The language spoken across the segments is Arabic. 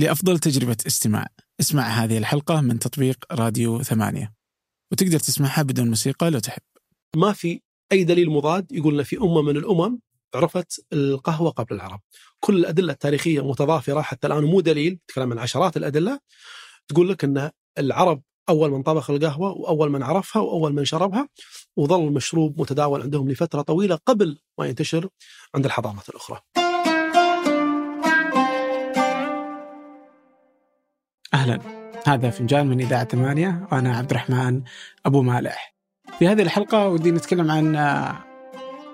لأفضل تجربة استماع اسمع هذه الحلقة من تطبيق راديو ثمانية وتقدر تسمعها بدون موسيقى لو تحب ما في أي دليل مضاد يقول إن في أمة من الأمم عرفت القهوة قبل العرب. كل الأدلة التاريخية متضافرة حتى الآن مو دليل تكلم عن عشرات الأدلة تقول لك إن العرب أول من طبخ القهوة وأول من عرفها وأول من شربها وظل المشروب متداول عندهم لفترة طويلة قبل ما ينتشر عند الحضارات الأخرى. أهلا. هذا فنجان من إذاعة ثمانية وأنا عبد الرحمن أبو مالح. في هذه الحلقة ودي نتكلم عن آه،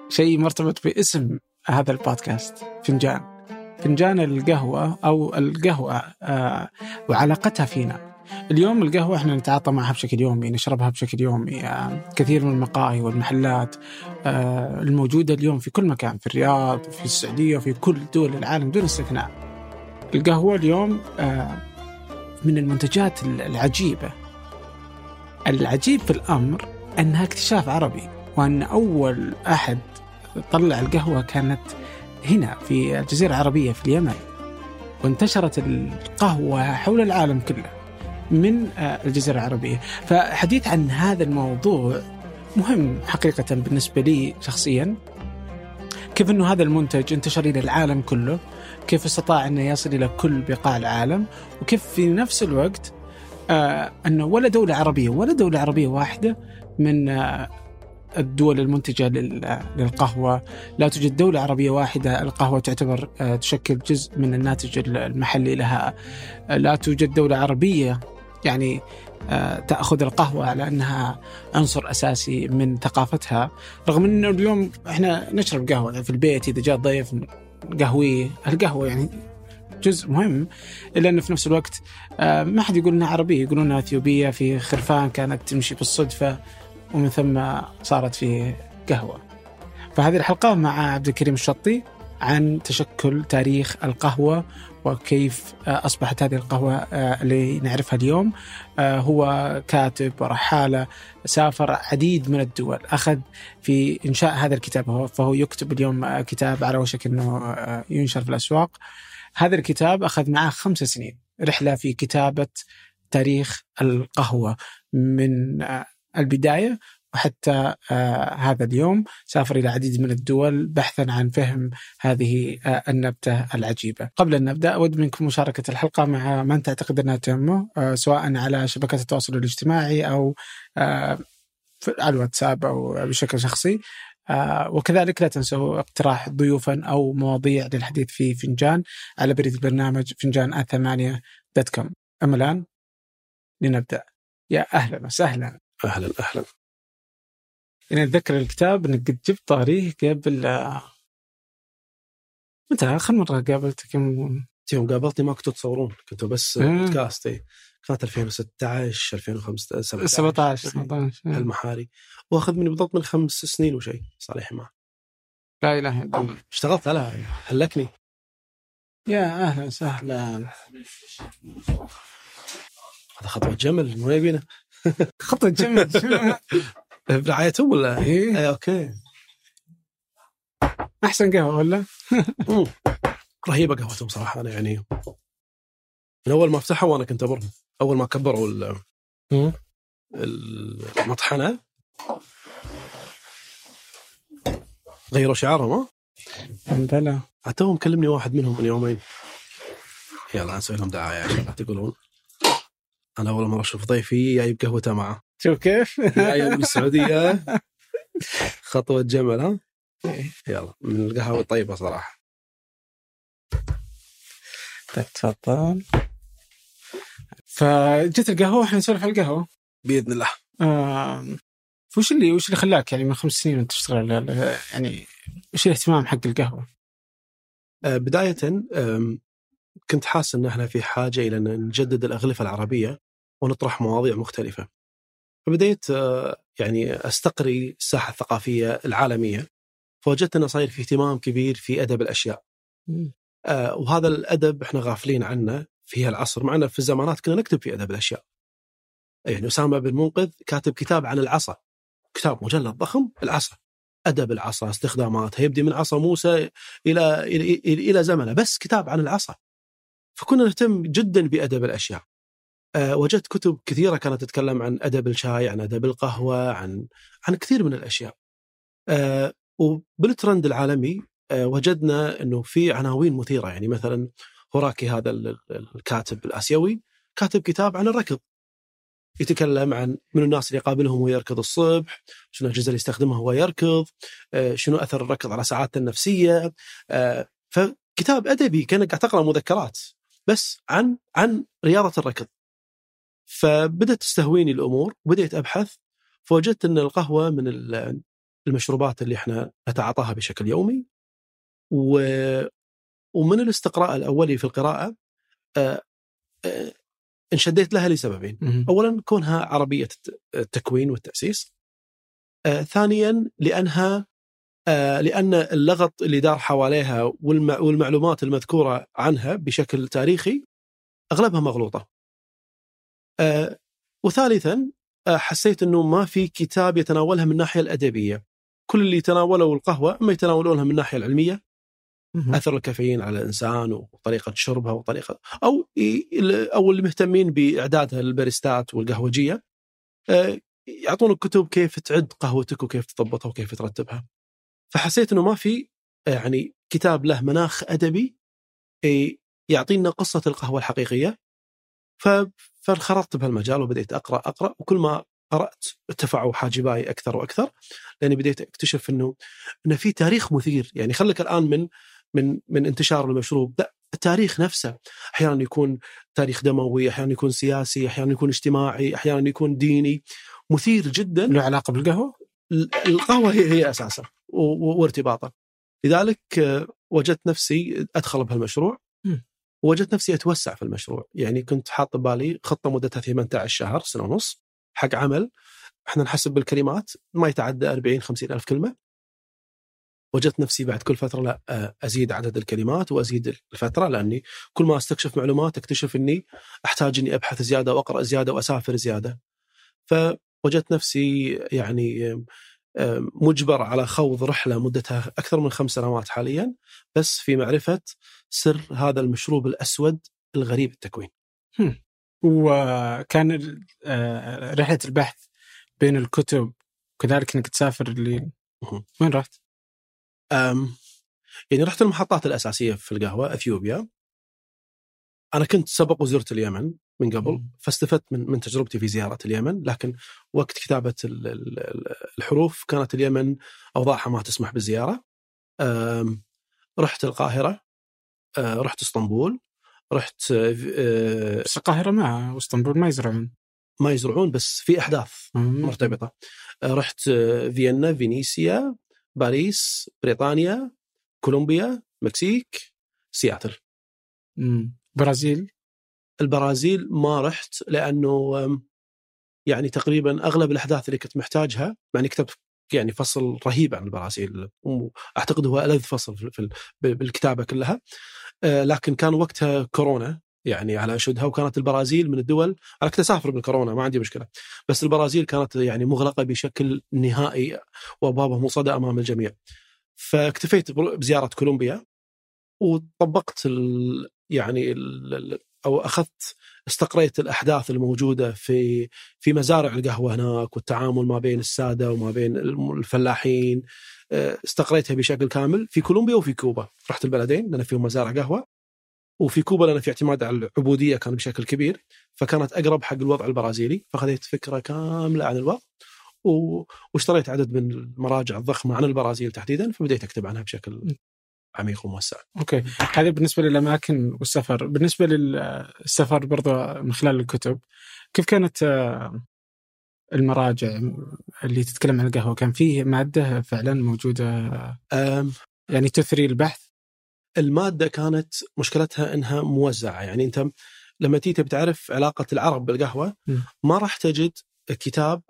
شيء مرتبط باسم هذا البودكاست فنجان. فنجان القهوة أو القهوة آه، وعلاقتها فينا. اليوم القهوة إحنا نتعاطى معها بشكل يومي نشربها بشكل يومي آه، كثير من المقاهي والمحلات الموجودة اليوم في كل مكان في الرياض وفي السعودية وفي كل دول العالم دون استثناء. القهوة اليوم من المنتجات العجيبة. العجيب في الأمر أنها اكتشاف عربي وأن أول أحد طلع القهوة كانت هنا في الجزيرة العربية في اليمن. وانتشرت القهوة حول العالم كله من آه، الجزيرة العربية. فحديث عن هذا الموضوع مهم حقيقة بالنسبة لي شخصيا كيف أنه هذا المنتج انتشر إلى العالم كله. كيف استطاع أنه يصل إلى كل بقاع العالم وكيف في نفس الوقت آه أنه ولا دولة عربية ولا دولة عربية واحدة من آه الدول المنتجة لل- للقهوة. لا توجد دولة عربية واحدة القهوة تعتبر آه، تشكل جزء من الناتج المحلي لها. لا توجد دولة عربية يعني تأخذ القهوة على أنها عنصر أساسي من ثقافتها. رغم أنه اليوم إحنا نشرب قهوة في البيت إذا جاء ضيف قهوي القهوة يعني جزء مهم إلا أنه في نفس الوقت آه، ما حد يقول أنها عربية يقولون أنها أثيوبية في خرفان كانت تمشي بالصدفة ومن ثم صارت في قهوة. فهذه الحلقة مع عبد الكريم الشطي عن تشكل تاريخ القهوة وكيف آه، أصبحت هذه القهوة آه، اللي نعرفها اليوم آه، هو كاتب ورحالة سافر عديد من الدول أخذ في إنشاء هذا الكتاب هو فهو يكتب اليوم كتاب على وشك أنه ينشر في الأسواق. هذا الكتاب أخذ معه خمس سنين رحلة في كتابة تاريخ القهوة من البداية وحتى آه هذا اليوم سافر إلى العديد من الدول بحثا عن فهم هذه آه النبتة العجيبة. قبل أن نبدأ أود منكم مشاركة الحلقة مع من تعتقد أنها تهمه آه سواء على شبكات التواصل الاجتماعي أو على الواتساب أو بشكل شخصي. وكذلك لا تنسوا اقتراح ضيوفا أو مواضيع للحديث في فنجان على بريد البرنامج فنجان ثمانية دوت كوم. أما الآن لنبدأ. يا أهلا وسهلا. أهلا أهلا. يعني أتذكر الكتاب إنك قد جبت طاريه قبل آه، متى؟ آخر مرة قابلتك يوم يوم قابلتني ما كنتوا تصورون كنتوا بس. بودكاست إيه. كانت 2016 2015 17 17 18 آه. المحاري وأخذ مني بالضبط من خمس سنين وشيء صالح معه. لا إله إلا الله. اشتغلت على هلكني. يا أهلا وسهلا. هذا خطوة جمل مو يبينا؟ خطة جمل. برعايتهم ولا؟ اي أوكي. أحسن قهوة ولا؟ رهيبة قهوتهم صراحة أنا يعني من أول ما فتحوا وأنا كنت أبرهم. أول ما كبروا. المطحنة. غيروا شعارهم ها؟ بلى. توهم كلمني واحد منهم من يومين. يلا نسوي لهم دعاية عشان لا تقولون. أنا أول مرة أشوف ضيفي جايب قهوته معه. شوف كيف؟ جايب من السعودية خطوة جمل ها إيه. يلا من القهوة الطيبه صراحة طيب تفضل فجت القهوة إحنا نسولف على القهوة بإذن الله آم، وش اللي وش اللي خلاك يعني من خمس سنين وأنت تشتغل يعني وش الاهتمام حق القهوة؟ آه، بداية كنت حاسس إن إحنا في حاجة إلى أن نجدد الأغلفة العربية ونطرح مواضيع مختلفة. فبديت آه، يعني أستقري الساحة الثقافية العالمية فوجدت أنه صاير في اهتمام كبير في أدب الأشياء. آه، وهذا الأدب إحنا غافلين عنه في هالعصر مع إنه في الزمانات كنا نكتب في أدب الأشياء. يعني أسامة بن منقذ كاتب كتاب عن العصا. كتاب مجلد ضخم العصا. أدب العصا استخداماتها يبدي من عصا موسى إلى إلى إلى زمنه بس كتاب عن العصا. فكنا نهتم جدا بأدب الأشياء وجدت كتب كثيرة كانت تتكلم عن أدب الشاي عن أدب القهوة عن عن كثير من الأشياء. أه وبالترند العالمي أه وجدنا إنه في عناوين مثيرة. يعني مثلا هوراكي هذا الكاتب الآسيوي كاتب كتاب عن الركض. يتكلم عن من الناس اللي يقابلهم وهو يركض الصبح شنو الأجهزة اللي يستخدمها وهو يركض آه، شنو أثر الركض على سعادته النفسية. آه، فكتاب أدبي كأنك قاعد تقرأ مذكرات بس عن عن رياضة الركض. فبدأت تستهويني الأمور وبدأت أبحث فوجدت أن القهوة من المشروبات اللي إحنا نتعاطاها بشكل يومي و ومن الاستقراء الأولي في القراءة آه، انشديت لها لسببين. اولا كونها عربية التكوين والتأسيس. آه ثانيا لأنها آه لأن اللغط اللي دار حواليها والمعلومات المذكورة عنها بشكل تاريخي أغلبها مغلوطة. آه وثالثا آه حسيت إنه ما في كتاب يتناولها من الناحية الأدبية كل اللي تناولوا القهوة اما يتناولونها من الناحية العلمية أثر الكافيين على الإنسان وطريقة شربها وطريقة أو أو اللي مهتمين بإعدادها للباريستات والقهوجية آه، يعطونك كتب كيف تعد قهوتك وكيف تضبطها وكيف ترتبها. فحسيت إنه ما في يعني كتاب له مناخ أدبي يعطينا قصة القهوة الحقيقية. فانخرطت بهالمجال وبديت أقرأ أقرأ وكل ما قرأت ارتفعوا حاجباي أكثر وأكثر لأني بديت أكتشف إنه إنه في تاريخ مثير. يعني خليك الآن من من من انتشار المشروب. لا التاريخ نفسه. أحيانا يكون تاريخ دموي أحيانا يكون سياسي أحيانا يكون اجتماعي أحيانا يكون ديني. مثير جدا. له علاقة بالقهوة؟ القهوة هي هي أساسه وارتباطه. لذلك آه، وجدت نفسي أدخل بهالمشروع. وجدت نفسي أتوسع في المشروع. يعني كنت حاط ببالي خطة مدتها 18 شهر سنة ونص حق عمل. إحنا نحسب بالكلمات ما يتعدى 40 50 ألف كلمة. وجدت نفسي بعد كل فترة لا أزيد عدد الكلمات وأزيد الفترة لأني كل ما أستكشف معلومات أكتشف إني أحتاج إني أبحث زيادة وأقرأ زيادة وأسافر زيادة. فوجدت نفسي يعني مجبر على خوض رحلة مدتها أكثر من خمس سنوات حاليا بس في معرفة سر هذا المشروب الأسود الغريب التكوين. وكان آه، رحلة البحث بين الكتب وكذلك إنك تسافر اللي وين رحت؟ يعني رحت المحطات الأساسية في القهوة إثيوبيا أنا كنت سبق وزرت اليمن من قبل فاستفدت من من تجربتي في زيارة اليمن لكن وقت كتابة الحروف كانت اليمن أوضاعها ما تسمح بالزيارة. رحت القاهرة رحت اسطنبول رحت بس القاهرة ما واسطنبول ما يزرعون. ما يزرعون بس في أحداث مرتبطة. رحت فيينا فينيسيا باريس بريطانيا كولومبيا مكسيك سياتل. برازيل؟ البرازيل ما رحت لأنه يعني تقريبا أغلب الأحداث اللي كنت محتاجها مع إني كتبت يعني فصل رهيب عن البرازيل واعتقد هو ألذ فصل في بالكتابة كلها. آه، لكن كان وقتها كورونا يعني على أشدها وكانت البرازيل من الدول أنا كنت أسافر بالكورونا ما عندي مشكلة بس البرازيل كانت يعني مغلقة بشكل نهائي وأبوابها مصدى أمام الجميع. فاكتفيت بزيارة كولومبيا وطبقت ال يعني ال أو أخذت استقريت الأحداث الموجودة في في مزارع القهوة هناك والتعامل ما بين السادة وما بين الفلاحين استقريتها بشكل كامل في كولومبيا وفي كوبا. رحت البلدين لأن فيهم مزارع قهوة. وفي كوبا لأن في اعتماد على العبودية كان بشكل كبير. فكانت أقرب حق الوضع البرازيلي. فخذيت فكرة كاملة عن الوضع. واشتريت عدد من المراجع الضخمة عن البرازيل تحديدا فبديت أكتب عنها بشكل عميق وموسع. okay، هذا بالنسبة للأماكن والسفر، بالنسبة للسفر برضو من خلال الكتب، كيف كانت آه، المراجع اللي تتكلم عن القهوة؟ كان فيه مادة فعلا موجودة يعني تثري البحث؟ المادة كانت مشكلتها إنها موزعة يعني أنت لما تيجي بتعرف علاقة العرب بالقهوة ما راح تجد كتاب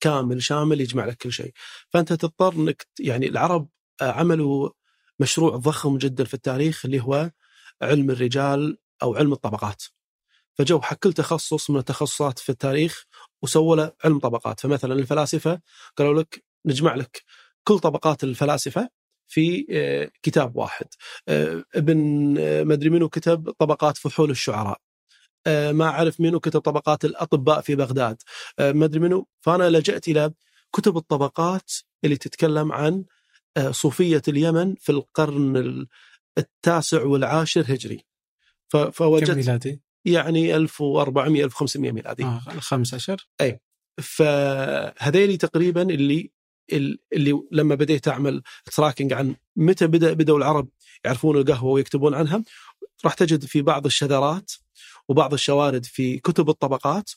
كامل شامل يجمع لك كل شيء فأنت تضطر إنك يعني العرب عملوا مشروع ضخم جدا في التاريخ اللي هو علم الرجال أو علم الطبقات. فجو حق كل تخصص من التخصصات في التاريخ وسووا له علم طبقات. فمثلا الفلاسفة قالوا لك نجمع لك كل طبقات الفلاسفة في آه، كتاب واحد. آه، ابن آه، مدري منو كتب طبقات فحول الشعراء. ما أعرف منو كتب طبقات الأطباء في بغداد. ما أدري منو. فأنا لجأت إلى كتب الطبقات اللي تتكلم عن صوفية اليمن في القرن ال- التاسع والعاشر هجري. ف- كم فوجدت ميلادي؟ يعني 1400 1500 ميلادي. آه الخامس عشر. فهذيلي تقريبا اللي اللي لما بديت أعمل تراكنج عن متى بدا بدأوا العرب يعرفون القهوة ويكتبون عنها راح تجد في بعض الشذرات وبعض الشوارد في كتب الطبقات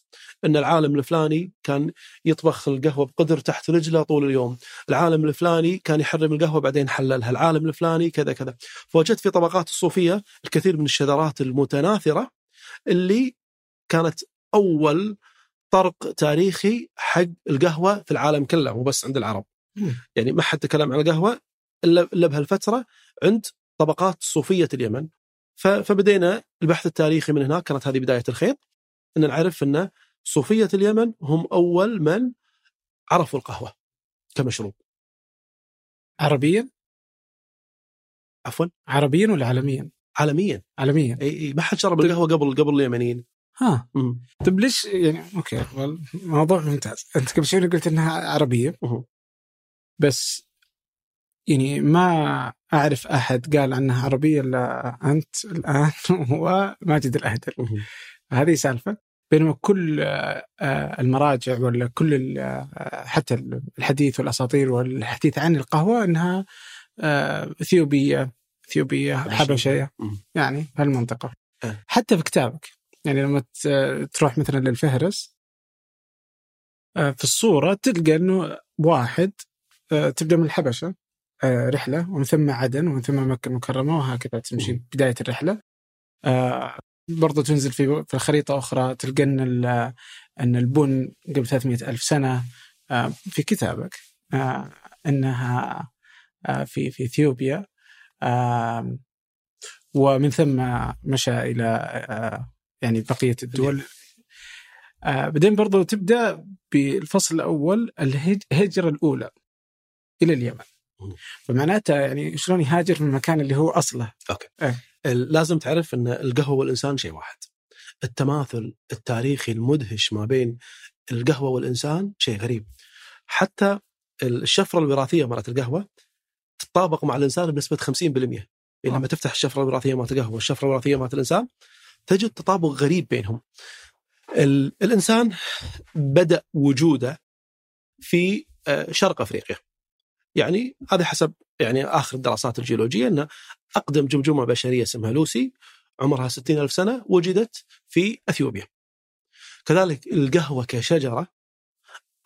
إن العالم الفلاني كان يطبخ القهوة بقدر تحت رجله طول اليوم، العالم الفلاني كان يحرم القهوة بعدين حللها، العالم الفلاني كذا كذا، فوجدت في طبقات الصوفية الكثير من الشذرات المتناثرة اللي كانت أول طرق تاريخي حق القهوة في العالم كله مو بس عند العرب. يعني ما حد تكلم عن القهوة إلا إلا بهالفترة عند طبقات صوفية اليمن. فبدينا البحث التاريخي من هناك كانت هذه بداية الخيط إن نعرف إن صوفية اليمن هم أول من عرفوا القهوة كمشروب. عربيا؟ عفوا عربيا ولا عالميا؟ عالميا عالميا إي إي ما حد شرب القهوة قبل قبل اليمنيين. ها مم. طيب ليش يعني okay موضوع ممتاز أنت قبل شوي قلت إنها عربية مه. بس يعني ما أعرف أحد قال عنها عربية إلا أنت الآن وماجد الاهدل. هذه سالفة. بينما كل آه، المراجع ولا كل آه، حتى الحديث والأساطير والحديث عن القهوة إنها آه، إثيوبية إثيوبية حبشية. يعني هالمنطقة. حتى في كتابك. يعني لما تروح مثلا للفهرس في الصورة تلقى إنه واحد تبدأ من الحبشة. رحلة ومن ثم عدن ومن ثم مكة المكرمة وهكذا تمشي. بداية الرحلة. آه، برضو تنزل في في الخريطة أخرى تلقى ان أن البن قبل 300 ألف سنة. آه، في كتابك آه، إنها آه، في في إثيوبيا. آه، ومن ثم مشى إلى آه، يعني بقية الدول. آه، بعدين برضو تبدأ بالفصل الأول الهج- الهجرة الأولى إلى اليمن. مم. فمعناته يعني شلون يهاجر من المكان اللي هو أصله ال- لازم تعرف إن القهوة والإنسان شيء واحد. التماثل التاريخي المدهش ما بين القهوة والإنسان شيء غريب. حتى الشفرة الوراثية مالت القهوة تتطابق مع الإنسان بنسبة 50%. يعني آه. لما تفتح الشفرة الوراثية مالت القهوة والشفره الوراثية مالت الإنسان تجد تطابق غريب بينهم. ال- الإنسان بدأ وجوده في آه، شرق أفريقيا. يعني هذا حسب يعني آخر الدراسات الجيولوجية إن أقدم جمجمة بشرية اسمها لوسي عمرها 60 ألف سنة وجدت في إثيوبيا. كذلك القهوة كشجرة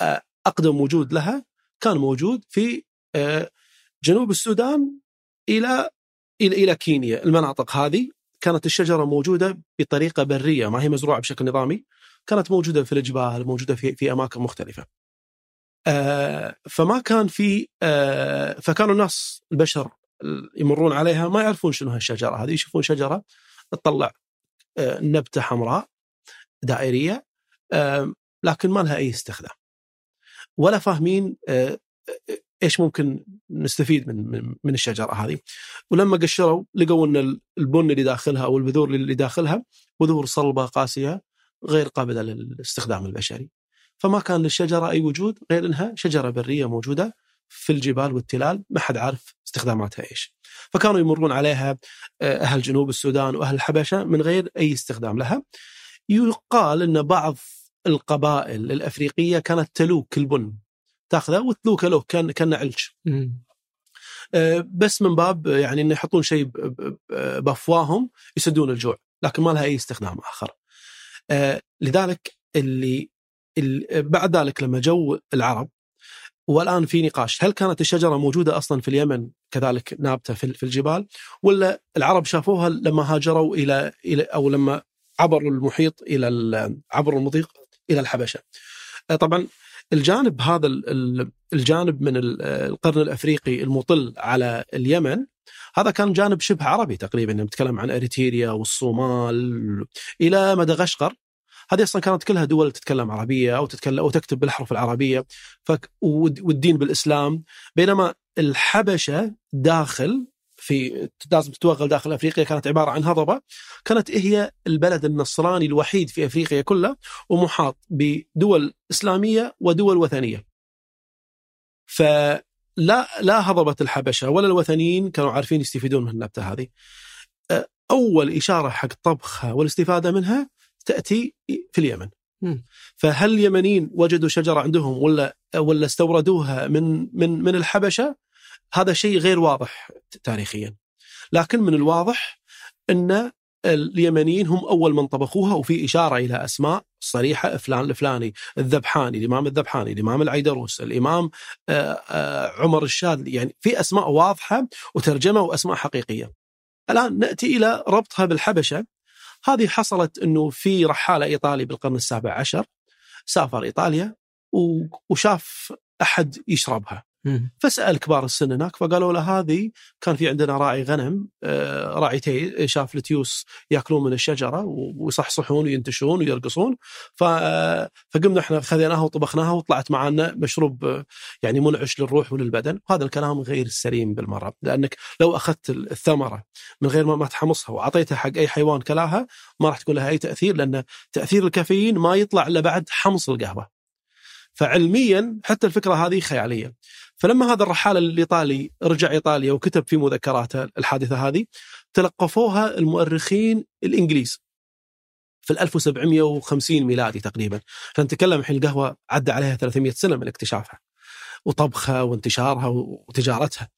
آه، أقدم وجود لها كان موجود في آه، جنوب السودان إلى إلى إلى كينيا، المناطق هذه كانت الشجرة موجودة بطريقة برية ما هي مزروعة بشكل نظامي، كانت موجودة في الجبال، موجودة في في أماكن مختلفة. آه، فما كان في آه، فكانوا الناس البشر يمرون عليها ما يعرفون شنو هالشجره هذه يشوفون شجرة تطلع آه، نبتة حمراء دائرية لكن ما لها أي استخدام. ولا فاهمين إيش ممكن نستفيد من من, من الشجرة هذه. ولما قشروا لقوا إن البن اللي داخلها أو البذور اللي داخلها بذور صلبة قاسية غير قابلة للاستخدام البشري. فما كان للشجرة أي وجود غير إنها شجرة برية موجودة في الجبال والتلال ما حد عارف استخداماتها إيش. فكانوا يمرون عليها آه، أهل جنوب السودان وأهل الحبشة من غير أي استخدام لها. يقال إن بعض القبائل الأفريقية كانت تلوك البن تأخذه وتلوكه له كان كان علج. آه، بس من باب يعني إنه يحطون شيء ب- ب- ب- بأفواههم يسدون الجوع، لكن ما لها أي استخدام آخر. آه، لذلك اللي ال- بعد ذلك لما جو العرب والآن في نقاش هل كانت الشجرة موجودة أصلا في اليمن كذلك نابتة في الجبال ولا العرب شافوها لما هاجروا إلى إلى أو لما عبروا المحيط إلى ال- عبروا المضيق إلى الحبشة. آه، طبعا الجانب هذا ال- ال- الجانب من ال- القرن الأفريقي المطل على اليمن هذا كان جانب شبه عربي تقريبا نتكلم عن إريتريا والصومال إلى مدغشقر هذه أصلا كانت كلها دول تتكلم عربية أو تتكلم أو تكتب بالاحرف العربية فك والدين بالإسلام بينما الحبشة داخل في لازم تتوغل داخل أفريقيا كانت عبارة عن هضبة كانت هي البلد النصراني الوحيد في أفريقيا كلها ومحاط بدول إسلامية ودول وثنية. فلا لا هضبة الحبشة ولا الوثنيين كانوا عارفين يستفيدون من النبتة هذه. أول إشارة حق طبخها والاستفادة منها تأتي في اليمن. فهل اليمنيين وجدوا شجرة عندهم ولا ولا استوردوها من من من الحبشة؟ هذا شيء غير واضح تاريخيا. لكن من الواضح أن اليمنيين هم أول من طبخوها وفي إشارة إلى أسماء صريحة فلان الفلاني، الذبحاني، الإمام الذبحاني، الإمام العيدروس، الإمام عمر الشاذلي، يعني في أسماء واضحة وترجمة وأسماء حقيقية. الآن نأتي إلى ربطها بالحبشة هذه حصلت إنه في رحالة إيطالي بالقرن السابع عشر سافر إيطاليا وشاف أحد يشربها. فسأل كبار السن هناك فقالوا له هذه كان في عندنا راعي غنم راعيتي شاف التيوس ياكلون من الشجرة ويصحصحون وينتشون ويرقصون فقمنا إحنا خذيناها وطبخناها وطلعت معنا مشروب يعني منعش للروح وللبدن. وهذا الكلام غير سليم بالمرة لأنك لو أخذت الثمرة من غير ما تحمصها وأعطيتها حق أي حيوان كلاها ما راح تكون لها أي تأثير لأن تأثير الكافيين ما يطلع إلا بعد حمص القهوة. فعلميا حتى الفكرة هذه خيالية. فلما هذا الرحال الايطالي رجع إيطاليا وكتب في مذكراته الحادثة هذه تلقفوها المؤرخين الإنجليز في 1750 ميلادي تقريبا. إحنا نتكلم الحين القهوة عدى عليها 300 سنة من اكتشافها وطبخها وانتشارها وتجارتها.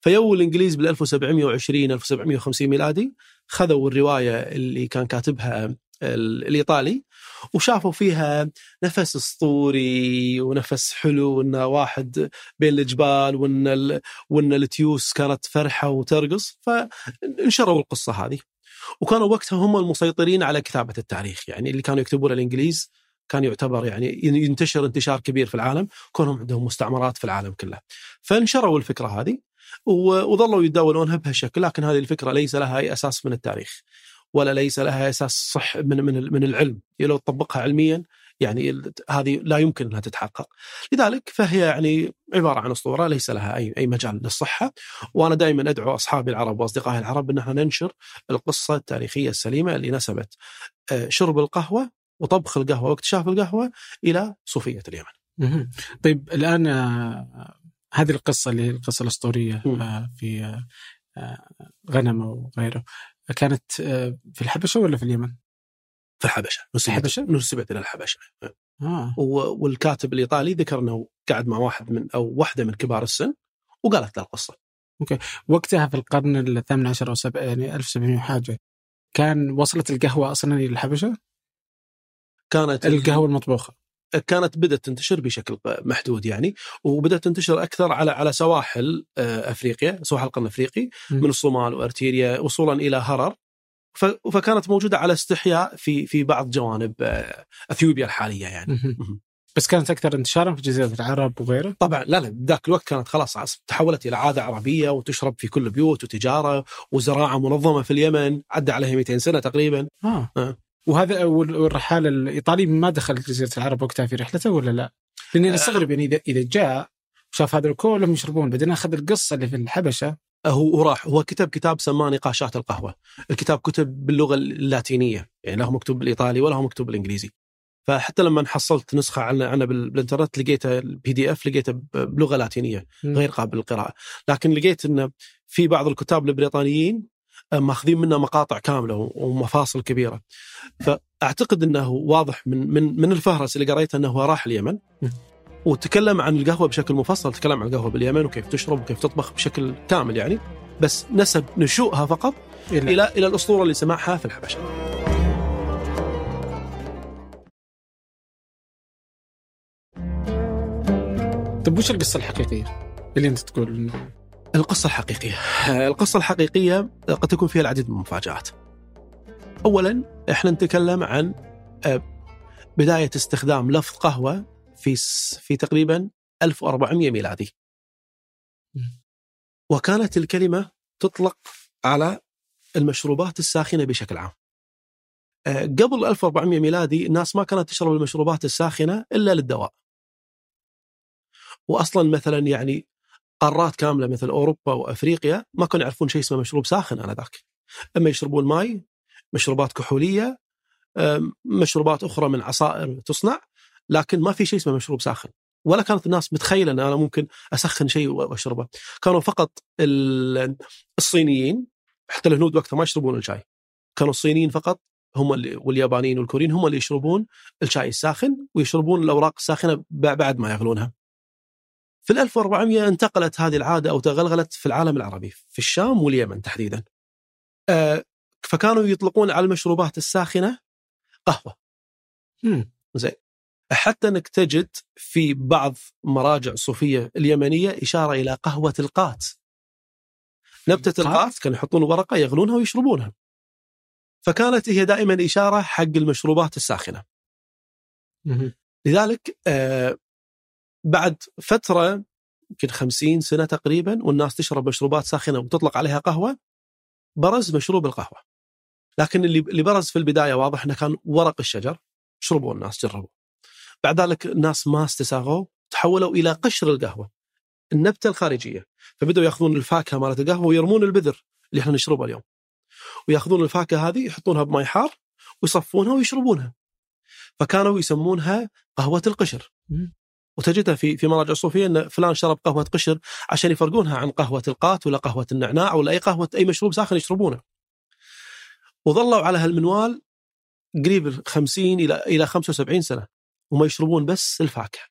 فيو الإنجليز بال 1720 1750 ميلادي خذوا الرواية اللي كان كاتبها الإيطالي وشافوا فيها نفس اسطوري ونفس حلو ان واحد بين الجبال وإن وإن التيوس كانت فرحة وترقص فانشروا القصة هذه. وكانوا وقتها هم المسيطرين على كتابة التاريخ يعني اللي كانوا يكتبون الإنجليز كان يعتبر يعني ينتشر انتشار كبير في العالم كونهم عندهم مستعمرات في العالم كله. فانشروا الفكرة هذه وظلوا يتداولونها بهالشكل لكن هذه الفكرة ليس لها أي أساس من التاريخ. ولا ليس لها أساس صح من من من العلم. لو تطبقها علميا يعني هذه لا يمكن أنها تتحقق. لذلك فهي يعني عبارة عن أسطورة ليس لها اي أي مجال للصحة. وأنا دائما أدعو اصحابي العرب واصدقائي العرب أن إحنا ننشر القصة التاريخية السليمة اللي نسبت شرب القهوة وطبخ القهوة واكتشاف القهوة إلى صوفية اليمن. طيب الآن هذه القصة اللي هي القصة الأسطورية في غنم وغيره كانت في الحبشة ولا في اليمن؟ في الحبشة نسبت الحبشة؟ نسبت إلى الحبشة آه. والكاتب الإيطالي ذكر إنه قعد مع واحد من أو واحدة من كبار السن وقالت له القصة. أوكي وقتها في القرن الثامن عشر أو سبع يعني 1700 حاجة كان وصلت القهوة أصلا إلى الحبشة؟ كانت القهوة المطبوخة كانت بدأت تنتشر بشكل محدود يعني وبدأت تنتشر أكثر على على سواحل أفريقيا سواحل القرن الأفريقي من الصومال وأرتيريا وصولا إلى هرر فكانت موجودة على استحياء في في بعض جوانب إثيوبيا الحالية يعني بس كانت أكثر انتشارا في جزيرة العرب وغيره؟ طبعا لا لا ذاك الوقت كانت خلاص تحولت إلى عادة عربية وتشرب في كل البيوت وتجارة وزراعة منظمة في اليمن عدى عليها 200 سنة تقريبا آه. آه. وهذا والرحاله الإيطالي ما دخل جزيرة العرب وقتها في رحلته ولا لا؟ لأني أستغرب يعني اذا إذا جاء شاف هذا كلهم يشربون بعدين أخذ القصة اللي في الحبشة. هو وراح هو كتب كتاب سماه نقاشات القهوة، الكتاب كتب باللغة اللاتينية. يعني لا هو مكتوب بالإيطالي ولا هو مكتوب بالإنجليزي. فحتى لما حصلت نسخة عنه عنه بالإنترنت لقيته ال PDF لقيته بلغة لاتينية غير قابل للقراءة، لكن لقيت إنه في بعض الكتاب البريطانيين ماخذين منه مقاطع كاملة ومفاصل كبيرة. فأعتقد إنه واضح من من من الفهرس اللي قريته إنه راح اليمن وتكلم عن القهوة بشكل مفصل، تكلم عن القهوة باليمن وكيف تشرب وكيف تطبخ بشكل كامل يعني، بس نسب نشوءها فقط إلى إلى, إلى الأسطورة اللي سمعها في الحبشة. طيب وش القصة الحقيقية اللي أنت تقول القصة الحقيقية. القصة الحقيقية قد تكون فيها العديد من المفاجآت. أولا إحنا نتكلم عن بداية استخدام لفظ قهوة في في تقريبا 1400 ميلادي. وكانت الكلمة تطلق على المشروبات الساخنة بشكل عام. قبل 1400 ميلادي الناس ما كانت تشرب المشروبات الساخنة إلا للدواء. وأصلا مثلا يعني قارات كاملة مثل أوروبا وأفريقيا ما كانوا يعرفون شيء اسمه مشروب ساخن انذاك. أما يشربون ماي، مشروبات كحولية، مشروبات أخرى من عصائر تصنع، لكن ما في شيء اسمه مشروب ساخن. ولا كانت الناس متخيلة إن أنا ممكن أسخن شيء وأشربه. كانوا فقط ال- الصينيين حتى الهنود وقتها ما يشربون الشاي. كانوا الصينيين فقط هم اللي واليابانيين والكوريين هم اللي يشربون الشاي الساخن ويشربون الأوراق الساخنة بعد ما يغلونها. في ال 1400 انتقلت هذه العادة أو تغلغلت في العالم العربي في الشام واليمن تحديدا. آه، فكانوا يطلقون على المشروبات الساخنة قهوة. مم. زين حتى أنك تجد في بعض مراجع الصوفيه اليمنية إشارة إلى قهوة القات. نبتة القات؟ القات كانوا يحطون ورقة يغلونها ويشربونها. فكانت هي دائما إشارة حق المشروبات الساخنة. مم. لذلك آه بعد فترة يمكن 50 سنة تقريبا والناس تشرب مشروبات ساخنة وتطلق عليها قهوة برز مشروب القهوه. لكن اللي برز في البداية واضح إنه كان ورق الشجر شربوا الناس جربوا. بعد ذلك الناس ما استساغوا تحولوا إلى قشر القهوة. النبتة الخارجية فبدأوا يأخذون الفاكهة مالت القهوة ويرمون البذر اللي إحنا نشربها اليوم. ويأخذون الفاكهة هذه يحطونها بماء حار ويصفونها ويشربونها. فكانوا يسمونها قهوة القشر. وتجدها في في مراجع الصوفيه إن فلان شرب قهوة قشر عشان يفرقونها عن قهوة القات ولا قهوة النعناع ولا أي قهوة أي مشروب ساخن يشربونه. وظلوا على هالمنوال قريب ال 50 إلى إلى 75 سنة وما يشربون بس الفاكهة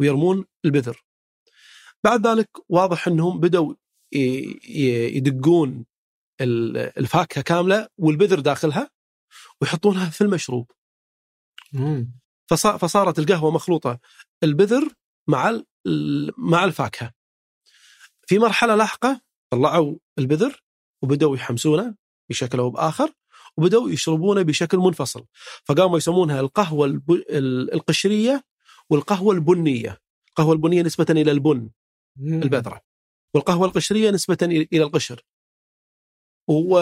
ويرمون البذر. بعد ذلك واضح إنهم ي- يدقون ال- الفاكهة كاملة والبذر داخلها ويحطونها في المشروب. مم. فصا- فصارت القهوة مخلوطة البذر مع مع الفاكهة. في مرحلة لاحقة طلعوا البذر وبدأوا يحمسونه بشكل أو بآخر وبدأوا يشربونه بشكل منفصل فقاموا يسمونها القهوة الب... ال- القشرية والقهوة البنية. القهوة البنية نسبة إلى البن. البذرة والقهوة القشرية نسبة إلى القشر. و...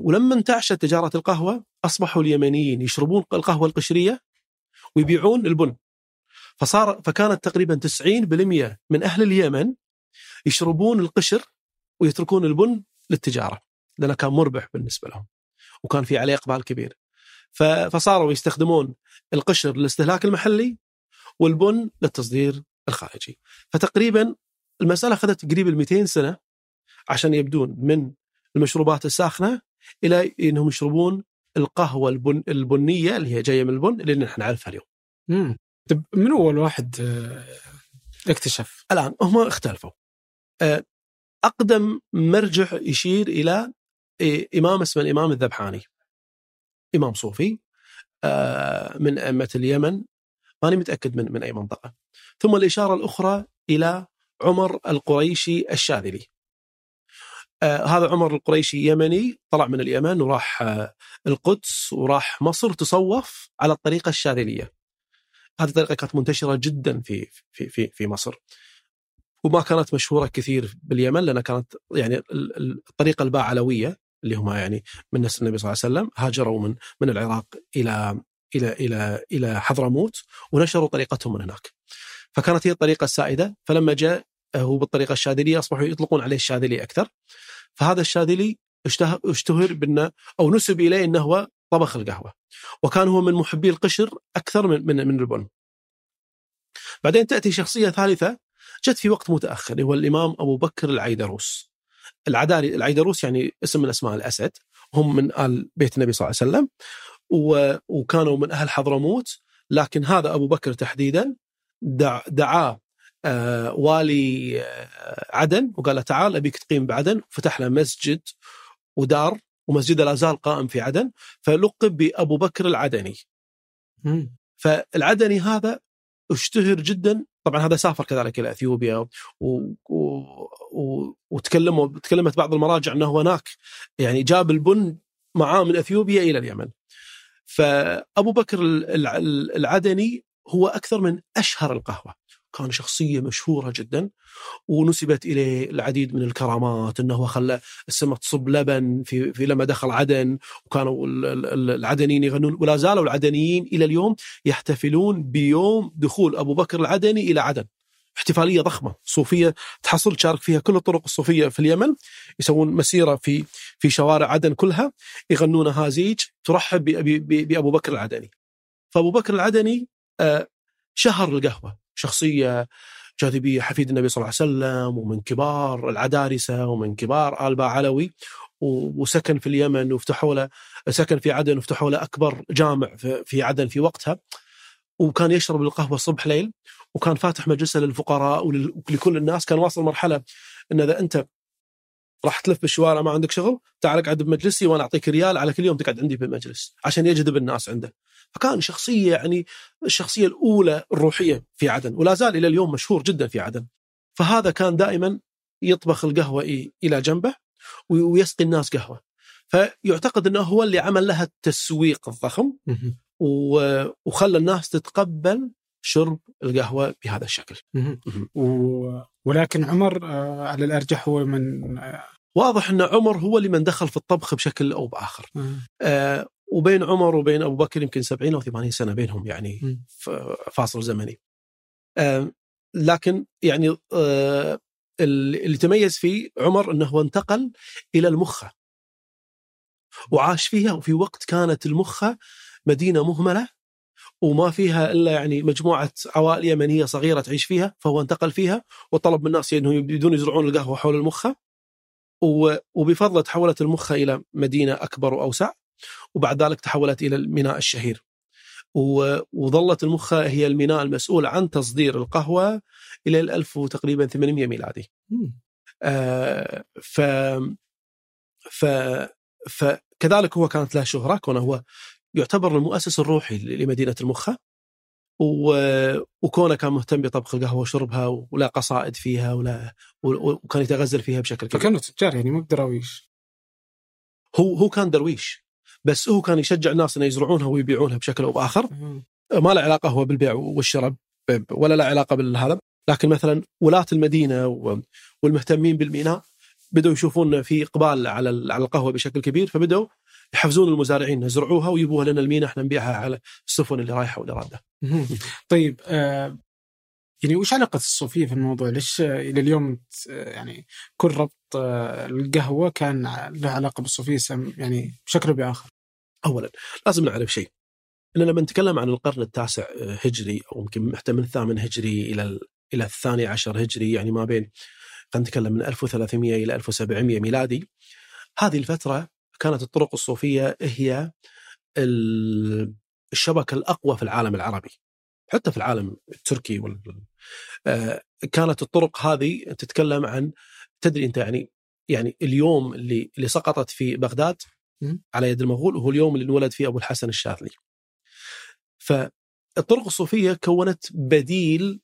ولما انتعشت تجارة القهوة أصبحوا اليمنيين يشربون القهوة القشرية ويبيعون البن. فصار فكانت تقريبا 90% من أهل اليمن يشربون القشر ويتركون البن للتجارة لأنه كان مربح بالنسبة لهم وكان في عليه إقبال كبير. فصاروا يستخدمون القشر للاستهلاك المحلي والبن للتصدير الخارجي. فتقريبا المسألة أخذت قريب ال 200 سنة عشان يبدون من المشروبات الساخنة إلى إنهم يشربون القهوة البن البنية اللي هي جاية من البن اللي نحن نعرفها اليوم. مم. طيب من اول واحد آه، اكتشف؟ الآن هم اختلفوا. آه، أقدم مرجع يشير إلى آه، إمام اسمه الإمام الذبحاني. إمام صوفي من أئمة اليمن ماني متأكد من من أي منطقة. ثم الإشارة الأخرى إلى عمر القريشي الشاذلي. آه، هذا عمر القريشي يمني طلع من اليمن وراح آه، القدس وراح مصر تصوف على الطريقة الشاذلية. هذه الطريقة كانت منتشرة جدا في في في في مصر. وما كانت مشهورة كثير باليمن لأنها كانت يعني ال- ال- الطريقة الباعلوية اللي هم يعني من نسل النبي صلى الله عليه وسلم هاجروا من من العراق إلى إلى إلى إلى حضرموت ونشروا طريقتهم من هناك. فكانت هي الطريقة السائدة فلما جاء هو بالطريقة الشاذلية اصبحوا يطلقون عليه الشاذلي أكثر. فهذا الشاذلي اشته- اشتهر بأنه أو نسب إليه إنه هو طبخ القهوة. وكان هو من محبي القشر أكثر من من من البن. بعدين تأتي شخصية ثالثة جت في وقت متأخر هو الإمام أبو بكر العيدروس. العداري العيدروس يعني اسم من أسماء الأسد هم من آل بيت النبي صلى الله عليه وسلم و- وكانوا من أهل حضرموت لكن هذا أبو بكر تحديدا دع دعاه والي آه عدن وقال له تعال أبيك تقيم بعدن وفتح له مسجد ودار ومسجده لا زال قائم في عدن فلقب بأبو بكر العدني. فالعدني هذا اشتهر جدا طبعا هذا سافر كذلك إلى إثيوبيا و... و... و... وتكلموا تكلمت بعض المراجع أنه هناك يعني جاب البن معاه من إثيوبيا إلى اليمن. فأبو بكر ال- ال- العدني هو أكثر من أشهر القهوة. كان شخصية مشهورة جدا ونسبت اليه العديد من الكرامات إنه خلى السماء تصب لبن في في لما دخل عدن وكانوا ال- ال- العدنيين يغنون ولا زالوا العدنيين إلى اليوم يحتفلون بيوم دخول أبو بكر العدني إلى عدن. احتفالية ضخمة صوفية تحصل تشارك فيها كل الطرق الصوفية في اليمن يسوون مسيرة في في شوارع عدن كلها يغنون هازيج ترحب بابو بكر العدني. فأبو بكر العدني آه، شهر القهوة. شخصية جاذبية حفيد النبي صلى الله عليه وسلم ومن كبار العدارسة ومن كبار آل علوي وسكن في اليمن وفتحوا له سكن في عدن وفتحوا له أكبر جامع في عدن في وقتها. وكان يشرب القهوة صبح ليل وكان فاتح مجلسه للفقراء ولكل الناس. كان واصل مرحلة إن إذا أنت راح تلف بالشوارع ما عندك شغل تعال اقعد بمجلسي وأنا أعطيك ريال على كل يوم تقعد عندي في المجلس عشان يجذب الناس عنده. فكان شخصية يعني الشخصية الأولى الروحية في عدن ولا زال إلى اليوم مشهور جدا في عدن. فهذا كان دائما يطبخ القهوة إلى جنبه ويسقي الناس قهوة. فيعتقد إنه هو اللي عمل لها التسويق الضخم وخلى الناس تتقبل شرب القهوة بهذا الشكل. ولكن عمر آه، على الأرجح هو من آه، واضح إن عمر هو اللي من دخل في الطبخ بشكل أو بآخر. آه وبين عمر وبين أبو بكر يمكن 70 أو 80 سنة بينهم يعني فاصل زمني. لكن يعني آه اللي تميز فيه عمر إنه هو انتقل إلى المخة. وعاش فيها وفي وقت كانت المخة مدينة مهملة وما فيها إلا يعني مجموعة عوائل يمنية صغيرة تعيش فيها فهو انتقل فيها وطلب من الناس إنه يبدون يزرعون القهوة حول المخة. وبفضله تحولت المخة إلى مدينة أكبر وأوسع. وبعد ذلك تحولت إلى الميناء الشهير وظلت المخه هي الميناء المسؤول عن تصدير القهوة إلى ال 1000 تقريبا 800 ميلادي. آه ف ف فكذلك هو كانت له شهرة كونه هو يعتبر المؤسس الروحي لمدينة المخه وكونه كان مهتم بطبخ القهوة وشربها ولا قصائد فيها ولا وكان يتغزل فيها بشكل كبير. فكانوا تجار يعني مو بدراويش. هو هو كان درويش بس هو كان يشجع الناس إنه يزرعونها ويبيعونها بشكل أو بآخر ما له علاقة هو بالبيع والشراء ولا له علاقة بالهذا لكن مثلا ولاة المدينة والمهتمين بالميناء بدأوا يشوفون في إقبال على على القهوة بشكل كبير فبدأوا يحفزون المزارعين يزرعوها ويبوها لنا المينا إحنا نبيعها على السفن اللي رايحة واللي راده. طيب آه يعني وش علاقة الصوفية في الموضوع؟ ليش إلى اليوم يعني كل ربط آه القهوة كان له علاقة بالصوفية يعني بشكل أو بآخر؟ أولا لازم نعرف شيء. أن لما نتكلم عن القرن التاسع آه، هجري أو يمكن حتى من الثامن هجري إلى إلى الثاني عشر هجري يعني ما بين خلينا نتكلم من 1300 إلى 1700 ميلادي هذه الفترة كانت الطرق الصوفية هي الشبكة الأقوى في العالم العربي. حتى في العالم التركي وال... آه، كانت الطرق هذه تتكلم عن تدري أنت يعني يعني اليوم اللي اللي سقطت في بغداد على يد المغول وهو اليوم اللي انولد فيه أبو الحسن الشاذلي. فالطرق الصوفية كونت بديل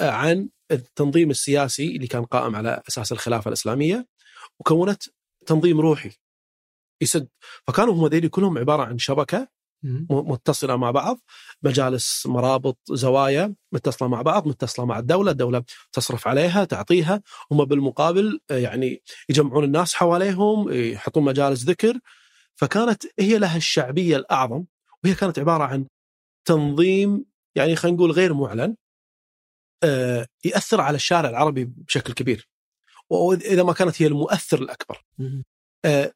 عن التنظيم السياسي اللي كان قائم على أساس الخلافة الإسلامية وكونت تنظيم روحي يسد فكانوا هم ذيلي كلهم عبارة عن شبكة متصلة مع بعض. مجالس مرابط زوايا متصلة مع بعض متصلة مع الدولة. الدولة تصرف عليها تعطيها. هم بالمقابل آه، يعني يجمعون الناس حواليهم يحطون مجالس ذكر. فكانت هي لها الشعبية الأعظم وهي كانت عبارة عن تنظيم يعني خلينا نقول غير معلن آه، يأثر على الشارع العربي بشكل كبير. وإذا ما كانت هي المؤثر الأكبر.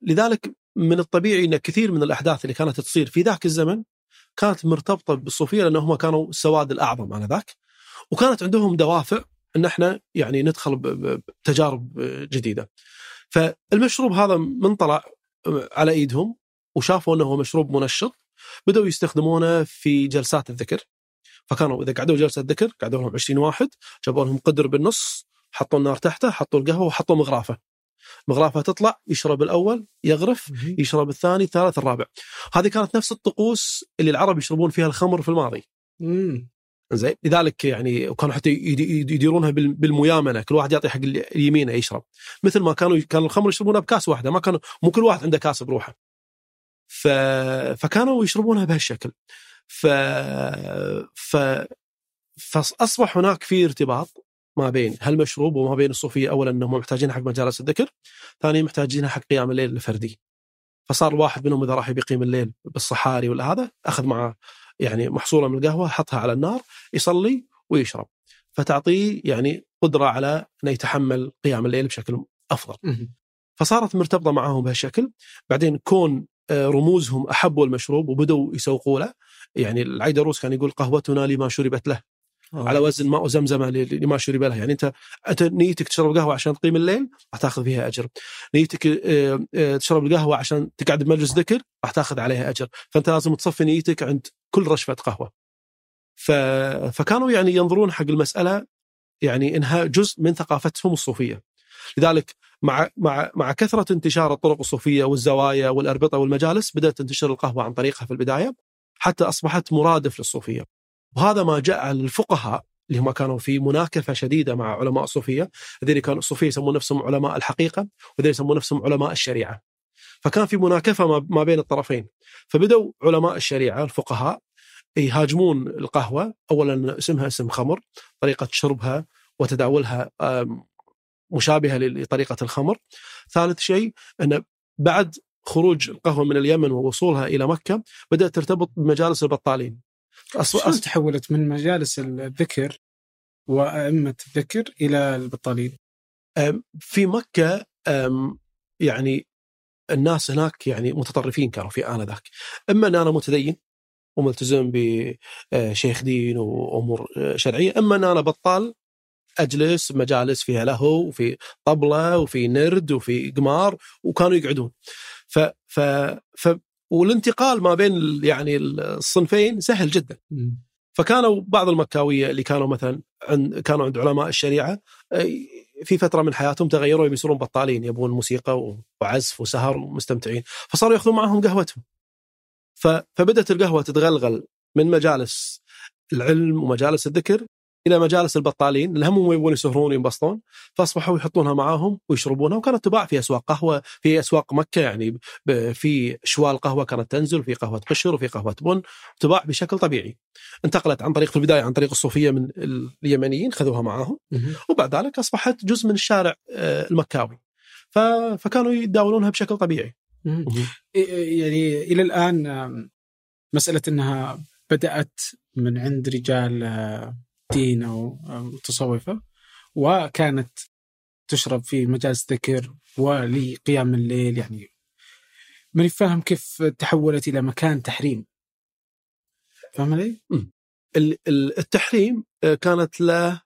لذلك من الطبيعي إن كثير من الأحداث اللي كانت تصير في ذاك الزمن كانت مرتبطة بالصوفيه لأن هم كانوا السواد الأعظم آنذاك وكانت عندهم دوافع إن إحنا يعني ندخل بتجارب جديدة. فالمشروب هذا من طلع على إيدهم وشافوا إنه هو مشروب منشط بدأوا يستخدمونه في جلسات الذكر فكانوا إذا قعدوا جلسة ذكر قعدوا لهم 20 واحد جابوا لهم قدر بالنص حطوا النار تحته حطوا القهوة وحطوا مغرافه مغرافه تطلع يشرب الأول يغرف يشرب الثاني الثالث الرابع. هذه كانت نفس الطقوس اللي العرب يشربون فيها الخمر في الماضي. زين؟ لذلك يعني وكانوا حتى يديرونها بالميامنة. كل واحد يعطي حق اليمينة يشرب. مثل ما كانوا كانوا الخمر يشربونها بكاس واحدة. ما كانوا مو كل واحد عنده كاس بروحه. ف... فكانوا يشربونها بهالشكل. ف... ف... فاصبح هناك في ارتباط. ما بين هالمشروب وما بين الصوفية اولا إنهم محتاجين حق مجالس الذكر، ثانيا محتاجين حق قيام الليل الفردي. فصار الواحد منهم إذا راح بيقيم الليل بالصحاري ولا هذا أخذ معه يعني محصولة من القهوة حطها على النار يصلي ويشرب. فتعطيه يعني قدرة على إنه يتحمل قيام الليل بشكل أفضل. فصارت مرتبطة معاهم بهالشكل بعدين كون آه، رموزهم احبوا المشروب وبدوا يسوقوا له يعني العيدروس كان يقول قهوتنا لما شربت له على وزن ماء زمزم لما شرب له يعني انت أنت نيتك تشرب قهوة عشان تقيم الليل راح تاخذ فيها أجر. نيتك آه، آه، تشرب القهوة عشان تقعد بمجلس ذكر راح تاخذ عليها أجر. فأنت لازم تصفي نيتك عند كل رشفة قهوة. ف... فكانوا يعني ينظرون حق المسألة يعني إنها جزء من ثقافتهم الصوفية. لذلك مع مع مع كثرة انتشار الطرق الصوفية والزوايا والأربطة والمجالس بدأت تنتشر القهوة عن طريقها في البداية حتى أصبحت مرادف للصوفية. وهذا ما جعل الفقهاء اللي هم كانوا في مناكفة شديدة مع علماء الصوفية، الذين كانوا الصوفية يسمون نفسهم علماء الحقيقة، وذين يسمون نفسهم علماء الشريعة. فكان في مناكفة ما- بين الطرفين، فبدوا علماء الشريعة الفقهاء يهاجمون القهوة، اولا اسمها اسم خمر، طريقة شربها وتداولها مشابهة لطريقة الخمر. ثالث شيء انه بعد خروج القهوة من اليمن ووصولها إلى مكة بدأت ترتبط بمجالس البطالين. شلون؟ تحولت من مجالس الذكر وأئمة الذكر إلى البطالين؟ في مكة أم، يعني الناس هناك يعني متطرفين كانوا في آنذاك. إما أن أنا متدين وملتزم بشيخ دين وأمور آه، شرعية. إما أن أنا بطال أجلس مجالس فيها لهو وفي طبلة وفي نرد وفي قمار وكانوا يقعدون. ف, ف, ف والانتقال ما بين يعني الصنفين سهل جدا. فكانوا بعض المكاوية اللي كانوا مثلا عند كانوا عند علماء الشريعة في فترة من حياتهم تغيروا يصيرون بطالين يبون موسيقى وعزف وسهر ومستمتعين فصاروا يأخذون معهم قهوتهم. ف- فبدأت القهوة تتغلغل من مجالس العلم ومجالس الذكر إلى مجالس البطالين اللي هم يبون يسهرون وينبسطون فأصبحوا يحطونها معاهم ويشربونها وكانت تباع في أسواق قهوة في أسواق مكة يعني ب- في شوال قهوة كانت تنزل في قهوة قشر وفي قهوة بن تباع بشكل طبيعي. انتقلت عن طريق في البداية عن طريق الصوفية من اليمنيين خذوها معاهم. وبعد ذلك أصبحت جزء من الشارع آه، المكاوي. فكانوا يتداولونها بشكل طبيعي. يعني إلى الآن آم، مسألة أنها بدأت من عند رجال آه، دين أو متصوفة وكانت تشرب في مجالس ذكر ولقيام الليل. يعني ماني فاهم كيف تحولت إلى مكان تحريم. فاهم علي؟ ال- ال- التحريم آه، كانت له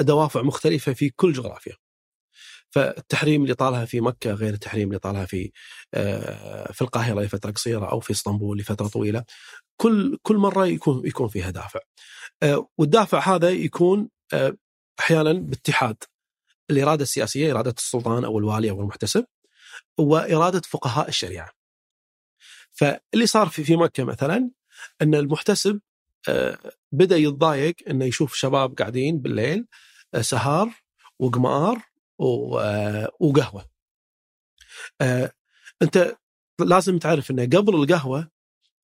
دوافع مختلفة في كل جغرافيا. فالتحريم اللي طالها في مكة غير التحريم اللي طالها في آه، في القاهرة لفترة قصيرة أو في إسطنبول لفترة طويلة كل كل مرة يكون يكون فيها دافع. والدافع هذا يكون آه، أحيانا باتحاد الإرادة السياسية إرادة السلطان أو الوالي أو المحتسب وإرادة فقهاء الشريعة فاللي صار في في مكة مثلا أن المحتسب آه، بدأ يتضايق أنه يشوف شباب قاعدين بالليل آه، سهار وقمار آه، وقهوة. آه، أنت لازم تعرف أنه قبل القهوة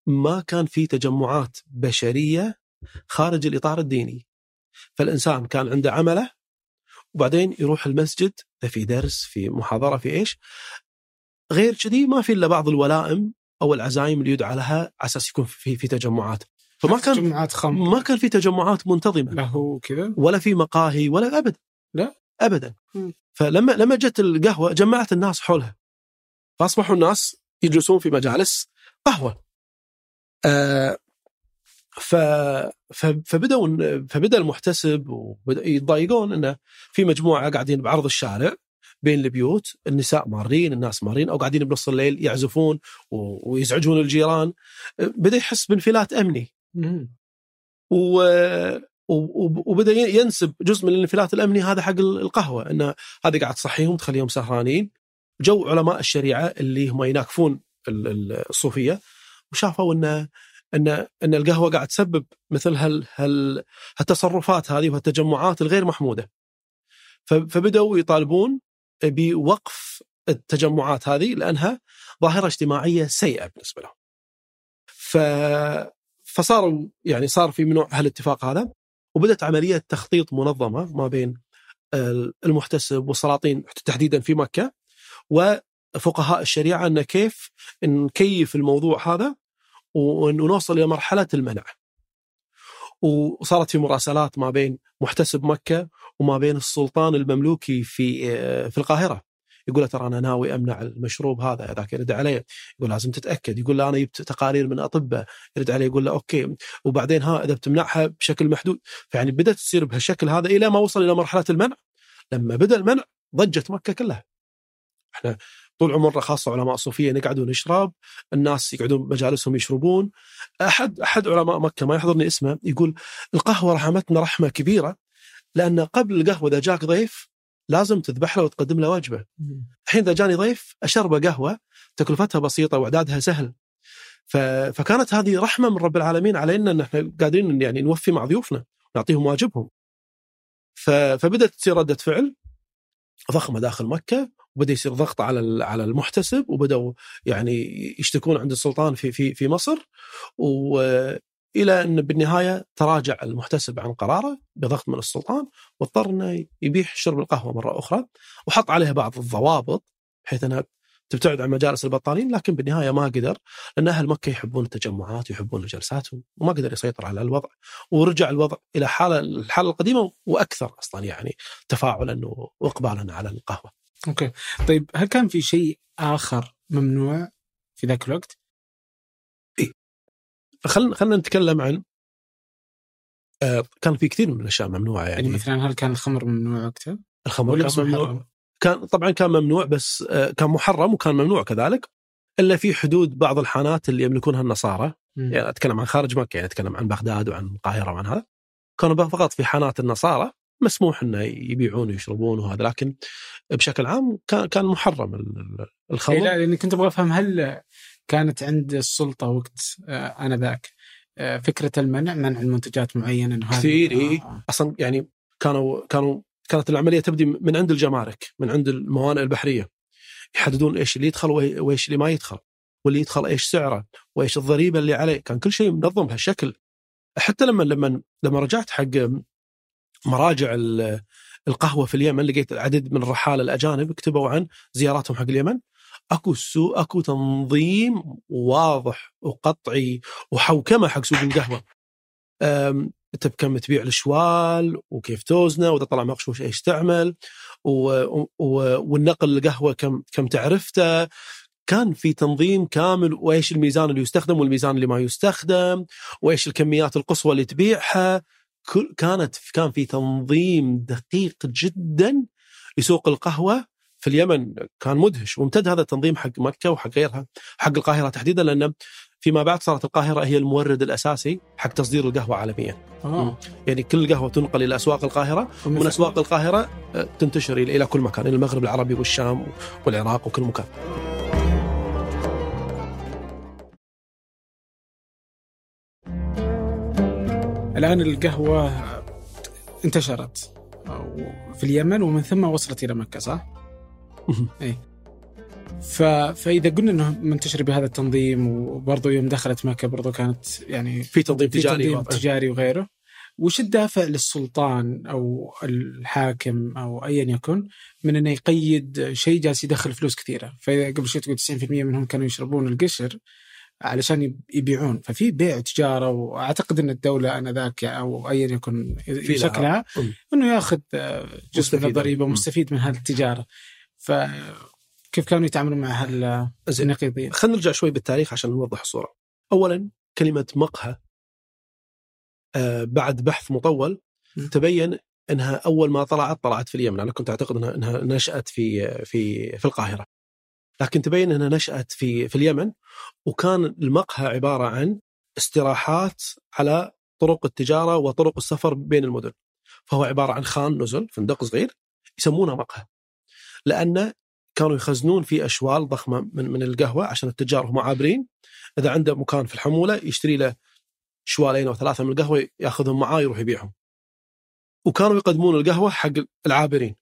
ما كان في تجمعات بشرية خارج الإطار الديني. فالإنسان كان عنده عمله وبعدين يروح المسجد في درس في محاضرة في إيش؟ غير كذي ما في إلا بعض الولائم أو العزايم اللي يدعى لها على أساس يكون في في تجمعات. فما كان جمعات خمر ما كان في تجمعات منتظمة. له كذا. ولا في مقاهي ولا ابدا لا؟ ابدا. مم. فلما لما جت القهوة جمعت الناس حولها. فأصبحوا الناس يجلسون في مجالس قهوة. آه ف فبدأوا فبدأ المحتسب وبدأ يتضايقون إنه في مجموعة قاعدين بعرض الشارع بين البيوت النساء مارين الناس مارين أو قاعدين بنص الليل يعزفون و- ويزعجون الجيران. بدأ يحس بانفلات أمني. و... وبدأ ينسب جزء من الانفلات الأمني هذا حق القهوة انه هذه قاعد تصحيهم تخليهم سهرانين. جو علماء الشريعة اللي هم يناكفون ال- ال- الصوفية وشافوا إن ان أن القهوة قاعد تسبب مثل هال هال هالتصرفات هذه والتجمعات الغير محمودة فبدأوا يطالبون بوقف التجمعات هذه لأنها ظاهرة اجتماعية سيئة بالنسبة لهم. ف فصاروا يعني صار في نوع هالاتفاق هذا وبدأت عملية تخطيط منظمة ما بين المحتسب والسلاطين تحديدا في مكة وفقهاء الشريعة أن كيف نكيف الموضوع هذا ونوصل إلى مرحلة المنع. وصارت في مراسلات ما بين محتسب مكة وما بين السلطان المملوكي في آه، في القاهرة. يقول له ترى أنا ناوي أمنع المشروب هذا ذاك يرد عليه. يقول لازم تتأكد. يقول له أنا جبت تقارير من أطباء. يرد عليه يقول له أوكي. وبعدين ها إذا بتمنعها بشكل محدود. فيعني بدأت تصير بهالشكل هذا إلى ما وصل إلى مرحلة المنع. لما بدأ المنع ضجت مكة كلها. إحنا طول عمرنا خاصة علماء الصوفيه نقعد ونشرب الناس يقعدون مجالسهم يشربون أحد أحد علماء مكة ما يحضرني اسمه يقول القهوة رحمتنا رحمة كبيرة لأن قبل القهوة إذا جاك ضيف لازم تذبح له وتقدم له وجبة الحين إذا جاني ضيف اشربه قهوة تكلفتها بسيطة وأعدادها سهل. فكانت هذه رحمة من رب العالمين علينا إن إحنا قادرين يعني نوفي مع ضيوفنا نعطيهم واجبهم. فبدأت تصير ردة فعل ضخمة داخل مكة وبدأ يصير ضغط على على المحتسب وبدأوا يعني يشتكون عند السلطان في في في مصر وإلى أن بالنهاية تراجع المحتسب عن قراره بضغط من السلطان واضطر إنه يبيح شرب القهوة مرة أخرى وحط عليها بعض الضوابط بحيث أنها تبتعد عن مجالس البطالين لكن بالنهاية ما قدر لأن أهل مكة يحبون التجمعات ويحبون الجلسات وما قدر يسيطر على الوضع ورجع الوضع إلى حالة الحالة القديمة وأكثر أصلا يعني تفاعلا واقبالا على القهوة. أوكي طيب هل كان في شيء آخر ممنوع في ذاك الوقت؟ إيه؟ خلينا خلينا نتكلم عن آه كان في كثير من الأشياء ممنوعة يعني, يعني مثلا هل كان الخمر ممنوع وقتها؟ الخمر كان ممنوع كان طبعا كان ممنوع بس آه كان محرم وكان ممنوع كذلك إلا في حدود بعض الحانات اللي يملكونها النصارى م. يعني أتكلم عن خارج مكة يعني أتكلم عن بغداد وعن القاهرة وعن هذا كانوا فقط في حانات النصارى مسموح إنه يبيعون ويشربون وهذا لكن بشكل عام كان كان محرم الخمر. لا لأني كنت أبغى أفهم هل كانت عند السلطة وقت آه، انذاك آه، فكرة المنع منع المنتجات معينة كثير اي آه. أصلا يعني كانوا كانوا كانت العملية تبدي من عند الجمارك من عند الموانئ البحرية. يحددون إيش اللي يدخل وإيش اللي ما يدخل واللي يدخل إيش سعره وإيش الضريبة اللي عليه. كان كل شيء منظم بهالشكل. حتى لما لما لما رجعت حق مراجع القهوة في اليمن لقيت عدد من الرحاله الأجانب كتبوا عن زياراتهم حق اليمن. أكو سوق أكو تنظيم واضح وقطعي وحوكمة حق سوق القهوة. انت بكم تبيع الشوال وكيف توزنه وإذا طلع مغشوش إيش تعمل و... و... والنقل القهوة كم كم تعرفته. كان في تنظيم كامل وإيش الميزان اللي يستخدم والميزان اللي ما يستخدم وإيش الكميات القصوى اللي تبيعها. كانت كان في تنظيم دقيق جدا لسوق القهوة في اليمن كان مدهش وامتد هذا التنظيم حق مكة وحق غيرها حق القاهرة تحديدا لأن فيما بعد صارت القاهرة هي المورد الأساسي حق تصدير القهوة عالميا. آه. يعني كل القهوه تنقل إلى أسواق القاهرة ومن أسواق القاهرة آه، تنتشر إلى كل مكان إلى المغرب العربي والشام والعراق وكل مكان. الآن القهوة انتشرت في اليمن ومن ثم وصلت إلى مكة صح؟ إيه. ف... فإذا قلنا إنه منتشر بهذا التنظيم وبرضه يوم دخلت مكة برضه كانت يعني في تنظيم تجاري تنظيم تجاري وغيره وش الدافع للسلطان أو الحاكم أو ايا يكن من إنه يقيد شيء جالس يدخل فلوس كثيرة؟ فإذا قبل شوي تقول 90% منهم كانوا يشربون القشر علشان يبيعون. ففي بيع تجارة وأعتقد إن الدولة آنذاك أو ايا يكن شكلها إنه ياخذ جزء من الضريبه مستفيد من هذه التجارة. فكيف كانوا يتعاملون مع هالنقيضين؟ خلينا نرجع شوي بالتاريخ عشان نوضح الصورة. اولا كلمة مقهى آه بعد بحث مطول تبين إنها أول ما طلعت طلعت في اليمن، أنا كنت أعتقد إنها إنها نشأت في في في القاهرة. لكن تبين إنها نشأت في في اليمن وكان المقهى عبارة عن استراحات على طرق التجارة وطرق السفر بين المدن. فهو عبارة عن خان نزل فندق صغير يسمونه مقهى. لأن كانوا يخزنون في أشوال ضخمة من من القهوة عشان التجار هم عابرين إذا عنده مكان في الحمولة يشتري له شوالين أو ثلاثة من القهوة يأخذهم معاه يروح يبيعهم. وكانوا يقدمون القهوة حق العابرين.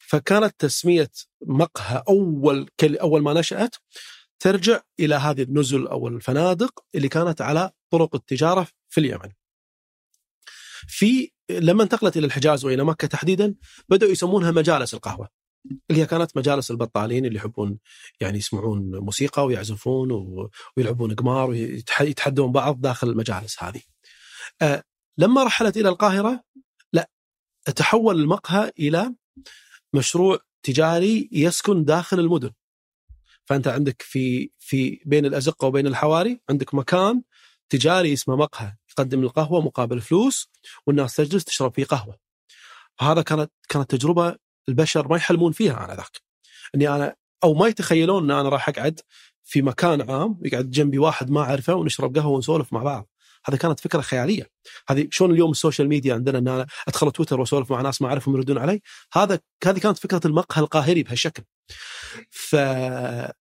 فكانت تسمية مقهى أول أول ما نشأت ترجع إلى هذه النزل أو الفنادق اللي كانت على طرق التجارة في اليمن. في لما انتقلت إلى الحجاز وإلى مكة تحديدا بدأوا يسمونها مجالس القهوة. اللي هي كانت مجالس البطالين اللي يحبون يعني يسمعون موسيقى ويعزفون ويلعبون قمار ويتحدون بعض داخل المجالس هذه. آه، لما رحلت إلى القاهرة تحول المقهى إلى مشروع تجاري يسكن داخل المدن. فأنت عندك في في بين الأزقة وبين الحواري عندك مكان تجاري اسمه مقهى يقدم القهوة مقابل فلوس والناس تجلس تشرب فيه قهوة. فهذا كانت كانت تجربة البشر ما يحلمون فيها أنا ذاك. إني أنا أو ما يتخيلون إن أنا راح أقعد في مكان عام يقعد جنبي واحد ما أعرفه ونشرب قهوة ونسولف مع بعض. هذه كانت فكرة خيالية. هذه شلون اليوم ال social media عندنا إن أنا أدخل تويتر وأسولف مع ناس ما أعرفهم يردون علي؟ هذا هذه كانت فكرة المقهى القاهري بهالشكل. ف...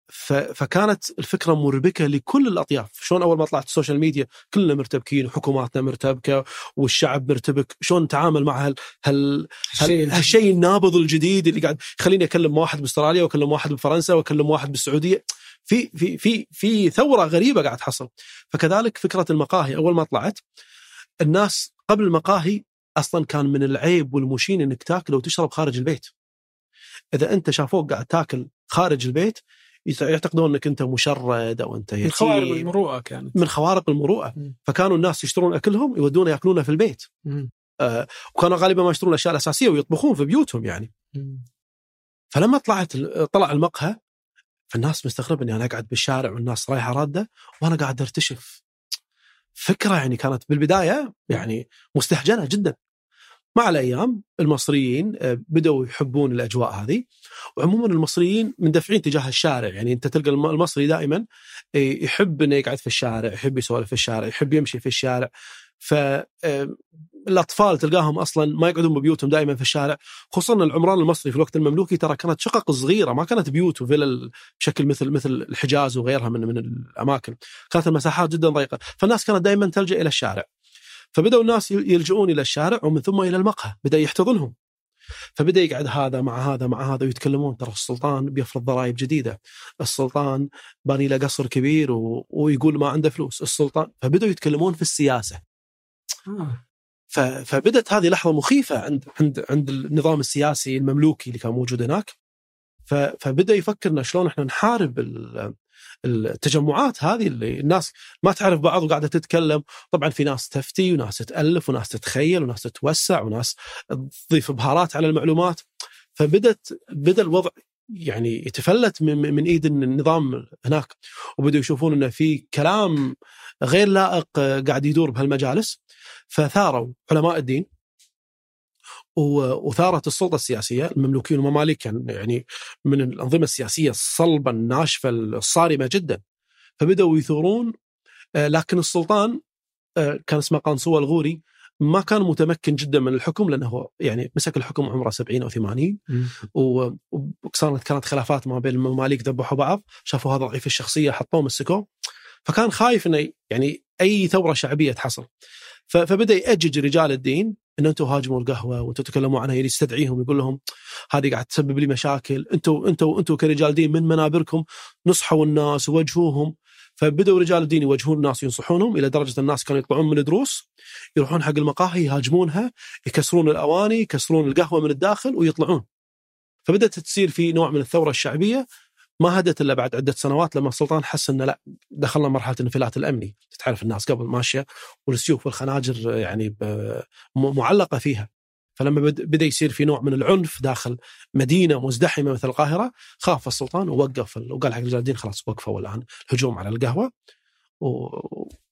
ف... فكانت الفكرة مربكة لكل الأطياف. شلون أول ما طلعت ال social media كلنا مرتبكين وحكوماتنا مرتبكة والشعب مرتبك. شلون نتعامل مع هال... هال... هال... هالشيء. النابض الجديد اللي قاعد يخليني أكلم واحد بأستراليا وأكلم واحد بفرنسا وأكلم واحد بالسعودية. في في في في ثورة غريبة قاعد تحصل فكذلك فكرة المقاهي أول ما طلعت الناس قبل المقاهي أصلا كان من العيب والمشين إنك تاكل وتشرب خارج البيت. إذا أنت شافوك قاعد تاكل خارج البيت يعتقدون إنك أنت مشرد أو أنت يتيم. من خوارق المروءة كانت. من خوارق المروءة. م. فكانوا الناس يشترون أكلهم يودونه يأكلونه في البيت. آه وكانوا غالبا ما يشترون الاشياء الأساسية ويطبخون في بيوتهم يعني. م. فلما طلعت طلع المقهى فالناس مستغرب إني أنا أقعد بالشارع والناس رايحة راده وأنا قاعد أرتشف. فكرة يعني كانت بالبداية يعني مستهجنة جدا. مع الأيام المصريين آه، بدأوا يحبون الأجواء هذه. وعموما المصريين مندفعين تجاه الشارع. يعني أنت تلقى المصري دائما آه، يحب إنه يقعد في الشارع يحب يسولف في الشارع يحب يمشي في الشارع. ف آه، تلقاهم أصلا ما يقعدون ببيوتهم دائما في الشارع. خصوصا العمران المصري في الوقت المملوكي ترى كانت شقق صغيرة ما كانت بيوت وفلل بشكل مثل مثل الحجاز وغيرها من من الأماكن. كانت المساحات جدا ضيقة. فالناس كانت دائما تلجأ إلى الشارع. فبدأوا الناس يلجؤون إلى الشارع ومن ثم إلى المقهى. بدأ يحتضنهم. فبدأ يقعد هذا مع هذا مع هذا ويتكلمون. ترى السلطان بيفرض ضرائب جديدة. السلطان باني له قصر كبير و... ويقول ما عنده فلوس. السلطان فبدأوا يتكلمون في السياسة. فبدت هذه لحظة مخيفة عند عند عند النظام السياسي المملوكي اللي كان موجود هناك. فبدأ يفكرنا شلون إحنا نحارب ال... التجمعات هذه اللي الناس ما تعرف بعض وقاعدة تتكلم. طبعا في ناس تفتي وناس تألف وناس تتخيل وناس تتوسع وناس تضيف بهارات على المعلومات. فبدت بدأ الوضع يعني يتفلت من, من إيد النظام هناك. وبدوا يشوفون إنه في كلام غير لائق قاعد يدور بهالمجالس. فثاروا علماء الدين وثارت السلطة السياسية المملوكيين والمماليك يعني من الأنظمة السياسية الصلبه الناشفه الصارمة جدا. فبدأوا يثورون آه، لكن السلطان آه، كان اسمه قانصوة الغوري ما كان متمكن جدا من الحكم لأنه يعني مسك الحكم عمره 70 أو 80 وصارت كانت خلافات ما بين المماليك ذبحوا بعض شافوا هذا ضعيف الشخصية حطوه مسكوه. فكان خايف إنه يعني أي ثورة شعبية تحصل. فبدأ يأجج رجال الدين إن أنتم هاجموا القهوة وأنتم تتكلموا عنها يستدعيهم يقول لهم هذه قاعد تسبب لي مشاكل أنتم أنتم أنتم كرجال دين من منابركم نصحوا الناس ووجهوهم. فبدأوا رجال الدين يوجهون الناس ينصحونهم إلى درجة الناس كانوا يطلعون من دروس يروحون حق المقاهي يهاجمونها يكسرون الأواني يكسرون القهوة من الداخل ويطلعون. فبدأت تصير في نوع من الثورة الشعبية ما هدت إلا بعد عدة سنوات لما السلطان حس إنه لا دخلنا مرحلة الانفلات الأمني، تعرف الناس قبل ماشية والسيوف والخناجر يعني معلقة فيها. فلما بدأ يصير في نوع من العنف داخل مدينة مزدحمة مثل القاهرة خاف السلطان ووقف وقال حق رجال الدين خلاص وقفوا الآن الهجوم على القهوة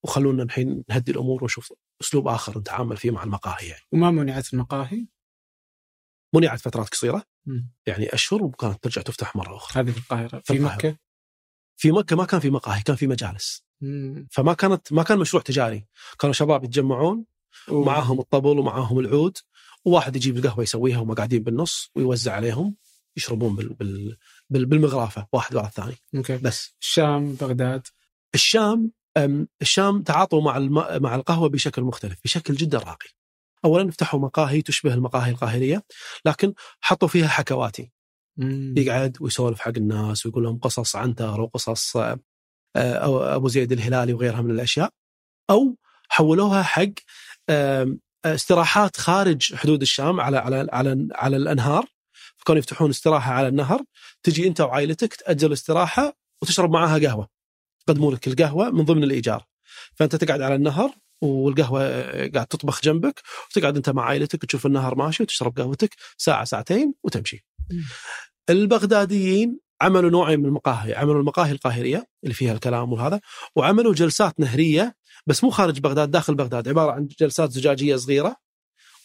وخلونا الحين نهدي الأمور ونشوف أسلوب آخر نتعامل فيه مع المقاهي يعني. وما منعت المقاهي؟ منعت فترات قصيرة يعني أشهر وكانت ترجع تفتح مرة أخرى. هذه في القاهرة. في, في مكة؟ في مكة ما كان في مقاهي كان في مجالس. مم. فما كانت ما كان مشروع تجاري. كانوا شباب يتجمعون ومعاهم الطبل ومعاهم العود وواحد يجيب القهوة يسويها وهم قاعدين بالنص ويوزع عليهم يشربون بال بال بال بالمغرافه واحد ورا الثاني. أوكي. بس. الشام بغداد؟ الشام الشام تعاطوا مع مع القهوة بشكل مختلف بشكل جدا راقي. اولا فتحوا مقاهي تشبه المقاهي القاهرية لكن حطوا فيها حكواتي. مم. يقعد ويسولف حق الناس ويقول لهم قصص عنتر وقصص آه، أبو زيد الهلالي وغيرها من الأشياء. أو حولوها حق استراحات خارج حدود الشام على على على على الأنهار. فكانوا يفتحون استراحة على النهر تجي أنت وعائلتك تاجر استراحة وتشرب معاها قهوة. يقدمون لك القهوة من ضمن الإيجار. فأنت تقعد على النهر والقهوة قاعد تطبخ جنبك وتقعد أنت مع عائلتك تشوف النهر ماشي وتشرب قهوتك ساعة ساعتين وتمشي. البغداديين عملوا نوعين من المقاهي، عملوا المقاهي القاهرية اللي فيها الكلام وهذا، وعملوا جلسات نهرية بس مو خارج بغداد داخل بغداد عبارة عن جلسات زجاجية صغيرة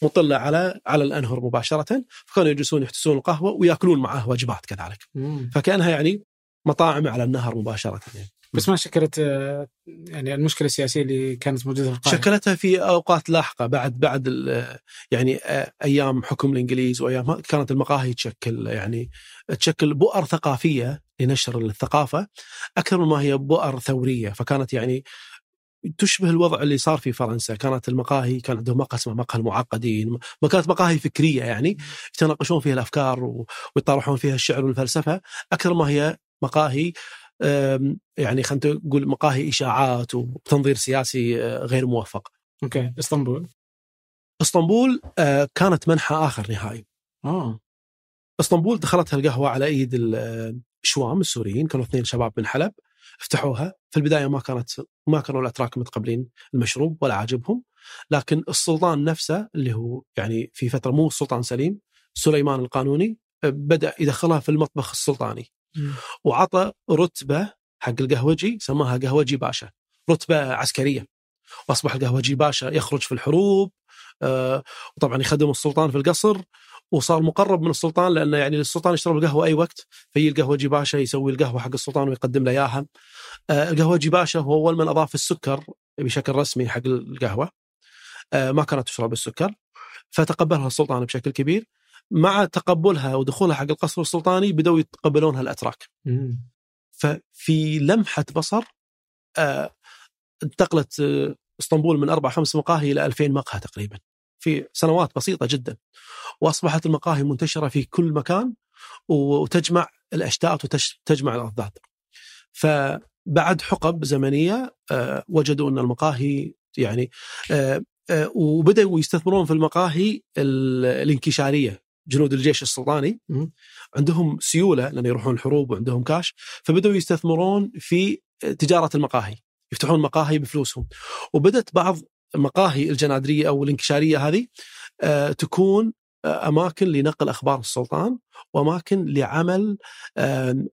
مطلة على على الأنهر مباشرة، فكانوا يجلسون يحتسون القهوة ويأكلون معه وجبات كذلك. مم. فكأنها يعني مطاعم على النهر مباشرة يعني. بس ما شكلت آه، يعني المشكلة السياسية اللي كانت موجودة في القاهرة. شكلتها في أوقات لاحقة بعد بعد يعني آه، أيام حكم الإنجليز وأيام كانت المقاهي تشكل يعني تشكل بؤر ثقافية لنشر الثقافة أكثر مما هي بؤر ثورية. فكانت يعني تشبه الوضع اللي صار في فرنسا. كانت المقاهي كان عندهم مقهى اسمه مقهى المعقدين ما كانت مقاهي فكرية يعني يتناقشون فيها الأفكار ويطرحون فيها الشعر والفلسفة أكثر ما هي مقاهي يعني خلينا نقول مقاهي إشاعات وتنظير سياسي آه، غير موفق. أوكي. إسطنبول. إسطنبول آه، كانت منحى آخر نهائي. آه. إسطنبول دخلتها القهوه على إيد ال- الشوام السوريين كانوا اثنين شباب من حلب فتحوها في البداية ما كانت ما كانوا الأتراك متقبلين المشروب ولا عاجبهم لكن السلطان نفسه اللي هو يعني في فترة مو السلطان سليم سليمان القانوني آه، بدأ يدخلها في المطبخ السلطاني. وعطى رتبة حق القهوجي سماها قهوجي باشا رتبة عسكرية وأصبح القهوجي باشا يخرج في الحروب آه، وطبعا يخدم السلطان في القصر وصار مقرب من السلطان لأنه يعني السلطان يشرب القهوة أي وقت فيجي القهوجي باشا يسوي القهوة حق السلطان ويقدم له إياها. آه، القهوجي باشا هو أول من أضاف السكر بشكل رسمي حق القهوة. آه، ما كانت تشرب السكر فتقبلها السلطان بشكل كبير. مع تقبلها ودخولها حق القصر السلطاني بدأوا يتقبلونها الأتراك. مم. ففي لمحة بصر آه، انتقلت آه، اسطنبول من أربع خمس مقاهي إلى 2000 مقهى تقريبا في سنوات بسيطة جدا وأصبحت المقاهي منتشرة في كل مكان وتجمع الأشتات وتجمع الأضداد. فبعد حقب زمنية آه، وجدوا أن المقاهي يعني وبدأوا يستثمرون في المقاهي ال- الانكشارية جنود الجيش السلطاني. عندهم سيولة لأن يروحون الحروب وعندهم كاش فبدأوا يستثمرون في تجارة المقاهي يفتحون مقاهي بفلوسهم. وبدت بعض المقاهي الجنادرية أو الانكشارية هذه آه، تكون آه، أماكن لنقل أخبار السلطان وأماكن لعمل آه،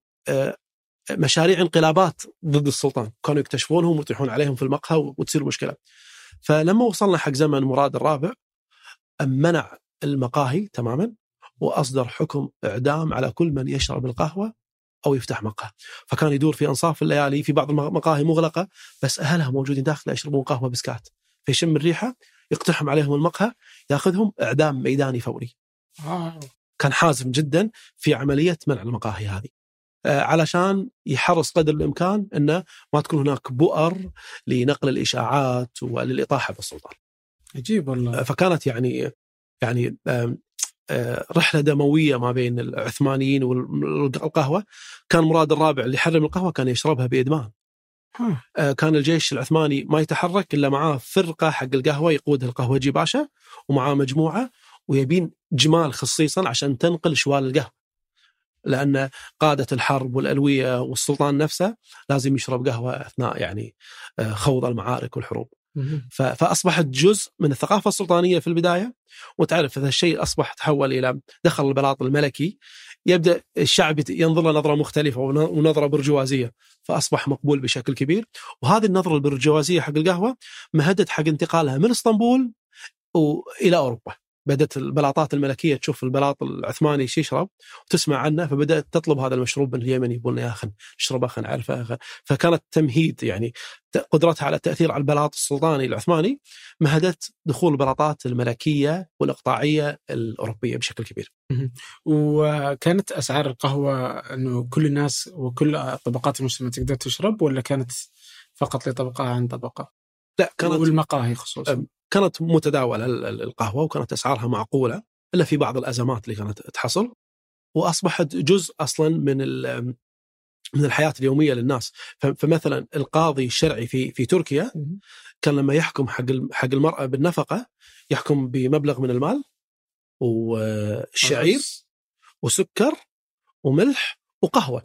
مشاريع انقلابات ضد السلطان. كانوا يكتشفونهم ويطيحون عليهم في المقهى وتصير مشكلة. فلما وصلنا حق زمن مراد الرابع منع المقاهي تماما. وأصدر حكم إعدام على كل من يشرب القهوة أو يفتح مقهى. فكان يدور في أنصاف الليالي في بعض المقاهي مغلقة بس أهلها موجودين داخل يشربون قهوة بسكات. فيشم الريحة يقتحم عليهم المقهى يأخذهم إعدام ميداني فوري. آه. كان حازم جدا في عملية منع المقاهي هذه. آه، علشان يحرص قدر الإمكان إنه ما تكون هناك بؤر لنقل الإشاعات وللإطاحة بالسلطان. عجيب والله. فكانت يعني يعني آه، رحلة دموية ما بين العثمانيين والقهوه كان مراد الرابع اللي يحرم القهوة كان يشربها بإدمان. آه، كان الجيش العثماني ما يتحرك إلا معاه فرقة حق القهوة يقودها القهوجي باشا ومعاه مجموعة ويبين جمال خصيصا عشان تنقل شوال القهوة. لأن قادة الحرب والألوية والسلطان نفسه لازم يشرب قهوة أثناء يعني آه، خوض المعارك والحروب. فأصبحت جزء من الثقافة السلطانية في البداية. وتعرف هذا الشيء أصبح تحول إلى دخل البلاط الملكي. يبدأ الشعب ينظر له نظرة مختلفة ون- ونظرة برجوازية فأصبح مقبول بشكل كبير. وهذه النظرة البرجوازية حق القهوة مهدت حق انتقالها من إسطنبول والى أوروبا. بدأت البلاطات الملكية تشوف البلاط العثماني يشرب وتسمع عنه فبدأت تطلب هذا المشروب من اليمن يقول يا أخي نشربه خلينا نعرفه فكانت تمهيد يعني قدرتها على التاثير على البلاط السلطاني العثماني مهدت دخول البلاطات الملكية والإقطاعية الأوروبية بشكل كبير. وكانت أسعار القهوة إنه كل الناس وكل طبقات المجتمع تقدر تشرب ولا كانت فقط لطبقة عن طبقة؟ لا كانت والمقاهي خصوصا كانت متداولة ال- ال- القهوة وكانت أسعارها معقولة إلا في بعض الأزمات اللي كانت تحصل وأصبحت جزء أصلا من من الحياة اليومية للناس فمثلا القاضي الشرعي في في تركيا. كان لما يحكم حق حق المرأة بالنفقة يحكم بمبلغ من المال والشعير أرز. وسكر وملح وقهوة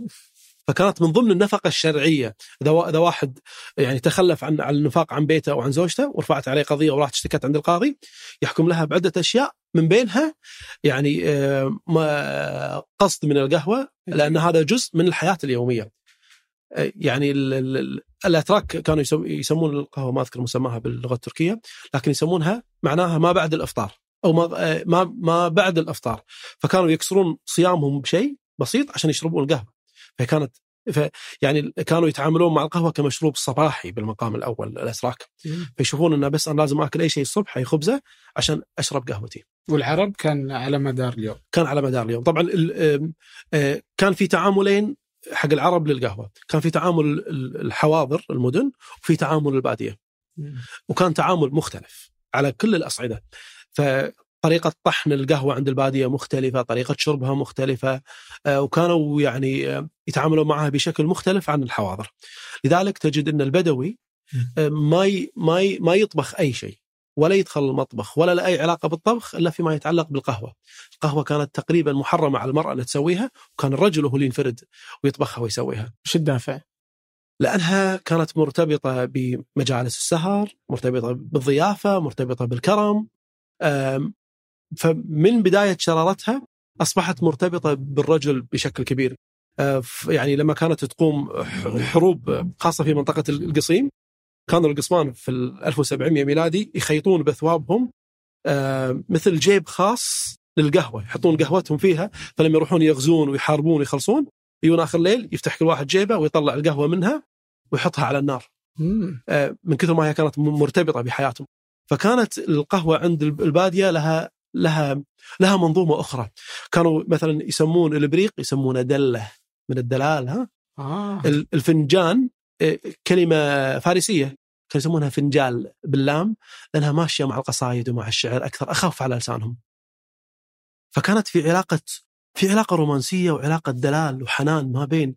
فكانت من ضمن النفقة الشرعية. إذا إذا واحد يعني تخلف عن عن النفاق عن بيته أو عن زوجته ورفعت عليه قضية وراحت اشتكت عند القاضي يحكم لها بعدة أشياء من بينها يعني آه، قصد من القهوة لأن هذا جزء من الحياة اليومية. آه، يعني ال- ال- ال- الأتراك كانوا يسم- يسمون القهوة ما أذكر مسماها باللغة التركية لكن يسمونها معناها ما بعد الإفطار أو ما آه، ما ما بعد الإفطار. فكانوا يكسرون صيامهم بشيء بسيط عشان يشربون القهوة. فكانت ف يعني كانوا يتعاملون مع القهوة كمشروب صباحي بالمقام الأول الاتراك فيشوفون إنه بس أنا لازم آكل أي شيء الصبح أي خبزة عشان أشرب قهوتي. والعرب كان على مدار اليوم. كان على مدار اليوم. طبعا آه، كان في تعاملين حق العرب للقهوة. كان في تعامل ال- الحواضر المدن وفي تعامل البادية. وكان تعامل مختلف على كل الأصعدة. فطريقه طحن القهوة عند البادية مختلفة طريقة شربها مختلفة آه، وكانوا يعني آه، يتعاملون معها بشكل مختلف عن الحواضر لذلك تجد إن البدوي آه، ما ما ما يطبخ أي شيء ولا يدخل المطبخ ولا له أي علاقة بالطبخ إلا فيما يتعلق بالقهوة. القهوة كانت تقريبا محرمة على المرأة ان تسويها وكان الرجل هو اللي ينفرد ويطبخها ويسويها. وش الدافع؟ لأنها كانت مرتبطة بمجالس السهر، مرتبطة بالضيافة، مرتبطة بالكرم. فمن بداية شرارتها أصبحت مرتبطة بالرجل بشكل كبير. آه، يعني لما كانت تقوم حروب خاصة في منطقة القصيم كانوا القصمان في ال 1700 ميلادي يخيطون بثوابهم آه، مثل جيب خاص للقهوة، يحطون قهوتهم فيها فلما يروحون يغزون ويحاربون ويخلصون يجون آخر الليل يفتح كل واحد جيبه ويطلع القهوة منها ويحطها على النار. آه، من كثر ما هي كانت م- مرتبطة بحياتهم. فكانت القهوة عند الب- البادية لها لها لها منظومة أخرى. كانوا مثلا يسمون الإبريق يسمونه دلة من الدلال ها ال- الفنجان آه، كلمة فارسية كانوا يسمونها فنجال باللام لأنها ماشية مع القصايد ومع الشعر أكثر اخف على لسانهم. فكانت في علاقة في علاقة رومانسية وعلاقة دلال وحنان ما بين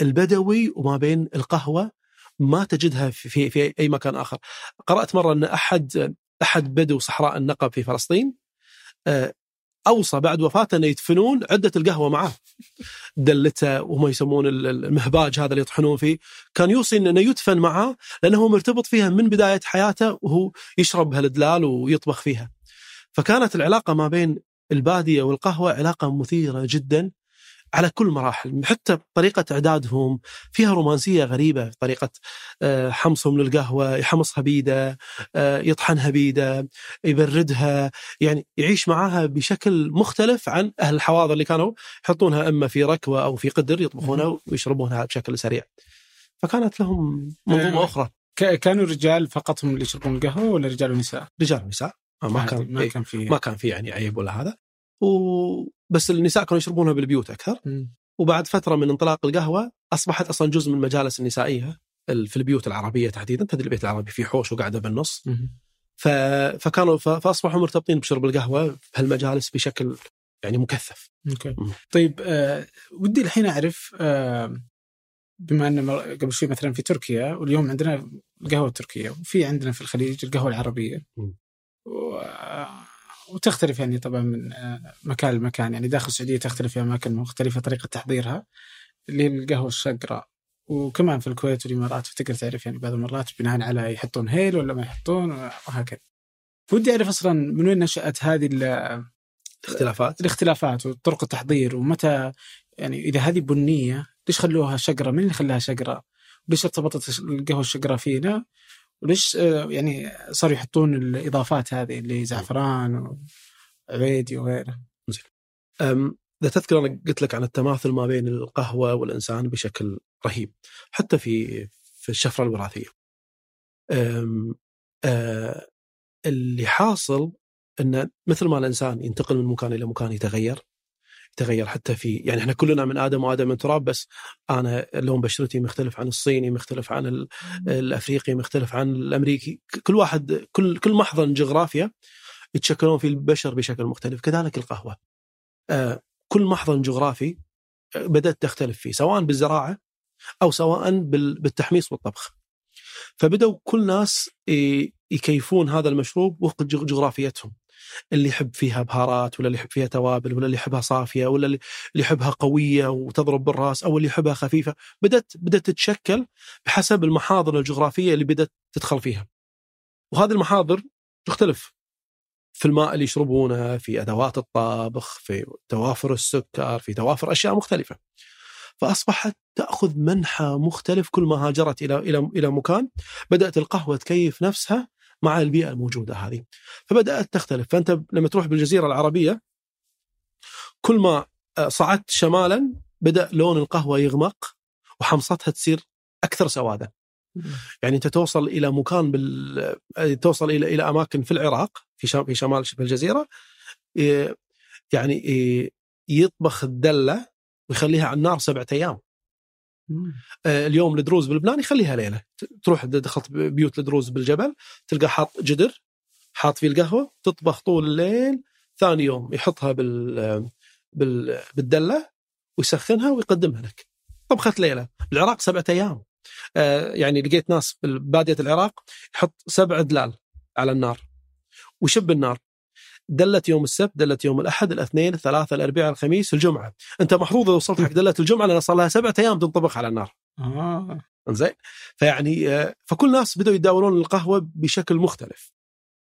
البدوي وما بين القهوة ما تجدها في في, في أي مكان آخر. قرأت مرة أن أحد أحد بدو صحراء النقب في فلسطين آه، أوصى بعد وفاته انه يدفنون عدة القهوة معاه. دلته وهم يسمون ال- ال- المهباج هذا اللي يطحنون فيه، كان يوصي انه يدفن معاه لأنه مرتبط فيها من بداية حياته وهو يشرب هالدلال ويطبخ فيها. فكانت العلاقة ما بين البادية والقهوة علاقة مثيرة جدا على كل مراحل حتى طريقة إعدادهم فيها رومانسية غريبة طريقة آه، حمصهم للقهوة يحمصها بيدة آه، يطحنها بيدة يبردها يعني يعيش معاها بشكل مختلف عن أهل الحواضر اللي كانوا يحطونها إما في ركوة أو في قدر يطبخونها ويشربونها بشكل سريع فكانت لهم منظومة آه. أخرى كانوا رجال فقط هم اللي يشربون القهوه ولا رجال ونساء؟ رجال ونساء ما كان ما إيه، كان في ما كان في يعني عيب ولا هذا و... بس النساء كانوا يشربونها بالبيوت أكثر مم. وبعد فترة من انطلاق القهوة أصبحت أصلا جزء من المجالس النسائية ال- في البيوت العربية تحديدا تدري البيت العربي فيه حوش وقاعدة بالنص مم. ف... فكانوا ف... فأصبحوا مرتبطين بشرب القهوة بهالمجالس بشكل يعني مكثف أوكي مم. طيب آه ودي الحين أعرف آه بما إن قبل شوي مثلا في تركيا واليوم عندنا القهوة التركية وفي عندنا في الخليج القهوة العربية. و... وتختلف يعني طبعا من آه، مكان لمكان يعني داخل السعودية تختلف في أماكن مختلفة طريقة تحضيرها القهوه الشقراء وكمان في الكويت والإمارات فتقدر تعرف يعني بعض المرات بناء على يحطون هيل ولا ما يحطون وهكذا. ودي أعرف أصلا من وين نشأت هذه ال- اختلافات الاختلافات وطرق التحضير ومتى يعني إذا هذه بنية ليش خلوها شقره؟ مين اللي خلاها شقره؟ وليش ارتبطت القهوة الشقره فينا؟ وليش آه، يعني صاروا يحطون الإضافات هذه اللي زعفران وعبيدي وغيره؟ أم، إذا تذكر أنا قلت لك عن التماثل ما بين القهوة والإنسان بشكل رهيب حتى في في الشفرة الوراثية. أم، آه، اللي حاصل إن مثل ما الإنسان ينتقل من مكان إلى مكان يتغير يتغير حتى في يعني إحنا كلنا من آدم وآدم من تراب بس أنا لون بشرتي مختلف عن الصيني مختلف عن ال- الأفريقي مختلف عن الأمريكي. كل واحد كل كل محضن جغرافيا يتشكلون فيه البشر بشكل مختلف. كذلك القهوة. آه، كل محضن جغرافي آه، بدأت تختلف فيه سواء بالزراعة أو سواء بال- بالتحميص والطبخ. فبدأوا كل ناس يكيفون هذا المشروب وفق جغ- جغرافيتهم. اللي يحب فيها بهارات ولا اللي يحب فيها توابل ولا اللي يحبها صافية ولا اللي يحبها قوية وتضرب بالرأس أو اللي يحبها خفيفة. بدأت بدأت تتشكل بحسب المحاضر الجغرافية اللي بدأت تدخل فيها. وهذه المحاضر تختلف في الماء اللي يشربونه في أدوات الطبخ في توافر السكر في توافر أشياء مختلفة. فأصبحت تأخذ منحى مختلف كل ما هاجرت إلى إلى إلى مكان. بدأت القهوة تكيف نفسها مع البيئة الموجودة هذه. فبدأت تختلف. فأنت لما تروح بالجزيرة العربية كل ما آه، صعدت شمالا بدأ لون القهوة يغمق وحمصتها تصير أكثر سوادا يعني أنت توصل إلى مكان بال آه، توصل إلى إلى أماكن في العراق في شام في شمال شبه الجزيرة يعني يطبخ الدلة ويخليها على النار سبعة أيام. اليوم الدروز بلبنان يخليها ليلة. تروح دخلت بيوت الدروز بالجبل تلقى حاط جدر حاط فيه القهوة تطبخ طول الليل ثاني يوم يحطها بال بال بالدلة ويسخنها ويقدمها لك. طبخه ليلة. بالعراق سبعة أيام. آه، يعني لقيت ناس بادية العراق يحط سبع دلال على النار. ويشب النار. دلت يوم السبت دلت يوم الأحد الاثنين الثلاثاء الأربعاء الخميس الجمعة. أنت محظوظ إذا وصلت حق دله الجمعة لأن صار لها سبعة أيام تنطبخ على النار. آه. زين فيعني آه، فكل الناس بدأوا يتداولون القهوة بشكل مختلف.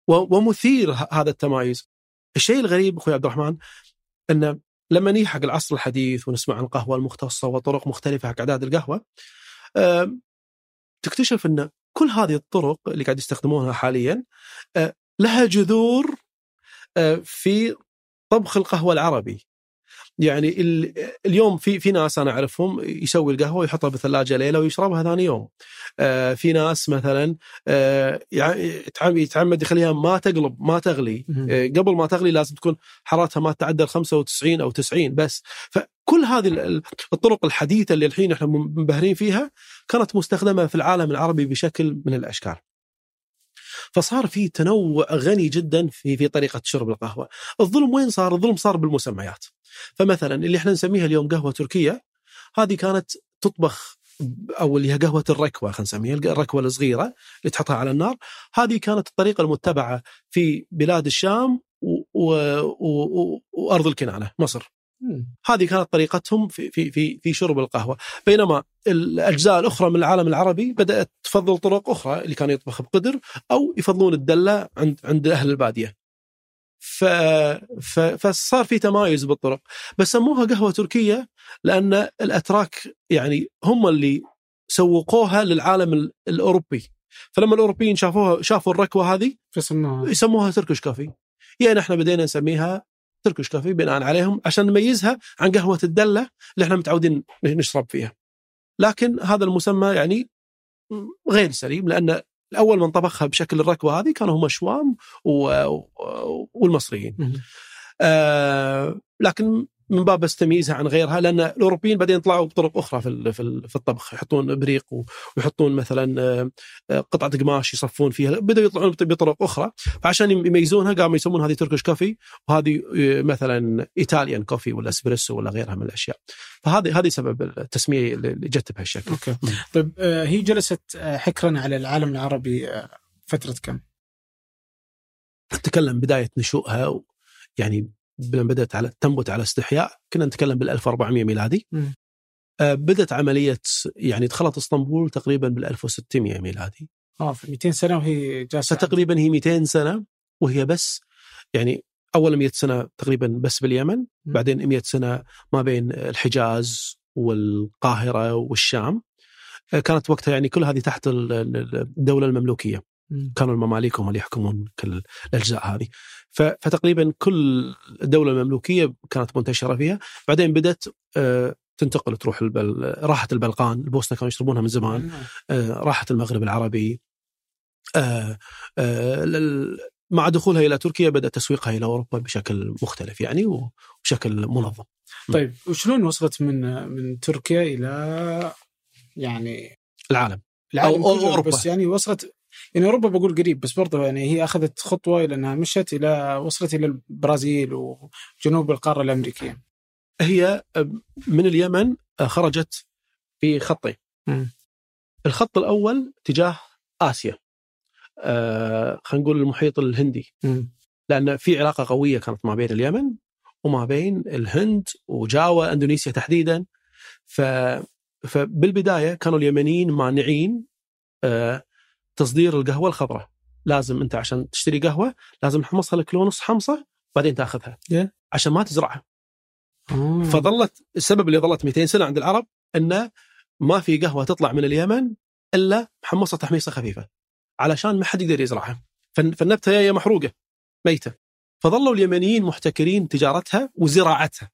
ومثير هذا التمايز. الشيء الغريب أخوي عبد الرحمن أن لما نيجي حق العصر الحديث ونسمع عن القهوة المختصة وطرق مختلفة حق أعداد القهوة آم، تكتشف أن كل هذه الطرق اللي قاعد يستخدمونها حاليا آه، لها جذور آه، في طبخ القهوة العربي يعني ال- اليوم في في ناس أنا أعرفهم يسوي القهوة ويحطها بالثلاجه ليلة ويشربها ثاني يوم. آه في ناس مثلا آه يتعمد يخليها ما تقلب ما تغلي. آه قبل ما تغلي لازم تكون حرارتها ما تعدى ال 95 أو 90 بس فكل هذه ال- ال- الطرق الحديثة اللي الحين إحنا منبهرين فيها كانت مستخدمة في العالم العربي بشكل من الأشكال. فصار في تنوع غني جدا في في طريقة شرب القهوة. الظلم وين صار؟ الظلم صار بالمسميات. فمثلا اللي إحنا نسميها اليوم قهوة تركية هذه كانت تطبخ أو اللي هي قهوة الركوة خلينا نسميها الركوة الصغيرة اللي تحطها على النار هذه كانت الطريقة المتبعة في بلاد الشام و... و... و... وأرض الكنانة مصر. هذه كانت طريقتهم في في في في شرب القهوة، بينما الأجزاء الأخرى من العالم العربي بدأت تفضل طرق أخرى اللي كان يطبخ بقدر أو يفضلون الدلة عند عند أهل البادية. ف... ف... فصار في تمايز بالطرق، بس سموها قهوة تركية لأن الأتراك يعني هم اللي سوقوها للعالم ال- الأوروبي. فلما الأوروبيين شافوها شافوا الركوة هذه يسموها تركش كافي. يعني إحنا بدينا نسميها تركش كافي بناء عليهم عشان نميزها عن قهوة الدلة اللي إحنا متعودين نشرب فيها لكن هذا المسمى يعني غير سليم لأن الأول من طبخها بشكل الركوة هذه كانوا هم الشوام و- والمصريين. آه لكن من باب بس تمييزها عن غيرها لأن الأوروبيين بعدين طلعوا بطرق أخرى في في ال- في الطبخ. يحطون ابريق ويحطون مثلا آه، قطعة قماش يصفون فيها. بدأوا يطلعون بط- بطرق أخرى. فعشان يميزونها قاموا يسمون هذه Turkish coffee وهذه آه، مثلا Italian coffee ولا إسبريسو ولا غيرها من الأشياء. فهذه هذه سبب التسمية اللي جت بهالشكل. okay. طيب آه، هي جلست حكرا على العالم العربي فترة كم؟ نتكلم بداية نشوئها يعني بدأت على تنبت على استحياء كنا نتكلم بال 1400 ميلادي. آه، بدأت عملية يعني دخلت إسطنبول تقريبا بال 1600 ميلادي. آه في 200 سنة وهي جالسة فتقريبا هي 200 سنة وهي بس يعني أول 100 سنة تقريبا بس باليمن بعدين 100 سنة ما بين الحجاز والقاهرة والشام. آه، كانت وقتها يعني كل هذه تحت ال- ال- الدولة المملوكية. مم. كانوا المماليك هم اللي يحكمون كل الاجزاء هذه فتقريبا كل الدولة المملوكية كانت منتشرة فيها. بعدين بدأت آه، تنتقل تروح البل... راحت البلقان. البوسنة كانوا يشربونها من زمان. آه، راحت المغرب العربي. آه، مع دخولها إلى تركيا بدأ تسويقها إلى أوروبا بشكل مختلف يعني وبشكل منظم. طيب وشلون وصلت من من تركيا إلى يعني العالم. العالم أو- أوروبا. بس يعني وصلت يعني أوروبا بقول قريب بس برضه يعني هي أخذت خطوة إلى أنها مشت إلى وصلت إلى البرازيل وجنوب القارة الأمريكية. هي من اليمن خرجت في خطين. الخط الأول تجاه آسيا آه خلينا نقول المحيط الهندي مم. لأن في علاقة قوية كانت ما بين اليمن وما بين الهند وجاوا إندونيسيا تحديدا ف فبالبداية كانوا اليمنيين مانعين آه، تصدير القهوة الخضراء. لازم أنت عشان تشتري قهوة لازم نحمصها لك لو نص حمصة بعدين تأخذها. Yeah. عشان ما تزرعها. آه. فظلت السبب اللي ظلت 200 سنة عند العرب انه ما في قهوة تطلع من اليمن إلا محمصه تحميصة خفيفة. علشان ما حد يقدر يزرعها. فالن- فالنبتة هي محروقة. ميتة. فظلوا اليمنيين محتكرين تجارتها وزراعتها.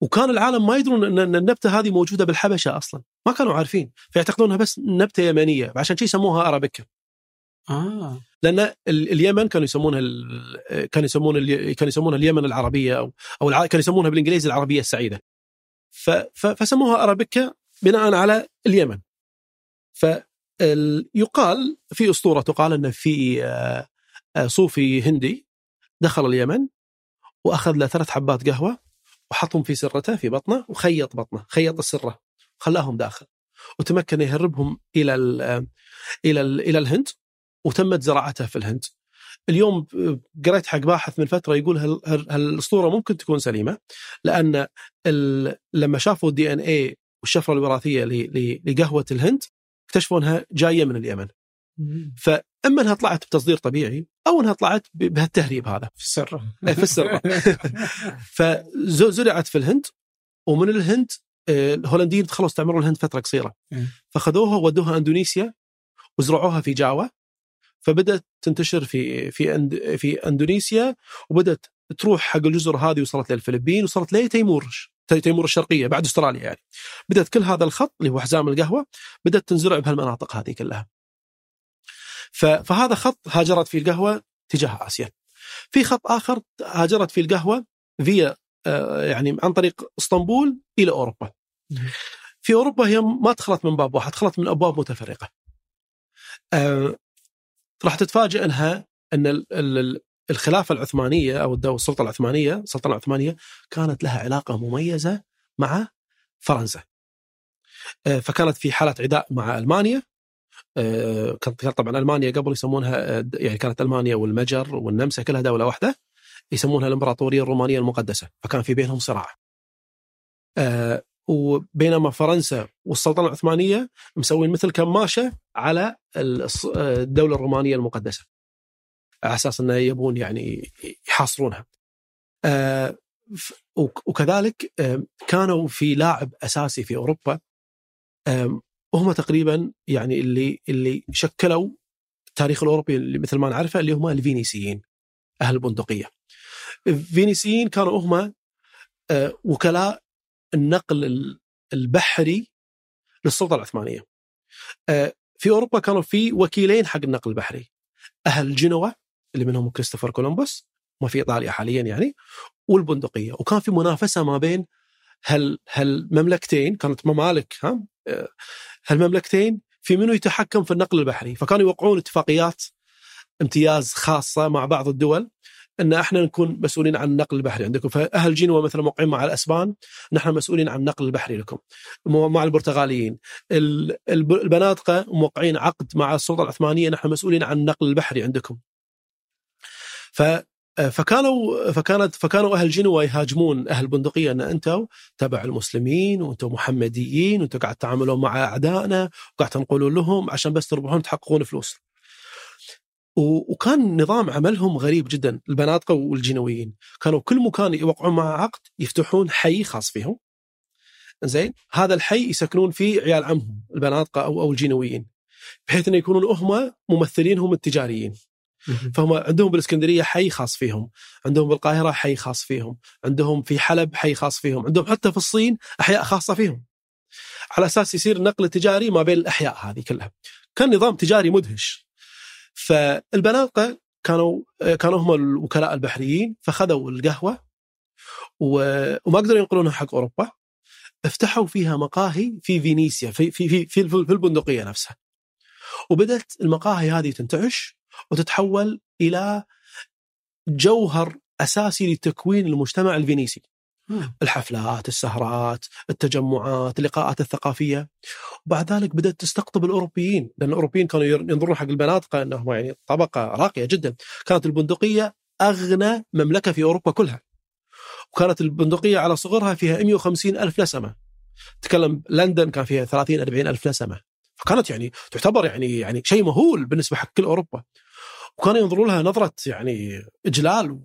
وكان العالم ما يدرون ان النبتة هذه موجودة بالحبشة أصلا. ما كانوا عارفين. فيعتقدونها بس نبتة يمنية. عشان شي يسموها أرابيكا. آه. لأن ال- اليمن كانوا يسمونها ال- كانوا يسمون ال- كانوا يسمونها اليمن العربية أو أو الع- كانوا يسمونها بالإنجليزي العربية السعيدة. ف- ف- فسموها أرابيكا بناء على اليمن. فيقال في أسطورة تقال إن في آه، آه، صوفي هندي دخل اليمن وأخذ له ثلاث حبات قهوة. وحطهم في سرته في بطنه وخيط بطنه خيط السره خلاهم داخل. وتمكن يهربهم إلى ال إلى ال إلى الهند وتمت زراعتها في الهند. اليوم قريت حق باحث من فترة يقول هال- هال- هالاسطوره ممكن تكون سليمة؟ لأن لما شافوا الدي إن اي والشفرة الوراثية لقهوة الهند اكتشفوا انها جاية من اليمن. فاما أنها طلعت بتصدير طبيعي أو أنها طلعت بهالتهريب هذا. في السر في السر. فزرعت في الهند ومن الهند آه، الهولنديين دخلوا استعمروا الهند فترة قصيرة. مم. فخذوها ودوها إندونيسيا وزرعوها في جاوا. فبدأت تنتشر في في أند في إندونيسيا وبدأت تروح حق الجزر هذه وصلت للفلبين وصلت لتيمور تيمور الشرقية بعد أستراليا يعني. بدأت كل هذا الخط اللي هو حزام القهوة بدأت تنزرع بهالمناطق هذه كلها. فهذا خط هاجرت فيه القهوة تجاه آسيا. في خط آخر هاجرت فيه القهوة فيا آه، يعني عن طريق إسطنبول إلى أوروبا. في أوروبا هي ما دخلت من باب واحد دخلت من أبواب متفرقة. آه، راح تتفاجئ إنها إن ال- ال- ال- الخلافة العثمانية أو السلطة العثمانية السلطنه العثمانية كانت لها علاقة مميزة مع فرنسا. آه، فكانت في حالة عداء مع ألمانيا. كانت كانت طبعا ألمانيا قبل يسمونها آه، يعني كانت ألمانيا والمجر والنمسا كلها دولة واحدة يسمونها الإمبراطورية الرومانية المقدسة فكان في بينهم صراع. آه، وبينما فرنسا والسلطنة العثمانية مسوين مثل كماشة على آه، الدولة الرومانية المقدسة على أساس إنه يبون يعني يحاصرونها. آه، وكذلك آه، كانوا في لاعب أساسي في أوروبا آم، هم تقريبا يعني اللي اللي شكلوا التاريخ الأوروبي اللي مثل ما نعرفه اللي هم الفينيسيين أهل البندقية. الفينيسيين كانوا هم آه، وكلاء النقل ال- البحري للسلطة العثمانية. آه، في أوروبا كانوا في وكيلين حق النقل البحري. أهل جنوة اللي منهم كريستوفر كولومبوس ما في إيطاليا حاليا يعني والبندقية وكان في منافسة ما بين هال هالمملكتين كانت ممالك ها هالمملكتين في منو يتحكم في النقل البحري؟ فكانوا يوقعون اتفاقيات امتياز خاصة مع بعض الدول إن إحنا نكون مسؤولين عن النقل البحري عندكم. فأهل جنوة مثلا موقعين مع الأسبان نحن مسؤولين عن النقل البحري لكم مع البرتغاليين. ال- الب- البناتقة موقعين عقد مع السلطة العثمانية نحن مسؤولين عن النقل البحري عندكم. ف فكانوا فكانت فكانوا أهل جنوة يهاجمون أهل البندقيه أن أنتم تبع المسلمين وأنتم محمديين وأنتم قاعد تتعاملون مع أعدائنا وقاعد تنقلون لهم عشان بس تربحون تحققون فلوس. وكان نظام عملهم غريب جدا. البناتقة والجنويين كانوا كل مكان يوقعون مع عقد يفتحون حي خاص فيهم. زين هذا الحي يسكنون فيه عيال عمهم البناتقة أو أو الجنويين بحيث إنه يكونون هم ممثلينهم التجاريين. فهم عندهم بالإسكندرية حي خاص فيهم، عندهم بالقاهرة حي خاص فيهم، عندهم في حلب حي خاص فيهم، عندهم حتى في الصين أحياء خاصة فيهم. على أساس يصير النقل التجاري ما بين الأحياء هذه كلها. كان نظام تجاري مدهش. فالبناتقه كانوا كانوا هم الوكلاء البحريين فخذوا القهوة وما قدروا ينقلونها حق أوروبا. افتحوا فيها مقاهي في فينيسيا في في في في, في البندقية نفسها. وبدأت المقاهي هذه تنتعش وتتحول إلى جوهر أساسي لتكوين المجتمع الفينيسي. الحفلات السهرات التجمعات اللقاءات الثقافية. وبعد ذلك بدأت تستقطب الأوروبيين لأن الأوروبيين كانوا ينظرون حق البنادقه انهم يعني طبقة راقية جدا. كانت البندقية أغنى مملكة في أوروبا كلها. وكانت البندقية على صغرها فيها 150 ألف نسمه تكلم لندن كان فيها 30 40 ألف نسمه فكانت يعني تعتبر يعني يعني شيء مهول بالنسبة حق كل أوروبا. وكانوا ينظرون لها نظرة يعني إجلال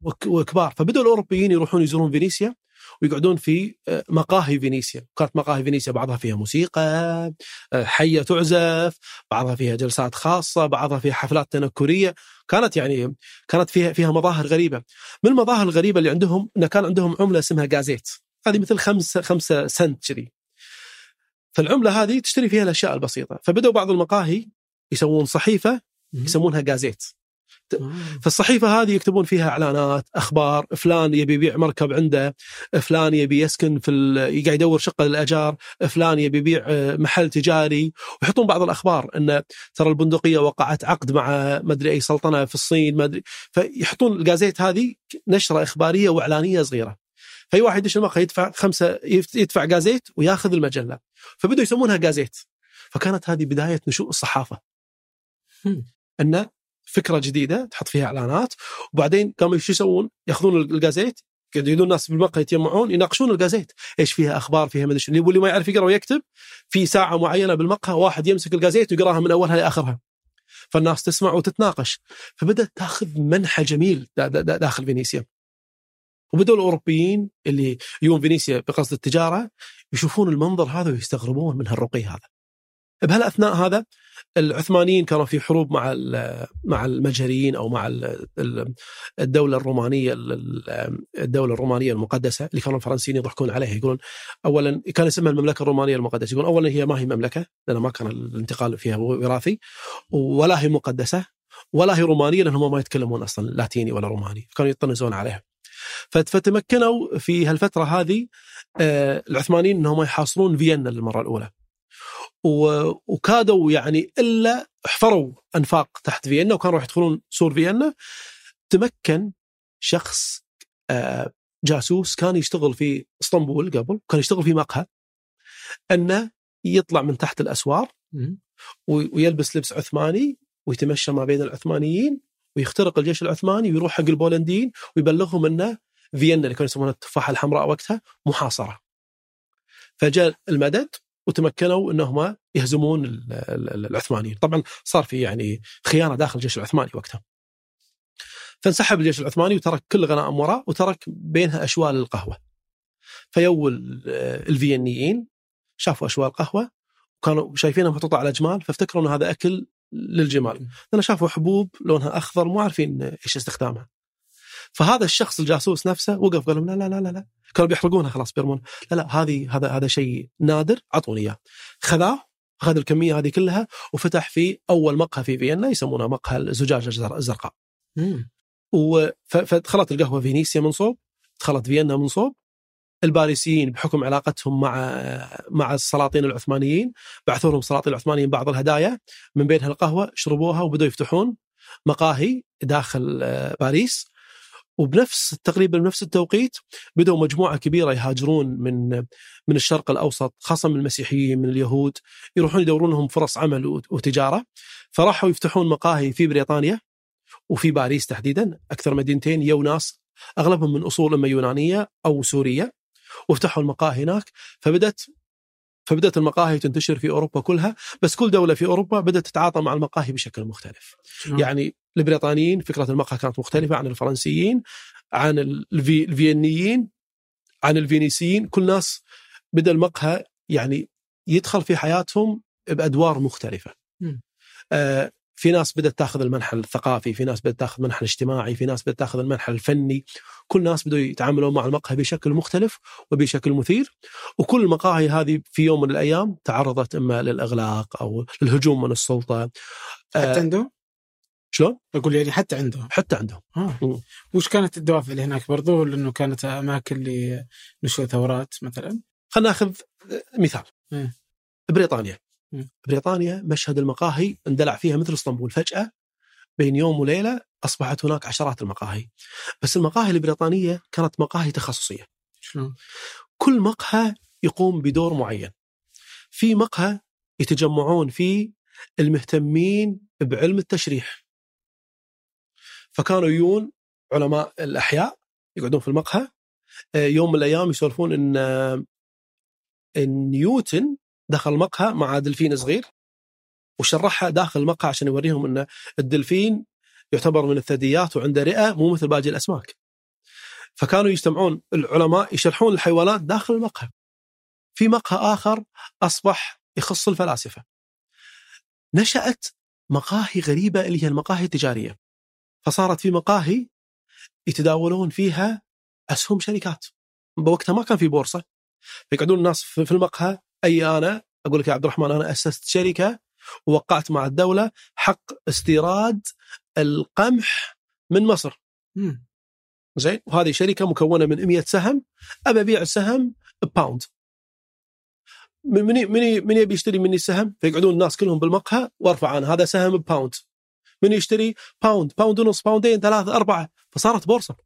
وك- وكبار. فبدأوا الأوروبيين يروحون يزورون فينيسيا ويقعدون في آه، مقاهي فينيسيا. كانت مقاهي فينيسيا بعضها فيها موسيقى آه، حية تعزف بعضها فيها جلسات خاصة بعضها فيها حفلات تنكرية. كانت يعني كانت فيها فيها مظاهر غريبة. من المظاهر الغريبة اللي عندهم أن كان عندهم عملة اسمها جازيت هذه مثل خمسة خمسة سنت كذي فالعملة هذه تشتري فيها الأشياء البسيطة. فبدأوا بعض المقاهي يسوون صحيفة يسمونها جازيت مم. فالصحيفة هذه يكتبون فيها إعلانات أخبار فلان يبي يبيع مركب عنده فلان يبي يسكن في ال- قاعد يدور شقة للأجار فلان يبي يبيع آه، محل تجاري. ويحطون بعض الأخبار إن ترى البندقية وقعت عقد مع مدري أي سلطنة في الصين ما أدري. فيحطون ال gazette هذه نشرة إخبارية وإعلانية صغيرة. فأي واحد يدش المقهى يدفع خمسة يدفع gazette وياخذ المجلة. فبدوا يسمونها gazette فكانت هذه بداية نشوء الصحافة. مم. ان فكرة جديدة تحط فيها إعلانات وبعدين قاموا شو يسوون؟ يأخذون ال gazette يقعدون الناس بالمقهى يتجمعون يناقشون ال gazette إيش فيها أخبار فيها شنو. اللي واللي ما يعرف يقرأ ويكتب في ساعة معينة بالمقهى واحد يمسك ال gazette ويقراها من أولها لآخرها فالناس تسمع وتتناقش فبدأت تأخذ منحى جميل دا- دا- دا- داخل فينيسيا وبدأوا الأوروبيين اللي يجون فينيسيا بقصد التجارة يشوفون المنظر هذا ويستغربون من هالرقي هذا بهالأثناء هذا العثمانيين كانوا في حروب مع مع المجريين أو مع ال- ال- الدولة الرومانية ال- الدولة الرومانية المقدسة اللي كانوا الفرنسيين يضحكون عليها يقولون اولا كان اسمها المملكة الرومانية المقدسة يقولون اولا هي ما هي مملكة لأن ما كان الانتقال فيها وراثي ولا هي مقدسة ولا هي رومانية لانهم ما يتكلمون أصلا لاتيني ولا روماني كانوا يطنزون عليها. فت- فتمكنوا في هالفترة هذه آه، العثمانيين إنهم يحاصرون فيينا للمرة الأولى. وكادوا يعني إلا حفروا أنفاق تحت فيينا وكانوا راح يدخلون سور فيينا تمكن شخص آه، جاسوس كان يشتغل في إسطنبول قبل كان يشتغل في مقهى أنه يطلع من تحت الأسوار ويلبس لبس عثماني ويتمشى ما بين العثمانيين ويخترق الجيش العثماني ويروح حق البولنديين ويبلغهم أنه فيينا اللي كانوا يسمونها التفاحة الحمراء وقتها محاصرة. فجاء المدد وتمكنوا إنهم يهزمون ال- ال- العثمانيين، طبعا صار في يعني خيانة داخل الجيش العثماني وقتها. فانسحب الجيش العثماني وترك كل غنائم وراء وترك بينها أشوال القهوة. فيو ال- الفينيين شافوا أشوال قهوه وكانوا شايفينها محطوطه على جمال فافتكروا إن هذا أكل للجمال، لأن شافوا حبوب لونها أخضر مو عارفين إيش استخدامها. فهذا الشخص الجاسوس نفسه وقف قال لهم لا لا لا لا كانوا بيحرقونها خلاص بيرمون. لا لا هذه هذا هذا شيء نادر أعطوني إياه. خذاه أخذ الكمية هذه كلها وفتح في أول مقهى في فيينا يسمونه مقهى الزجاجه الزر- الزرقاء. فدخلت القهوة فينيسيا من صوب دخلت فيينا من صوب. الباريسيين بحكم علاقتهم مع مع السلاطين العثمانيين بعثوا لهم السلاطين العثمانيين بعض الهدايا. من بينها القهوة شربوها وبدأوا يفتحون مقاهي داخل آه، باريس. وبنفس تقريبا بنفس التوقيت بدأوا مجموعة كبيرة يهاجرون من من الشرق الأوسط خاصة من المسيحيين من اليهود يروحون يدورون لهم فرص عمل وت- وتجارة. فراحوا يفتحون مقاهي في بريطانيا وفي باريس تحديدا أكثر مدينتين يو ناس أغلبهم من أصول اما يونانية أو سورية وفتحوا المقاهي هناك. فبدت فبدأت المقاهي تنتشر في أوروبا كلها بس كل دولة في أوروبا بدأت تتعاطى مع المقاهي بشكل مختلف. شلون؟ يعني البريطانيين فكره المقهى كانت مختلفة عن الفرنسيين عن الفي الفينيين عن الفينيسيين. كل ناس بدأ المقهى يعني يدخل في حياتهم بأدوار مختلفة. آه في ناس بدأت تاخذ المنحى الثقافي في ناس بدأت تاخذ المنحى الاجتماعي في ناس بدأت تاخذ المنحى الفني. كل ناس بدوا يتعاملون مع المقهى بشكل مختلف وبشكل مثير. وكل المقاهي هذه في يوم من الأيام تعرضت إما للإغلاق أو للهجوم من السلطة. حتى آه عندهم؟ شلون؟ أقول يعني حتى عندهم حتى عندهم آه. مم. وش كانت الدوافع اللي هناك برضو لأنه كانت أماكن لنشوء ثورات مثلا خلينا ناخذ مثال مم. بريطانيا مم. بريطانيا مشهد المقاهي اندلع فيها مثل اسطنبول فجأة بين يوم وليلة أصبحت هناك عشرات المقاهي بس المقاهي البريطانية كانت مقاهي تخصصية شلون؟ كل مقهى يقوم بدور معين في مقهى يتجمعون فيه المهتمين بعلم التشريح فكانوا يجون علماء الأحياء يقعدون في المقهى آه، يوم من الأيام يسولفون إن آه، إن نيوتن دخل مقهى مع دلفين صغير وشرحها داخل المقهى عشان يوريهم إن الدلفين يعتبر من الثدييات وعنده رئة مو مثل باقي الأسماك. فكانوا يجتمعون العلماء يشرحون الحيوانات داخل المقهى. في مقهى آخر أصبح يخص الفلاسفة. نشأت مقاهي غريبة اللي هي المقاهي التجارية. فصارت في مقاهي يتداولون فيها أسهم شركات. بوقتها ما كان في بورصة. فيقعدون الناس في المقهى أي أنا أقول لك يا عبد الرحمن أنا أسست شركة ووقعت مع الدولة حق استيراد القمح من مصر. مم. زين وهذه شركة مكونة من 100 سهم أبى أبيع السهم بباوند. من من من من يبي يشتري مني السهم فيقعدون الناس كلهم بالمقهى وأرفع أنا هذا سهم ب pound. من يشتري pound pound ونص باوندين ثلاثة أربعة. فصارت بورصة.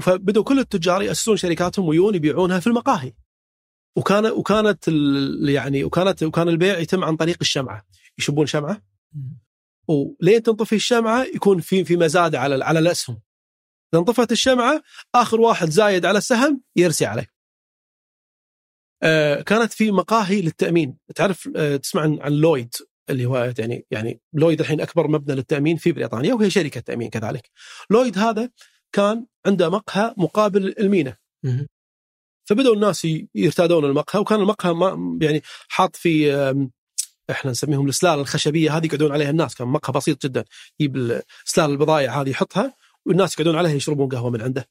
فبدوا كل التجار يأسسون شركاتهم ويون يبيعونها في المقاهي. وكان وكانت يعني وكانت وكان البيع يتم عن طريق الشمعة. يشبون شمعة. ولين تنطفي الشمعة يكون في في مزاد على على الأسهم. إذا انطفت الشمعة آخر واحد زايد على السهم يرسي عليه. آه كانت في مقاهي للتأمين. تعرف آه تسمع عن لويد؟ اللي هو يعني يعني لويد الحين أكبر مبنى للتأمين في بريطانيا وهي شركة تأمين كذلك لويد هذا كان عنده مقهى مقابل المينا. فبدأوا الناس يرتادون المقهى وكان المقهى ما يعني حاط في إحنا نسميهم السلال الخشبية هذه يقعدون عليها الناس كان مقهى بسيط جدا يجيب ال- سلال البضائع هذه يحطها والناس يقعدون عليها يشربون قهوة من عنده.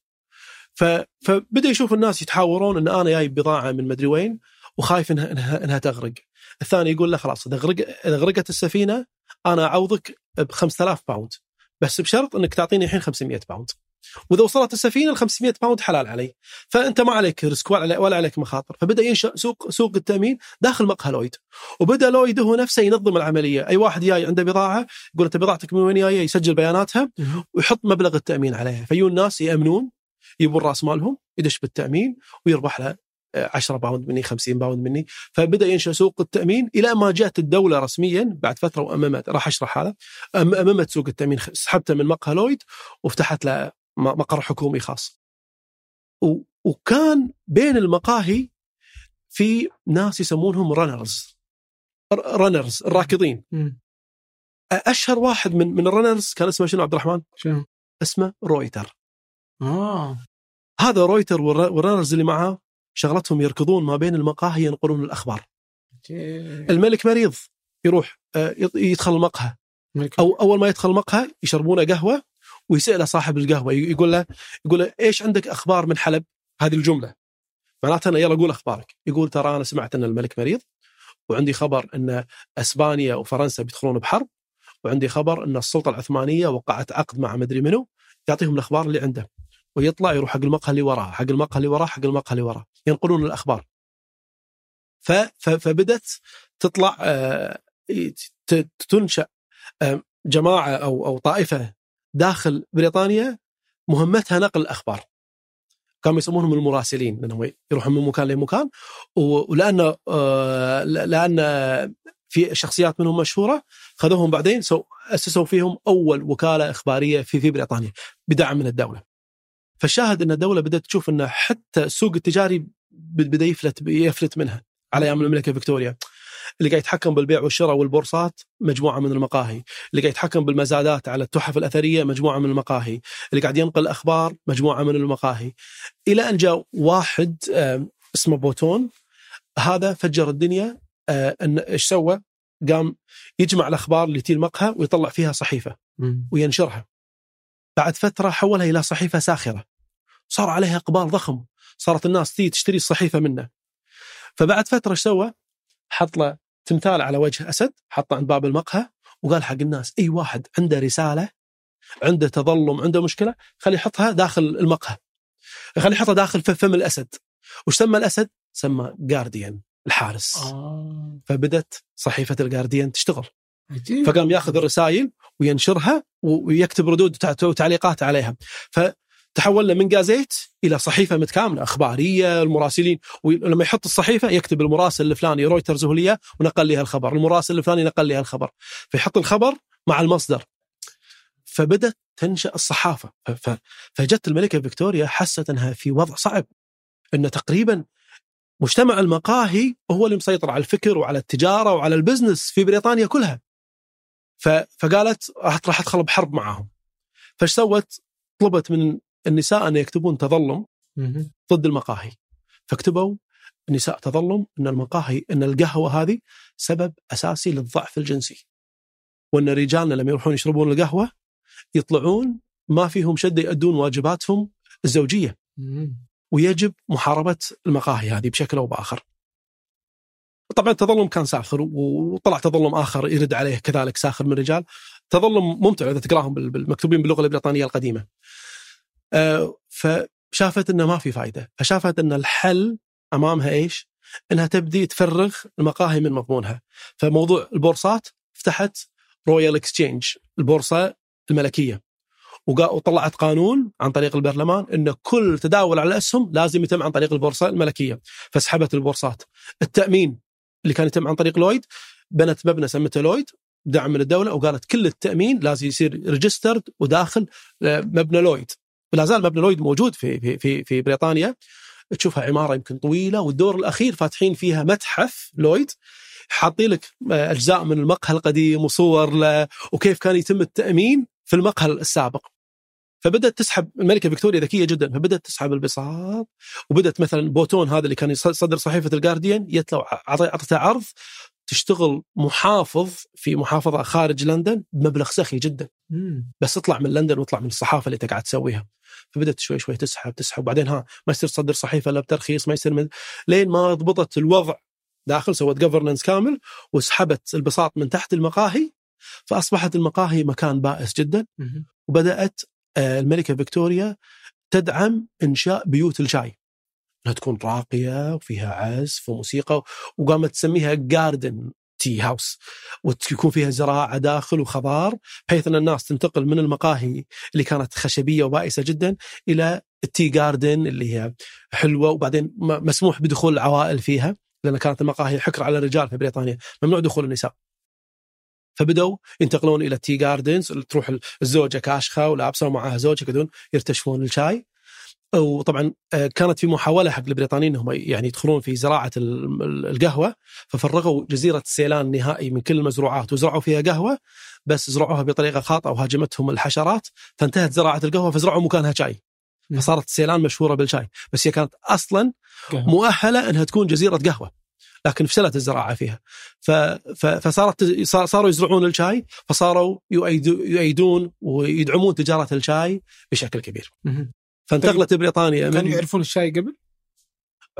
ف... فبدأ يشوف الناس يتحاورون إن أنا جايب بضاعة من مدري وين وخايف إنها إنها, إنها تغرق. الثاني يقول له خلاص إذا غرق إذا غرقت السفينة أنا أعوضك ب 5000 pound بس بشرط إنك تعطيني الحين 500 pound. وإذا وصلت السفينة ال 500 pound حلال علي. فأنت ما عليك risk ولا علي- ولا عليك مخاطر. فبدأ ينشا سوق سوق التأمين داخل مقهى لويد. وبدأ لويد هو نفسه ينظم العملية. أي واحد جاي عنده بضاعة يقول أنت بضاعتك من وين جاية؟ يسجل بياناتها. ويحط مبلغ التأمين عليها. فيجون الناس يأمنون يبون رأس مالهم يدش بالتأمين ويربح له 10 pound مني 50 pound مني. فبدأ ينشأ سوق التأمين إلى ما جاءت الدولة رسميا بعد فترة واممت راح أشرح هذا. أممت سوق التأمين سحبته من مقهى لويد وفتحت له مقر حكومي خاص. و- وكان بين المقاهي في ناس يسمونهم runners runners الراكضين. أشهر واحد من من ال runners كان اسمه شنو عبد الرحمن؟ شلون؟ اسمه رويتر. آه. هذا رويتر والر- وال runners اللي معاه شغلتهم يركضون ما بين المقاهي ينقلون الأخبار. الملك مريض يروح آه، يدخل المقهى. أو أول ما يدخل المقهى يشربونه قهوة ويسأله صاحب القهوة يقول له يقول له إيش عندك أخبار من حلب؟ هذه الجملة. معناته انه يلا قول أخبارك. يقول ترى أنا سمعت أن الملك مريض وعندي خبر أن أسبانيا وفرنسا بيدخلون بحرب وعندي خبر أن السلطة العثمانية وقعت عقد مع مدري منو يعطيهم الأخبار اللي عنده. ويطلع يروح حق المقهى اللي وراه حق المقهى اللي وراه حق المقهى اللي وراه. ينقلون الأخبار فبدت تطلع آه، تنشأ آه، جماعة أو أو طائفة داخل بريطانيا مهمتها نقل الأخبار كانوا يسمونهم المراسلين لأنهم يروحون من مكان لمكان ولأن آه، لأن في شخصيات منهم مشهورة خذوهم بعدين سو أسسوا فيهم أول وكالة إخبارية في في بريطانيا بدعم من الدولة. فالشاهد إن الدولة بدأت تشوف إن حتى السوق التجاري بدا يفلت يفلت منها على أيام الملكه فيكتوريا. اللي قاعد يتحكم بالبيع والشراء والبورصات مجموعة من المقاهي، اللي قاعد يتحكم بالمزادات على التحف الأثرية مجموعة من المقاهي، اللي قاعد ينقل أخبار مجموعة من المقاهي. إلى أن جاء واحد اسمه بوتون هذا فجر الدنيا آه، إن إيش سوى؟ قام يجمع الأخبار اللي تي المقهى ويطلع فيها صحيفة. وينشرها. بعد فترة حولها إلى صحيفة ساخرة. صار عليها إقبال ضخم، صارت الناس تي تشتري الصحيفة منه. فبعد فترة إيش سوى؟ حط له تمثال على وجه أسد، حطه عند باب المقهى وقال حق الناس إي واحد عنده رسالة عنده تظلم عنده مشكلة خلي يحطها داخل المقهى. خلي يحطها داخل ف- فم الأسد. وش سمى الأسد؟ سمى guardian الحارس. آه فبدت صحيفة الجارديان تشتغل. عجيب فقام ياخذ الرسائل وينشرها ويكتب ردود وتع- وتعليقات عليها تحولنا من gazette إلى صحيفة متكاملة أخبارية المراسلين ولما يحط الصحيفة يكتب المراسل الفلاني رويترز هو ونقل لي الخبر المراسل الفلاني نقل لي الخبر. فيحط الخبر مع المصدر. فبدت تنشأ الصحافة. فجت الملكة فيكتوريا حست أنها في وضع صعب. إن تقريبا مجتمع المقاهي هو اللي مسيطر على الفكر وعلى التجارة وعلى ال business في بريطانيا كلها. فقالت راح أدخل بحرب معاهم. فايش سوت؟ طلبت من النساء أن يكتبون تظلم ضد المقاهي فكتبوا النساء تظلم أن المقاهي أن القهوة هذه سبب أساسي للضعف الجنسي وأن رجالنا لما يروحون يشربون القهوة يطلعون ما فيهم شدة يؤدون واجباتهم الزوجية ويجب محاربة المقاهي هذه بشكل أو بآخر. طبعا التظلم كان ساخر وطلع تظلم آخر يرد عليه كذلك ساخر من الرجال. تظلم ممتع إذا تقراهم مكتوبين باللغة البريطانية القديمة. آه، فشافت إنه ما في فائده، فشافت إن الحل أمامها إيش؟ إنها تبدي تفرغ المقاهي من مضمونها. فموضوع البورصات فتحت Royal Exchange البورصة الملكية. وطلعت قانون عن طريق البرلمان ان كل تداول على الأسهم لازم يتم عن طريق البورصة الملكية فسحبت البورصات التأمين اللي كان يتم عن طريق لويد بنت مبنى سمته لويد دعم من الدولة وقالت كل التأمين لازم يصير registered وداخل آه، مبنى لويد ولا زال مبنى لويد موجود في في في, في بريطانيا. تشوفها عمارة يمكن طويلة والدور الأخير فاتحين فيها متحف لويد. حاطين لك آه، أجزاء من المقهى القديم وصور له وكيف كان يتم التأمين في المقهى السابق. فبدأت تسحب الملكة فيكتوريا ذكية جدا فبدأت تسحب البساط وبدأت مثلا بوتون هذا اللي كان يصدر صحيفة الجارديان يتلو أعطته عرض تشتغل محافظ في محافظة خارج لندن بمبلغ سخي جدا. بس تطلع من لندن واطلع من الصحافة اللي انت قاعد تسويها. فبدأت شوي شوي تسحب تسحب. وبعدين ها ما يصير تصدر صحيفة إلا بترخيص ما يصير من لين ما ضبطت الوضع داخل سوت جفرنس كامل وسحبت البساط من تحت المقاهي. فأصبحت المقاهي مكان بائس جدا. وبدأت آه، الملكة فيكتوريا تدعم إنشاء بيوت الشاي. إنها تكون راقية وفيها عزف وموسيقى وقامت تسميها جاردن tea house وتكون فيها زراعة داخل وخضار بحيث أن الناس تنتقل من المقاهي اللي كانت خشبية وبائسة جدا إلى ال tea garden اللي هي حلوة وبعدين مسموح بدخول العوائل فيها لأن كانت المقاهي حكر على الرجال في بريطانيا ممنوع دخول النساء. فبدوا ينتقلون إلى tea gardens تروح الزوجة كاشخة ولابسه ومعها زوجها يرتشفون الشاي. وطبعا آه، كانت في محاولة حق البريطانيين إنهم يعني يدخلون في زراعة القهوة ففرغوا جزيرة سيلان نهائي من كل المزروعات وزرعوا فيها قهوة بس زرعوها بطريقة خاطئة وهاجمتهم الحشرات فانتهت زراعة القهوة فزرعوا مكانها شاي. فصارت سيلان مشهورة بالشاي. بس هي كانت أصلا مؤهلة إنها تكون جزيرة قهوة لكن فشلت الزراعة فيها. فصارت صاروا يزرعون الشاي فصاروا يؤيدون ويدعمون تجارة الشاي بشكل كبير. فانتقلت طيب بريطانيا كانوا يعرفون الشاي قبل؟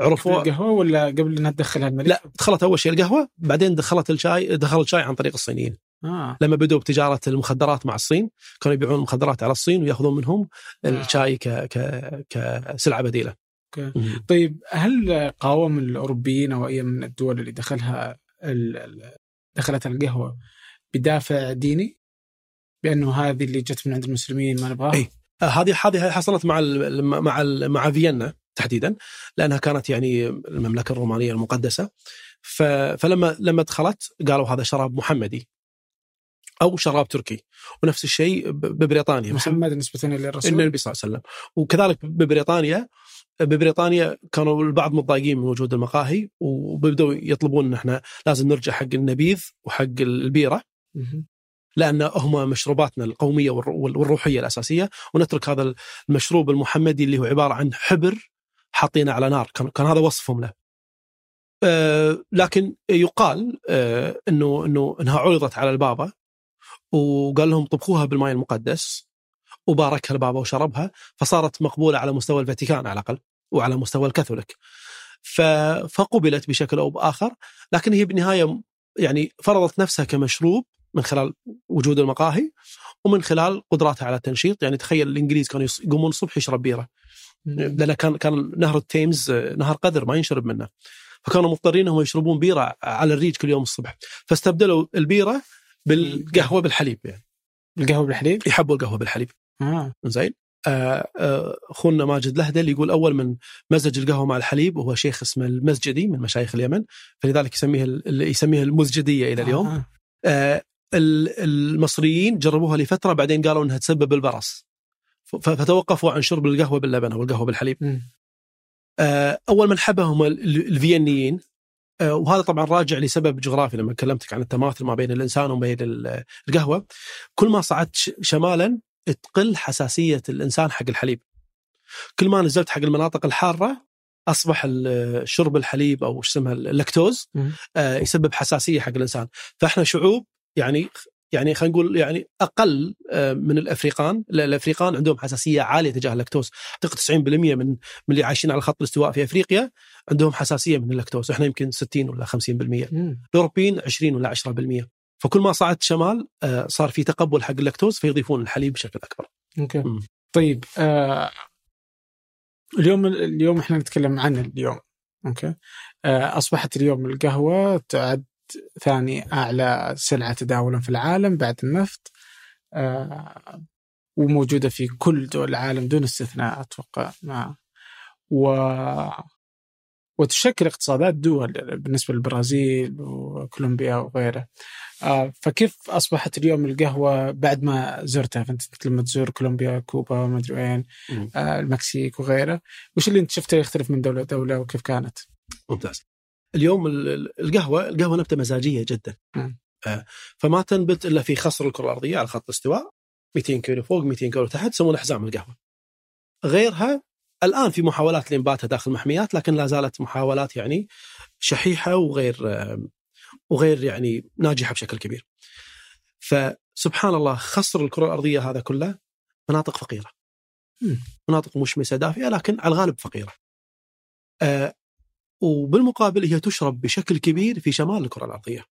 عرفوا القهوة ولا قبل إنها تدخلها الملك؟ لا دخلت أول شيء القهوة بعدين دخلت الشاي دخل الشاي عن طريق الصينيين آه. لما بدوا بتجارة المخدرات مع الصين كانوا يبيعون المخدرات على الصين ويأخذون منهم آه. الشاي ك... ك... كسلعة بديلة أوكي طيب هل قاوم الأوروبيين أو أي من الدول اللي دخلها دخلت القهوة بدافع ديني؟ بأنه هذه اللي جت من عند المسلمين ما نبغاها؟ إي هذه هذه حصلت مع ال مع ال مع فيينا تحديدا لأنها كانت يعني المملكة الرومانية المقدسة. فلما لما دخلت قالوا هذا شراب محمدي أو شراب تركي ونفس الشيء ببريطانيا. محمد نسبة للرسول النبي صلى الله عليه وسلم. وكذلك ببريطانيا ببريطانيا كانوا البعض متضايقين من وجود المقاهي وبدأوا يطلبون إن إحنا لازم نرجع حق النبيذ وحق البيرة. لأن هم مشروباتنا القومية والروحية الأساسية. ونترك هذا المشروب المحمدي اللي هو عبارة عن حبر حاطينه على نار. كان, هذا وصفهم له. أه لكن يقال أه إنه إنه إنها عرضت على البابا وقال لهم طبخوها بالماء المقدس وباركها البابا وشربها فصارت مقبولة على مستوى الفاتيكان على الأقل وعلى مستوى الكاثوليك. فقبلت بشكل أو بآخر. لكن هي بالنهاية يعني فرضت نفسها كمشروب من خلال وجود المقاهي ومن خلال قدراتها على التنشيط. يعني تخيل الإنجليز كانوا يقومون الصبح يشرب بيرة. لأن كان كان نهر التيمز نهر قدر ما ينشرب منه. فكانوا مضطرين انهم يشربون بيرة على الريق كل يوم الصبح. فاستبدلوا بالبيره بالقهوة بالحليب يعني. القهوة بالحليب؟ يحبوا القهوة بالحليب. آه. زين آه، آه، أخونا ماجد لهدل يقول أول من مزج القهوة مع الحليب وهو شيخ اسمه المزجدي من مشايخ اليمن فلذلك يسميها ال- يسميها المزجديه إلى اليوم. آه. ال- المصريين جربوها لفترة بعدين قالوا إنها تسبب البرص. فتوقفوا عن شرب القهوة باللبن أو القهوة بالحليب. آه، أول من حبها هم ال- الفينيين. آه، وهذا طبعا راجع لسبب جغرافي لما كلمتك عن التماثل ما بين الإنسان وما بين ال- القهوة. كل ما صعدت شمالا تقل حساسية الإنسان حق الحليب. كل ما نزلت حق المناطق الحارة أصبح شرب الحليب أو إيش اسمها اللاكتوز. آه، يسبب حساسية حق الإنسان. فإحنا شعوب يعني يعني خلينا نقول يعني أقل آه، من ال African. لا، ال African عندهم حساسية عالية تجاه اللاكتوز. أعتقد 90% من من اللي عايشين على خط الاستواء في أفريقيا عندهم حساسية من اللاكتوز. إحنا يمكن 60 ولا 50% مم. الأوروبيين 20 ولا 10% فكل ما صعدت شمال آه، صار في تقبل حق اللاكتوز فيضيفون الحليب بشكل أكبر. okay. مم. طيب آه اليوم اليوم إحنا نتكلم عن اليوم. okay؟ آه أصبحت اليوم القهوة تعد ثاني أعلى سلعة تداولا في العالم بعد النفط آه وموجودة في كل دول العالم دون استثناء أتوقع ما و وتشكل اقتصادات دول بالنسبة للبرازيل وكولومبيا وغيره. آه فكيف أصبحت اليوم القهوة بعد ما زرتها فأنت لما تزور كولومبيا كوبا ما أدري وين. آه المكسيك وغيره وش اللي أنت شفته يختلف من دولة لدولة وكيف كانت؟ ممتاز اليوم ال- ال- القهوة القهوة نبتة مزاجية جدا مم. آه، فما تنبت إلا في خصر الكرة الأرضية على خط الاستواء 200 كيلو فوق 200 كيلو تحت يسمونها حزام القهوة غيرها الآن في محاولات لانباتها داخل محميات لكن لا زالت محاولات يعني شحيحة وغير آه، وغير يعني ناجحة بشكل كبير. فسبحان الله خصر الكرة الأرضية هذا كله مناطق فقيرة. مناطق مشمسة دافئة لكن على الغالب فقيرة. وبالمقابل هي تشرب بشكل كبير في شمال الكرة الأرضية.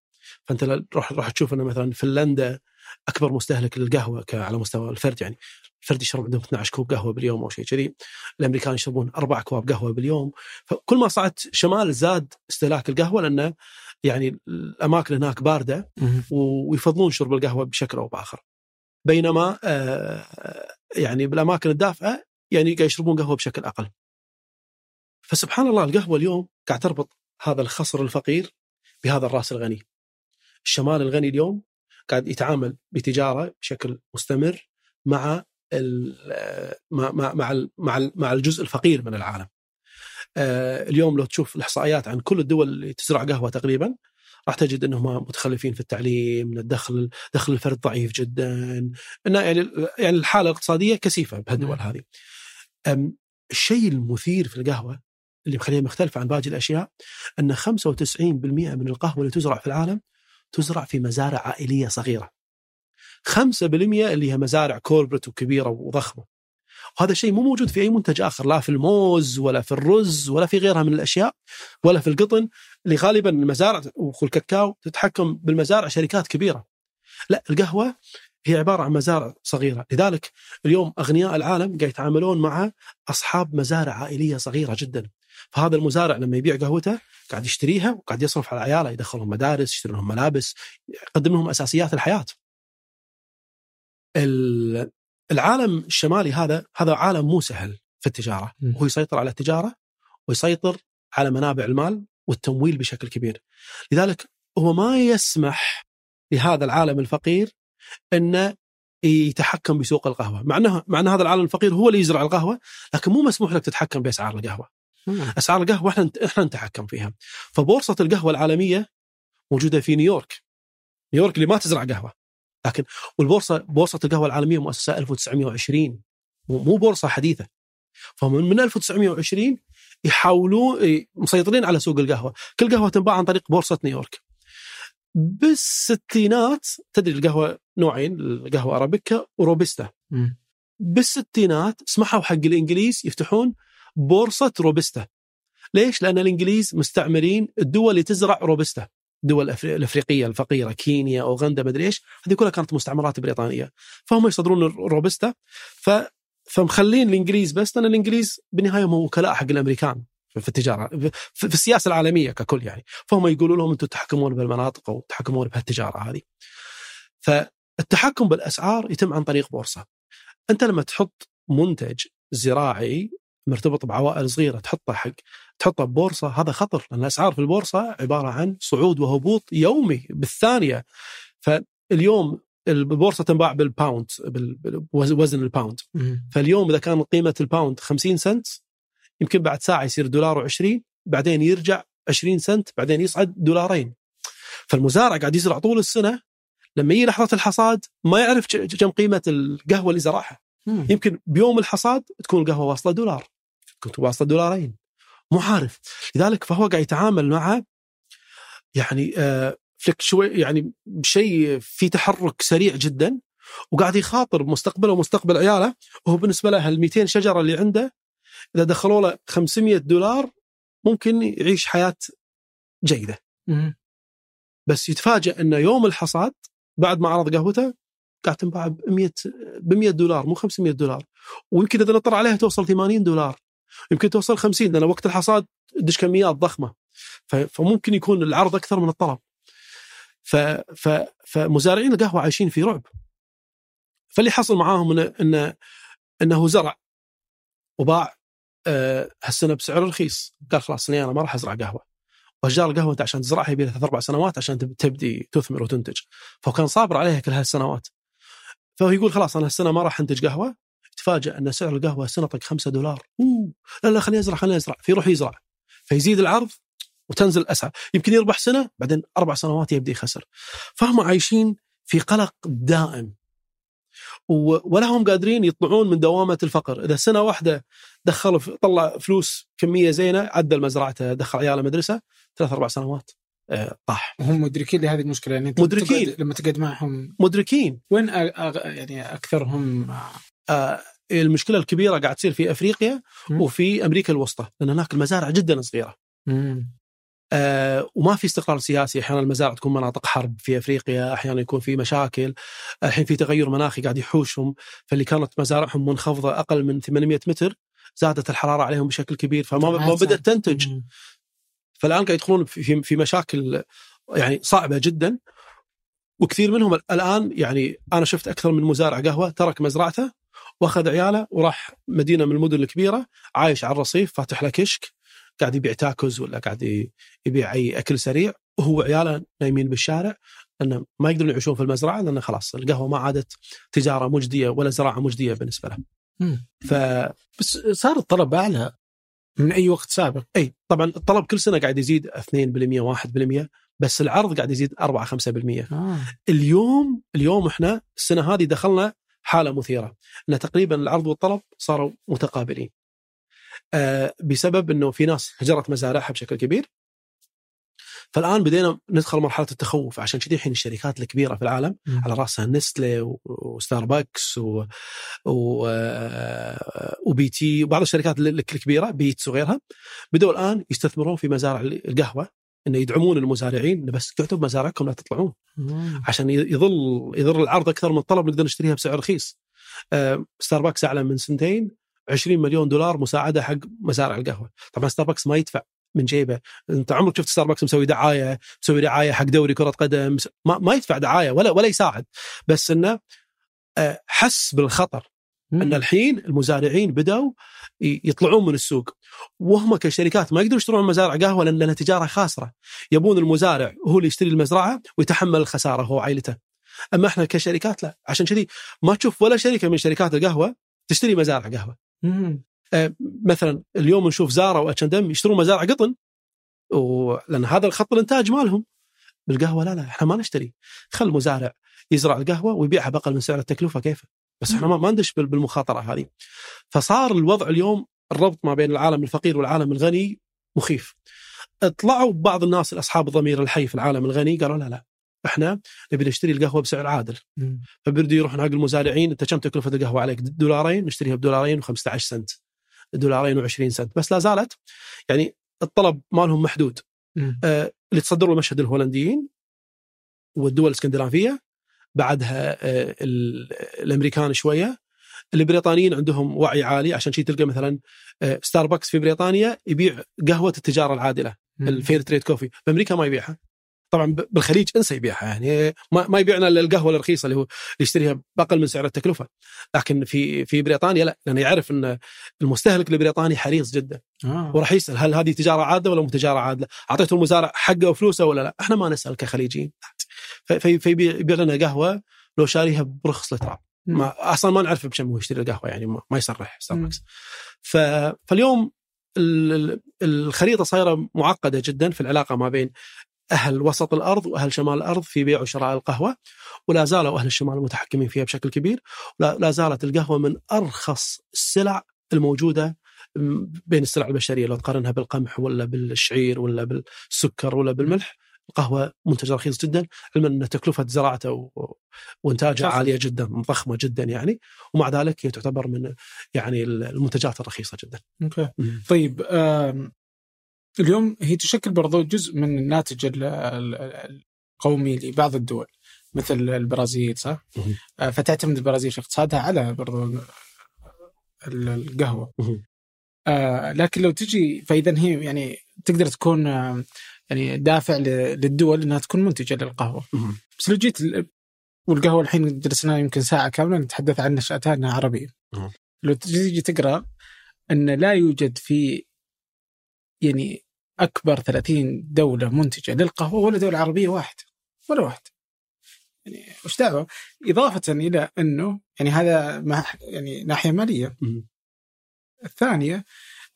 فأنت روح روح تشوف إنه مثلا فنلندا أكبر مستهلك للقهوة على مستوى الفرد يعني الفرد يشرب عندهم 12 كوب قهوة باليوم أو شيء كذي. الأمريكان يشربون أربع أكواب قهوة باليوم. فكل ما صعدت شمال زاد استهلاك القهوة لأنه يعني الأماكن هناك باردة ويفضلون شرب القهوة بشكل أو بآخر. بينما آه، يعني بالأماكن الدافئة يعني قاعد يشربون قهوة بشكل أقل. فسبحان الله القهوة اليوم قاعد تربط هذا الخصر الفقير بهذا الرأس الغني الشمال الغني اليوم قاعد يتعامل بتجارة بشكل مستمر مع مع مع مع ال- مع ال- مع الجزء الفقير من العالم. آه، اليوم لو تشوف الإحصائيات عن كل الدول اللي تزرع قهوة تقريبا راح تجد إنهم متخلفين في التعليم، إن الدخل دخل الفرد ضعيف جدا، انه يعني يعني الحالة الاقتصادية كثيفة بهالدول هذه. أم، الشيء المثير في القهوة اللي مخليها مختلفة عن باقي الأشياء أن 95% من القهوة اللي تزرع في العالم تزرع في مزارع عائلية صغيرة. 5% اللي هي مزارع كوربريت وكبيرة وضخمة. وهذا الشيء مو موجود في أي منتج آخر لا في الموز ولا في الرز ولا في غيرها من الأشياء ولا في القطن اللي غالبا المزارع والكاكاو تتحكم بالمزارع شركات كبيرة. لا القهوة هي عبارة عن مزارع صغيرة، لذلك اليوم أغنياء العالم قاعد يتعاملون مع أصحاب مزارع عائلية صغيرة جدا. فهذا المزارع لما يبيع قهوته قاعد يشتريها وقاعد يصرف على عياله يدخلهم مدارس يشتري لهم ملابس يقدم لهم أساسيات الحياة. ال- العالم الشمالي هذا هذا عالم مو سهل في التجارة. وهو يسيطر على التجارة ويسيطر على منابع المال والتمويل بشكل كبير. لذلك هو ما يسمح لهذا العالم الفقير إنه يتحكم بسوق القهوة، مع انه مع إن هذا العالم الفقير هو اللي يزرع القهوة، لكن مو مسموح لك تتحكم بأسعار القهوة. أسعار القهوة إحنا إحنا نتحكم فيها. فبورصة القهوة العالمية موجودة في نيويورك. نيويورك اللي ما تزرع قهوة. لكن والبورصة بورصة القهوة العالمية مؤسسة 1920 مو بورصة حديثة. فمن من 1920 يحاولون مسيطرين على سوق القهوة، كل قهوة تنباع عن طريق بورصة نيويورك. بالستينات تدري القهوة نوعين القهوة أرابيكا وروبستا. بالستينات سمحوا حق الإنجليز يفتحون بورصة روبستا. ليش؟ لأن الإنجليز مستعمرين الدول اللي تزرع روبستا. الدول الأفريقية الفقيرة كينيا أوغندا مدري إيش هذه كلها كانت مستعمرات بريطانية فهم يصدرون الروبستا ف فمخلين الإنجليز بس لأن الإنجليز بالنهاية هم وكلاء حق الأمريكان في التجارة في, السياسة العالمية ككل يعني فهم يقولوا لهم أنتم تتحكمون بالمناطق أو تتحكمون بهالتجارة هذه فالتحكم بالأسعار يتم عن طريق بورصة أنت لما تحط منتج زراعي مرتبط بعوائل صغيرة تحطه حق تحطه ببورصة هذا خطر لأن الأسعار في البورصة عبارة عن صعود وهبوط يومي بالثانية. فاليوم البورصة تنباع بالباوند بوزن الباوند فاليوم إذا كان قيمة الباوند 50 سنت يمكن بعد ساعة يصير دولار و20 بعدين يرجع 20 سنت بعدين يصعد دولارين. فالمزارع قاعد يزرع طول السنة لما يجي لحظة الحصاد ما يعرف كم قيمة القهوة اللي زرعها. يمكن بيوم الحصاد تكون القهوة واصلة دولار. كنت واصله دولارين. مو عارف. لذلك فهو قاعد يتعامل مع يعني آه فلك شوي يعني شيء في تحرك سريع جدا وقاعد يخاطر بمستقبله ومستقبل عياله. وهو بالنسبة له ال 200 شجرة اللي عنده إذا دخلوا له 500 دولار ممكن يعيش حياة جيدة. بس يتفاجئ إنه يوم الحصاد بعد ما عرض قهوته قاعد تنباع ب 100 ب 100 دولار مو 500 دولار. ويمكن إذا نطر عليها توصل 80 دولار. يمكن توصل 50 لأن وقت الحصاد تدش كميات ضخمة. فممكن يكون العرض أكثر من الطلب. ف ف فمزارعين القهوة عايشين في رعب. فاللي حصل معاهم انه انه, إنه زرع وباع أه هالسنة بسعر رخيص. قال خلاص أنا ما راح أزرع قهوة. وأشجار القهوة أنت عشان تزرعها يبي ثلاث أربع سنوات عشان تبدي تثمر وتنتج. فهو كان صابر عليها كل هالسنوات. فهو يقول خلاص أنا السنة ما راح أنتج قهوة. تفاجئ أن سعر القهوة سنه طق 5 دولار. أوه! لا لا خليني ازرع خليني ازرع فيروح يزرع. فيزيد العرض وتنزل الأسعار. يمكن يربح سنة بعدين أربع سنوات يبدأ يخسر. فهم عايشين في قلق دائم. ولا هم قادرين يطلعون من دوامة الفقر. إذا سنة واحدة دخل طلع فلوس كمية زينة عدل مزرعته دخل عياله مدرسة ثلاث أربع سنوات آه، طاح. هم مدركين لهذه المشكلة. يعني مدركين. لما تقعد معهم مدركين. وين أغ... يعني أكثرهم المشكلة الكبيرة قاعد تصير في أفريقيا. وفي أمريكا الوسطى لأن هناك المزارع جدا صغيرة. آه وما في استقرار سياسي أحيانا المزارع تكون مناطق حرب في أفريقيا أحيانا يكون في مشاكل الحين في تغير مناخي قاعد يحوشهم فاللي كانت مزارعهم منخفضة أقل من 800 متر زادت الحرارة عليهم بشكل كبير فما ما بدأت تنتج. فالآن قاعد يدخلون في في مشاكل يعني صعبة جدا. وكثير منهم الآن يعني أنا شفت أكثر من مزارع قهوة ترك مزرعته واخذ عياله وراح مدينة من المدن الكبيرة عايش على الرصيف فاتح له كشك قاعد يبيع تاكوز ولا قاعد يبيع أي أكل سريع وهو وعياله نايمين بالشارع لأنه ما يقدرون يعيشون في المزرعة لأن خلاص القهوة ما عادت تجارة مجدية ولا زراعة مجدية بالنسبة له. ف بس صار الطلب أعلى من أي وقت سابق. إي طبعا الطلب كل سنة قاعد يزيد 2% 1% بس العرض قاعد يزيد 4 5%. آه. اليوم اليوم إحنا السنة هذه دخلنا حالة مثيرة أن تقريبا العرض والطلب صاروا متقابلين. آه بسبب إنه في ناس هجرت مزارعها بشكل كبير فالآن بدينا ندخل مرحلة التخوف عشان كذي الحين الشركات الكبيرة في العالم م. على رأسها نستلي وستاربكس و... و... آه، وبي تي وبعض الشركات الكبيرة بيتس وغيرها بدأوا الآن يستثمرون في مزارع القهوة انه يدعمون المزارعين بس قعدوا بمزارعكم لا تطلعون. مم. عشان يظل يضر العرض أكثر من الطلب نقدر نشتريها بسعر رخيص. آه ستاربكس أعلن من سنتين 20 مليون دولار مساعدة حق مزارع القهوة. طبعا ستاربكس ما يدفع من جيبه. أنت عمرك شفت ستاربكس مسوي دعاية مسوي دعاية حق دوري كرة قدم ما, ما يدفع دعاية ولا ولا يساعد. بس إنه آه، حس بالخطر. إن الحين المزارعين بدأوا يطلعون من السوق. وهم كشركات ما يقدرون يشترون مزارع قهوة لأن لها تجارة خاسرة. يبون المزارع هو اللي يشتري المزرعة ويتحمل الخسارة هو وعائلته أما إحنا كشركات لا. عشان كذي ما تشوف ولا شركة من شركات القهوة تشتري مزارع قهوة. آه مثلا اليوم نشوف زارا واتش ام يشترون مزارع قطن. ولان هذا الخط الإنتاج مالهم. بالقهوه لا لا إحنا ما نشتري. خل المزارع يزرع القهوة ويبيعها بأقل من سعر التكلفة كيف؟ بس إحنا ما ندش بالمخاطرة هذه. فصار الوضع اليوم الربط ما بين العالم الفقير والعالم الغني مخيف. طلعوا بعض الناس اصحاب الضمير الحي في العالم الغني قالوا لا لا إحنا نبي نشتري القهوة بسعر عادل. فبردوا يروحون حق المزارعين أنت كم تكلفة القهوة عليك؟ دولارين نشتريها بدولارين و15 سنت. دولارين و20 سنت. بس لا زالت يعني الطلب مالهم محدود. آه اللي تصدروا المشهد الهولنديين والدول الإسكندنافية بعدها آه الأمريكان شوية. البريطانيين عندهم وعي عالي عشان كذي تلقى مثلا آه ستاربكس في بريطانيا يبيع قهوة التجارة العادلة ال fair trade coffee. في أمريكا ما يبيعها. طبعا بالخليج أنسى يبيعها يعني ما, ما يبيعنا إلا القهوة الرخيصة اللي هو اللي يشتريها بأقل من سعر التكلفة. لكن في في بريطانيا لا لأنه يعرف إن المستهلك البريطاني حريص جدا. آه. وراح يسأل هل هذه تجارة عادلة ولا مو تجارة عادلة؟ اعطيته المزارع حقه وفلوسه ولا لا؟ إحنا ما نسأل كخليجيين. فيبيع يبيع لنا قهوة لو شاريها برخص التراب ما أصلا ما نعرف بكم هو يشتري القهوة يعني ما ما يصرح ستاربكس. فاليوم ال- ال- الخريطة صايرة معقدة جدا في العلاقة ما بين أهل وسط الأرض وأهل شمال الأرض في بيع وشراء القهوة ولا زالوا أهل الشمال متحكمين فيها بشكل كبير. ولا لا زالت القهوة من أرخص السلع الموجودة بين السلع البشرية لو تقارنها بالقمح ولا بالشعير ولا بالسكر ولا بالملح. القهوه منتج رخيص جدا علما أن تكلفة زراعته و- وانتاجها صح. عالية جدا ضخمة جدا يعني ومع ذلك هي تعتبر من يعني المنتجات الرخيصة جدا. أوكي طيب آم، اليوم هي تشكل برضو جزء من الناتج ال- ال- القومي لبعض الدول مثل البرازيل صح؟ آه، فتعتمد البرازيل في اقتصادها على برضو ال- ال- القهوه. آه، لكن لو تجي فإذا هي يعني تقدر تكون آه، يعني دافع للدول إنها تكون منتجة للقهوة. بس لو جيت ال- والقهوة الحين جلسنا يمكن ساعة كاملة نتحدث عن نشأتها إنها عربية. لو تجي تقرأ إن لا يوجد في يعني أكبر 30 دولة منتجة للقهوة ولا دولة عربية واحدة ولا واحدة يعني وش دعوة إضافة إلى إنه يعني هذا مع يعني ناحية مالية. الثانية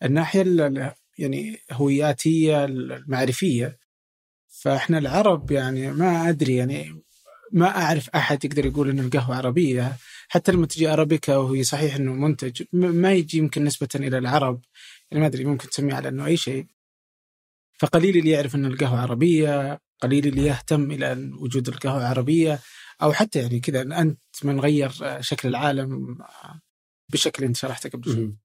الناحية ال- ال- يعني هوياتية المعرفية. فإحنا العرب يعني ما أدري يعني ما أعرف أحد يقدر يقول ان القهوة عربية. حتى لما تجي ارابيكا وهي صحيح إنه منتج ما يجي يمكن نسبة إلى العرب. يعني ما أدري ممكن تسميه على إنه أي شيء. فقليل اللي يعرف ان القهوة عربية قليل اللي يهتم إلى وجود القهوة عربية. أو حتى يعني كذا أنت من غير شكل العالم بشكل أنت شرحته قبل شوي.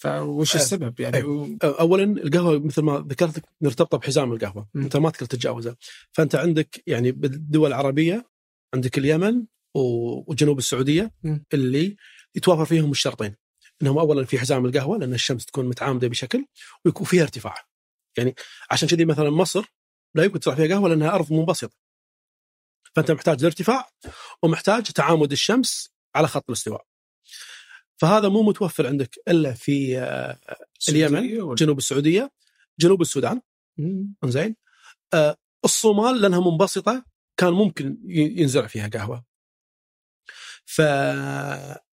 فوش أه، السبب يعني؟ و- اولا القهوة مثل ما ذكرت مرتبطه بحزام القهوة. مم. أنت ما تقدر تتجاوزه فأنت عندك يعني بالدول العربية عندك اليمن وجنوب السعودية مم. اللي يتوافر فيهم الشرطين. إنهم اولا في حزام القهوة لأن الشمس تكون متعامدة بشكل ويكون فيها ارتفاع. يعني عشان كذي مثلا مصر لا يمكن تزرع فيها قهوة لأنها أرض منبسطة. فأنت محتاج الارتفاع ومحتاج تعامد الشمس على خط الاستواء. فهذا مو متوفر عندك إلا في آه، اليمن جنوب السعودية جنوب السودان. زين آه الصومال لأنها منبسطة كان ممكن ينزرع فيها قهوة. ف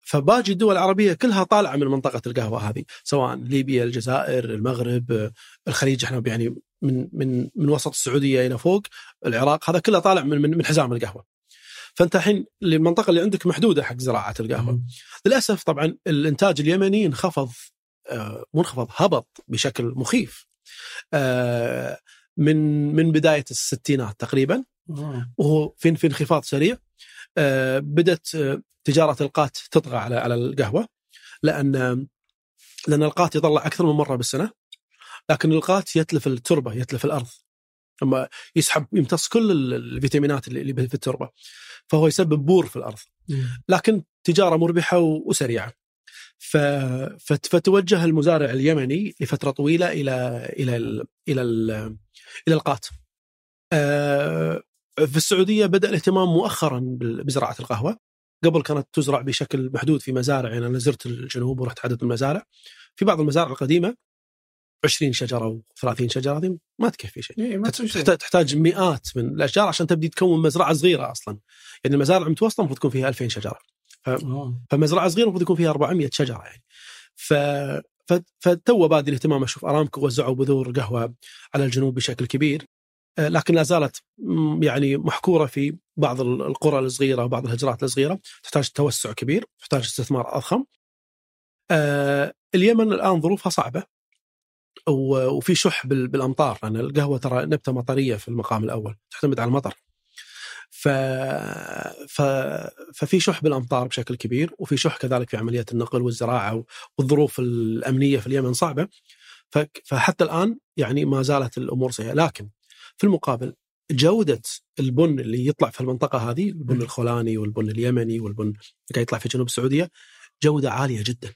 فباقي الدول العربية كلها طالعة من منطقة القهوة هذه سواء ليبيا الجزائر المغرب آه، الخليج إحنا يعني من من من وسط السعودية إلى فوق العراق هذا كله طالع من من حزام القهوة. فأنت الحين المنطقة اللي عندك محدودة حق زراعة القهوة. مم. للأسف طبعا الإنتاج اليمني انخفض آه، مو انخفض هبط بشكل مخيف. آه، من من بداية الستينات تقريبا. آه. وهو في في انخفاض سريع. آه، بدأت تجارة القات تطغى على على القهوة. لأن لأن القات يطلع أكثر من مرة بالسنة. لكن القات يتلف التربة يتلف الأرض. اما يسحب يمتص كل ال- الفيتامينات اللي في التربة فهو يسبب بور في الأرض. لكن تجارة مربحة وسريعة. فتوجه المزارع اليمني لفترة طويلة إلى إلى ال... إلى ال... إلى القات. آه، في السعودية بدأ الاهتمام مؤخرا بزراعة القهوة. قبل كانت تزرع بشكل محدود في مزارع يعني أنا زرت الجنوب ورحت عدد المزارع. في بعض المزارع القديمة 20 شجرة و30 شجرة هذه ما تكفي شيء. إيه، ما شيء. تحتاج مئات من الأشجار عشان تبدي تكون مزرعة صغيرة أصلا. يعني المزارع المتوسطة المفروض تكون فيها 2000 شجرة. آه. فمزرعة صغيرة المفروض يكون فيها 400 شجرة يعني. ف ف- فتو بادي الاهتمام أشوف أرامكو وزعوا بذور قهوة على الجنوب بشكل كبير آه، لكن لا زالت يعني محكورة في بعض ال- القرى الصغيرة وبعض الهجرات الصغيرة تحتاج توسع كبير تحتاج استثمار أضخم. آه، اليمن الآن ظروفها صعبة وفي شح بال- بالأمطار لأن القهوة ترى نبتة مطرية في المقام الأول تعتمد على المطر. ف... ف... ففي شح بالأمطار بشكل كبير وفي شح كذلك في عمليات النقل والزراعة والظروف الأمنية في اليمن صعبة ف... فحتى الآن يعني ما زالت الأمور سيئه لكن في المقابل جودة البن اللي يطلع في المنطقة هذه البن. الخولاني والبن اليمني والبن اللي قاعد يطلع في جنوب السعودية جودة عالية جدا.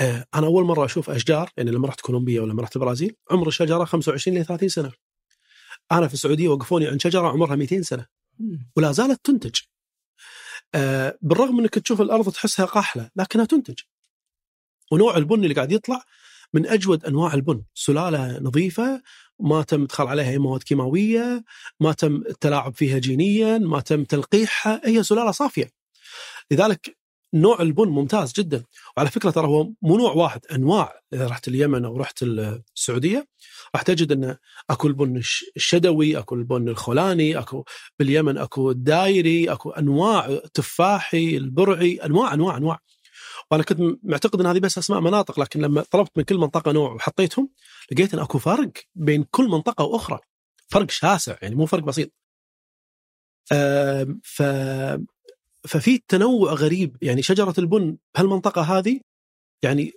آه، أنا أول مرة أشوف أشجار يعني لما رحت كولومبيا ولا لما رحت البرازيل عمر الشجرة 25 ل 30 سنة. أنا في السعودية وقفوني عند شجرة عمرها 200 سنة ولا زالت تنتج. آه بالرغم إنك تشوف الأرض تحسها قاحلة لكنها تنتج. ونوع البن اللي قاعد يطلع من أجود أنواع البن، سلالة نظيفة ما تم إدخال عليها أي مواد كيماوية، ما تم التلاعب فيها جينيا، ما تم تلقيحها، هي سلالة صافية. لذلك نوع البن ممتاز جدا. وعلى فكرة ترى هو مو نوع واحد أنواع. إذا رحت اليمن أو رحت السعودية راح تجد إن أكو البن الشدوي أكو البن الخولاني أكو باليمن أكو الدايري أكو أنواع تفاحي البرعي أنواع أنواع أنواع. وأنا كنت معتقد إن هذه بس أسماء مناطق لكن لما طلبت من كل منطقة نوع وحطيتهم لقيت إن أكو فرق بين كل منطقة وأخرى. فرق شاسع يعني مو فرق بسيط. ف ففي تنوع غريب. يعني شجرة البن بهالمنطقة هذه يعني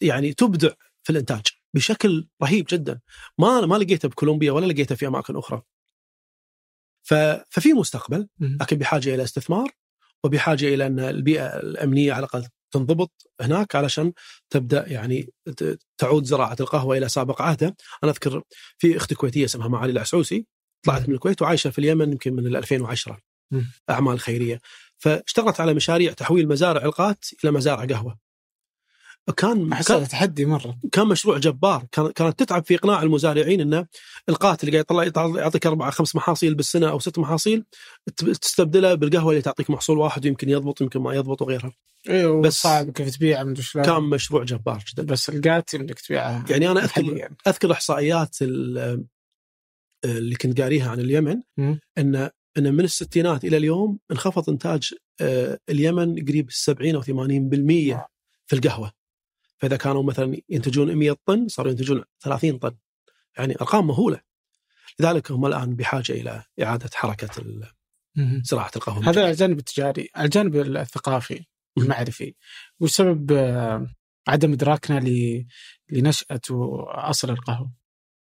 يعني تبدع في الإنتاج بشكل رهيب جدا. ما ما لقيته بكولومبيا ولا لقيته في أماكن أخرى. ففي مستقبل لكن بحاجة إلى استثمار وبحاجة إلى أن البيئة الأمنية على الأقل تنضبط هناك علشان تبدأ يعني تعود زراعة القهوة إلى سابق عهدها، أنا أذكر في أختي كويتية اسمها معالي العسعوسي طلعت من الكويت وعايشة في اليمن يمكن من 2010 أعمال خيرية. فاشتغلت على مشاريع تحويل مزارع القات إلى مزارع قهوة. كان كان تحدي مرة. كان مشروع جبار. كان كانت تتعب في إقناع المزارعين انه القات اللي قاعد يطلع يعطيك أربع خمس محاصيل بالسنة أو ست محاصيل تستبدلها بالقهوة اللي تعطيك محصول واحد ويمكن يضبط يمكن ما يضبط وغيرها. أيوه بس صعب كيف تبيعها من كان مشروع جبار جدا. بس القات انك تبيعها يعني أنا اذكر أذكر إحصائيات اللي كنت قاريها عن اليمن إن إن من الستينات إلى اليوم انخفض إنتاج آه، اليمن قريب 70 أو 80% في القهوة. فإذا كانوا مثلا ينتجون 100 طن صاروا ينتجون 30 طن. يعني أرقام مهولة. لذلك هم الآن بحاجة إلى إعادة حركة زراعه القهوة. هذا الجانب التجاري، الجانب الثقافي المعرفي وش سبب آه، عدم إدراكنا لنشأة واصل القهوة؟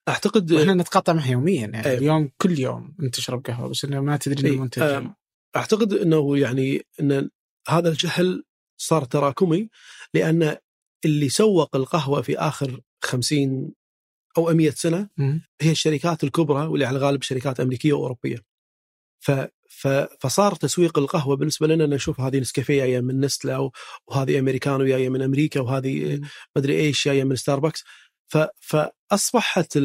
أعتقد إحنا نتقاطع معه يوميا يعني أيه. اليوم كل يوم أنت تشرب قهوة بس إنه ما تدري إنه منتج أعتقد إنه يعني إن هذا الجهل صار تراكمي لأن اللي سوق القهوة في آخر 50 أو 100 سنة هي الشركات الكبرى واللي على الغالب شركات أمريكية وأوروبية. ف ف فصار تسويق القهوة بالنسبة لنا نشوف هذه نسكافيه جاية من نستله وهذه أمريكانو جاية من أمريكا وهذه مدري إيش جاية من ستاربكس فأصبحت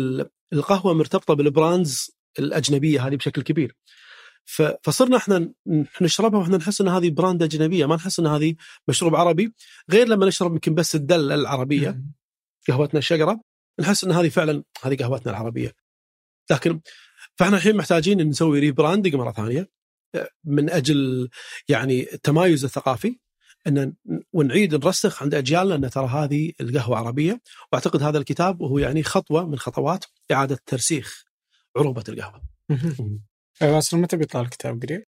القهوة مرتبطة بال brands الأجنبية هذه بشكل كبير. فصرنا إحنا نشربها وإحنا نحس إن هذه brand أجنبية ما نحس إن هذه مشروب عربي غير لما نشرب يمكن بس الدلة العربية قهوتنا الشقرة نحس إن هذه فعلا هذه قهوتنا العربية. لكن فإحنا الحين محتاجين نسوي rebranding مرة ثانية من أجل يعني التمايز الثقافي إن ونعيد نرسخ عند أجيالنا إن ترى هذه القهوة عربية وأعتقد هذا الكتاب وهو يعني خطوة من خطوات إعادة ترسيخ عروبة القهوة. أصلا متى بيطلع الكتاب قريب؟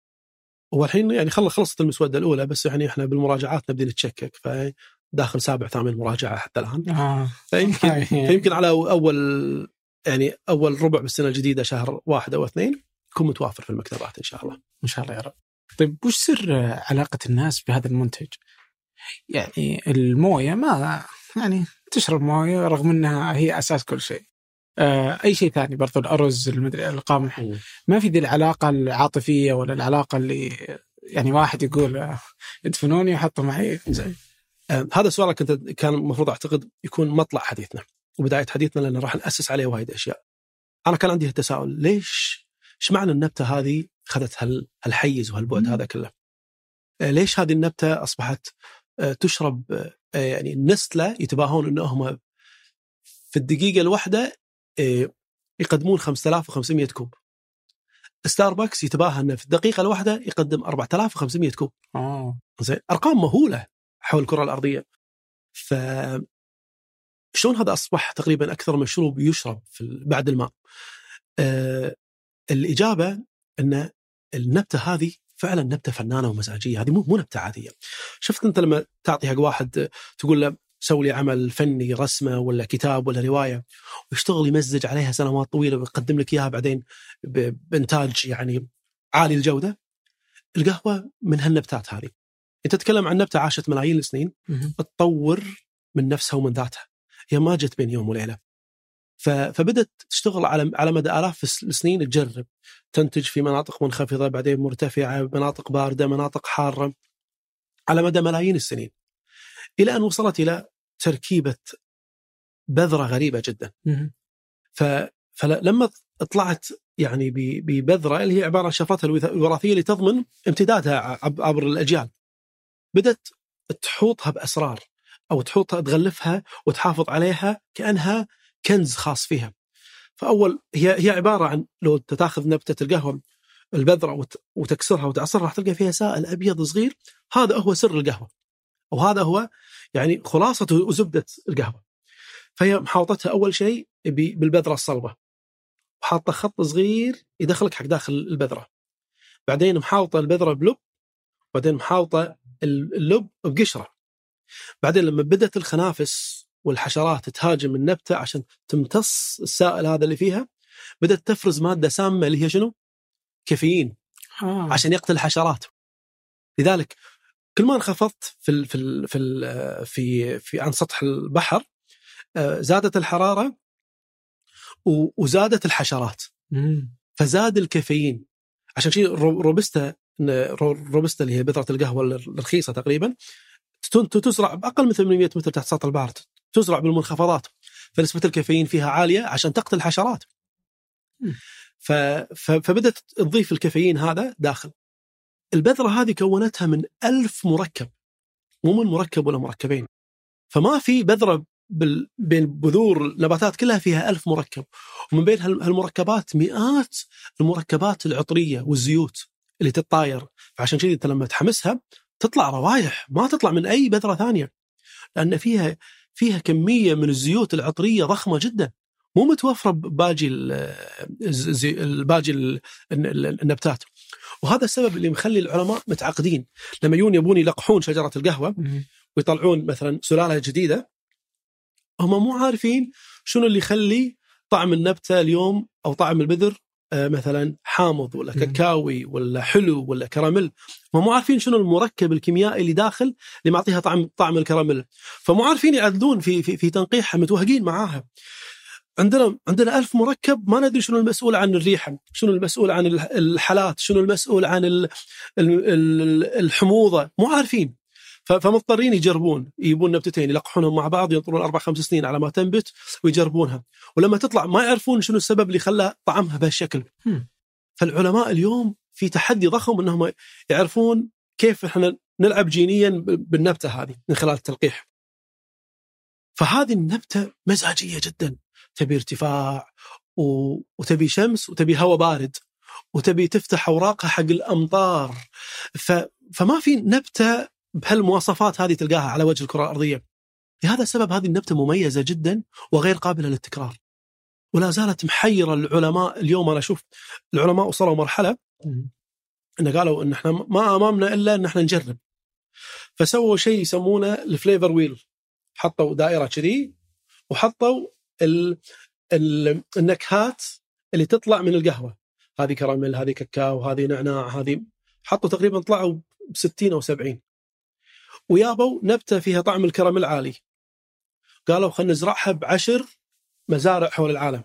هو الحين يعني خلصت المسودة الأولى بس يعني إحنا بالمراجعات نبدي نتشكك فداخل سابع ثامن مراجعة حتى الآن. آه. فيمكن فيمكن على أول يعني أول ربع بالسنة الجديدة شهر واحد أو اثنين يكون متوافر في المكتبات إن شاء الله. إن شاء الله يا رب. طيب وش سر علاقة الناس بهذا المنتج؟ يعني الموية ما يعني تشرب موية رغم إنها هي أساس كل شيء. آه أي شيء ثاني برضو الأرز المدري القمح ما في ذي العلاقة العاطفية ولا العلاقة اللي يعني واحد يقول ادفنوني وحطوا معي زي آه هذا السؤال كنت كان المفروض أعتقد يكون مطلع حديثنا وبداية حديثنا لأن راح نأسس عليه وايد أشياء. أنا كان عندي التساؤل ليش إيش معنى النبتة هذه اخذت هالحيز وهالبعد هذا كله؟ آه، ليش هذه النبتة أصبحت آه، تشرب آه، يعني نستلة يتباهون انهم في الدقيقة الواحدة يقدمون 5500 كوب. ستاربكس يتباهى إنه في الدقيقة الواحدة يقدم 4500 كوب. آه. زين أرقام مهولة حول الكرة الأرضية. ف شلون هذا أصبح تقريبا أكثر مشروب يشرب في بعد الماء؟ آه الإجابة إن النبتة هذه فعلا نبتة فنانة ومزاجية. هذه مو مو نبتة عادية. شفت أنت لما تعطي حق واحد تقول له سوي لي عمل فني رسمة ولا كتاب ولا رواية ويشتغل يمزج عليها سنوات طويلة ويقدم لك إياها بعدين بإنتاج يعني عالي الجودة القهوة من هالنبتات هذه. أنت تتكلم عن نبتة عاشت ملايين السنين تطور من نفسها ومن ذاتها. هي ما جت بين يوم وليلة. ف- فبدت تشتغل على على مدى آلاف الس- السنين تجرب. تنتج في مناطق منخفضة بعدين مرتفعة مناطق باردة مناطق حارة على مدى ملايين السنين. إلى أن وصلت إلى تركيبة بذرة غريبة جدا. ف فلما طلعت يعني ببذرة اللي هي عبارة عن شفرتها الوراثية اللي تضمن امتدادها عب- عبر الأجيال. بدات تحوطها بأسرار أو تحوطها تغلفها وتحافظ عليها كأنها كنز خاص فيها. فأول هي هي عبارة عن لو أنت تاخذ نبتة القهوة البذرة وت- وتكسرها وتعصرها راح تلقى فيها سائل أبيض صغير هذا هو سر القهوة. وهذا هو يعني خلاصة وزبدة القهوة. فهي محاوطتها أول شيء بالبذرة الصلبة. وحاطة خط صغير يدخلك حق داخل البذرة. بعدين محاوطة البذرة بلب بعدين محاوطة اللب بقشرة. بعدين لما بدأت الخنافس والحشرات تهاجم النبتة عشان تمتص السائل هذا اللي فيها بدأت تفرز مادة سامة اللي هي شنو؟ كافيين آه. عشان يقتل الحشرات لذلك كل ما انخفضت في ال في ال في ال في في عن سطح البحر آه، زادت الحرارة و- وزادت الحشرات مم. فزاد الكافيين عشان شيء رو- روبستا رو- روبستا اللي هي بذرة القهوة الرخيصة تقريبا تزرع بأقل من 800 متر تحت سطح البحر تزرع بالمنخفضات فنسبة الكافيين فيها عالية عشان تقتل الحشرات. ف... ف... فبدأت تضيف الكافيين هذا داخل. البذرة هذه كونتها من ألف مركب مو من مركب ولا مركبين. فما في بذرة بال... بين بذور النباتات كلها فيها ألف مركب ومن بين هال- هالمركبات مئات المركبات العطرية والزيوت اللي تتطاير. فعشان كذي أنت لما تحمسها تطلع روايح ما تطلع من أي بذرة ثانية. لأن فيها فيها كمية من الزيوت العطرية ضخمة جدا. مو متوفرة ال- باقي ال- ال- النباتات وهذا السبب اللي مخلي العلماء متعقدين. لما يجون يبون يلقحون شجرة القهوة. ويطلعون مثلا سلالة جديدة هم مو عارفين شنو اللي يخلي طعم النبتة اليوم أو طعم البذر مثلا حامض ولا. كاكاوي ولا حلو ولا كراميل. هم مو عارفين شنو المركب الكيميائي اللي داخل اللي معطيها طعم طعم الكراميل. فمو عارفين يعدلون في في في تنقيحها متوهقين معاها. عندنا عندنا ألف مركب ما ندري شنو المسؤول عن الريحة شنو المسؤول عن الح- الحالات شنو المسؤول عن ال- ال- ال- الحموضة. مو عارفين. فمضطرين يجربون. يجيبون نبتتين يلقحونهم مع بعض ينطرون أربع خمس سنين على ما تنبت ويجربونها. ولما تطلع ما يعرفون شنو السبب اللي خلى طعمها بهالشكل. فالعلماء اليوم في تحدي ضخم إنهم يعرفون كيف إحنا نلعب جينيا بالنبتة هذه من خلال التلقيح. فهذه النبتة مزاجية جدا. تبي ارتفاع و... وتبي شمس وتبي هواء بارد وتبي تفتح أوراقها حق الأمطار. ف... فما في نبتة بهالمواصفات هذه تلقاها على وجه الكرة الأرضية. لهذا السبب هذه النبتة مميزة جدا وغير قابلة للتكرار. ولا زالت محيرة العلماء اليوم. أنا أشوف العلماء وصلوا مرحلة. إن قالوا إن إحنا ما آمامنا إلا إن إحنا نجرب. فسووا شيء يسمونه الفليفر ويل. حطوا دائرة كذي وحطوا ال ال النكهات اللي تطلع من القهوة. هذه كراميل هذه كاكاو هذه نعناع هذه حطوا تقريبا طلعوا ب 60 أو 70 ويابوا نبتة فيها طعم الكراميل عالي قالوا خلينا نزرعها بعشر مزارع حول العالم.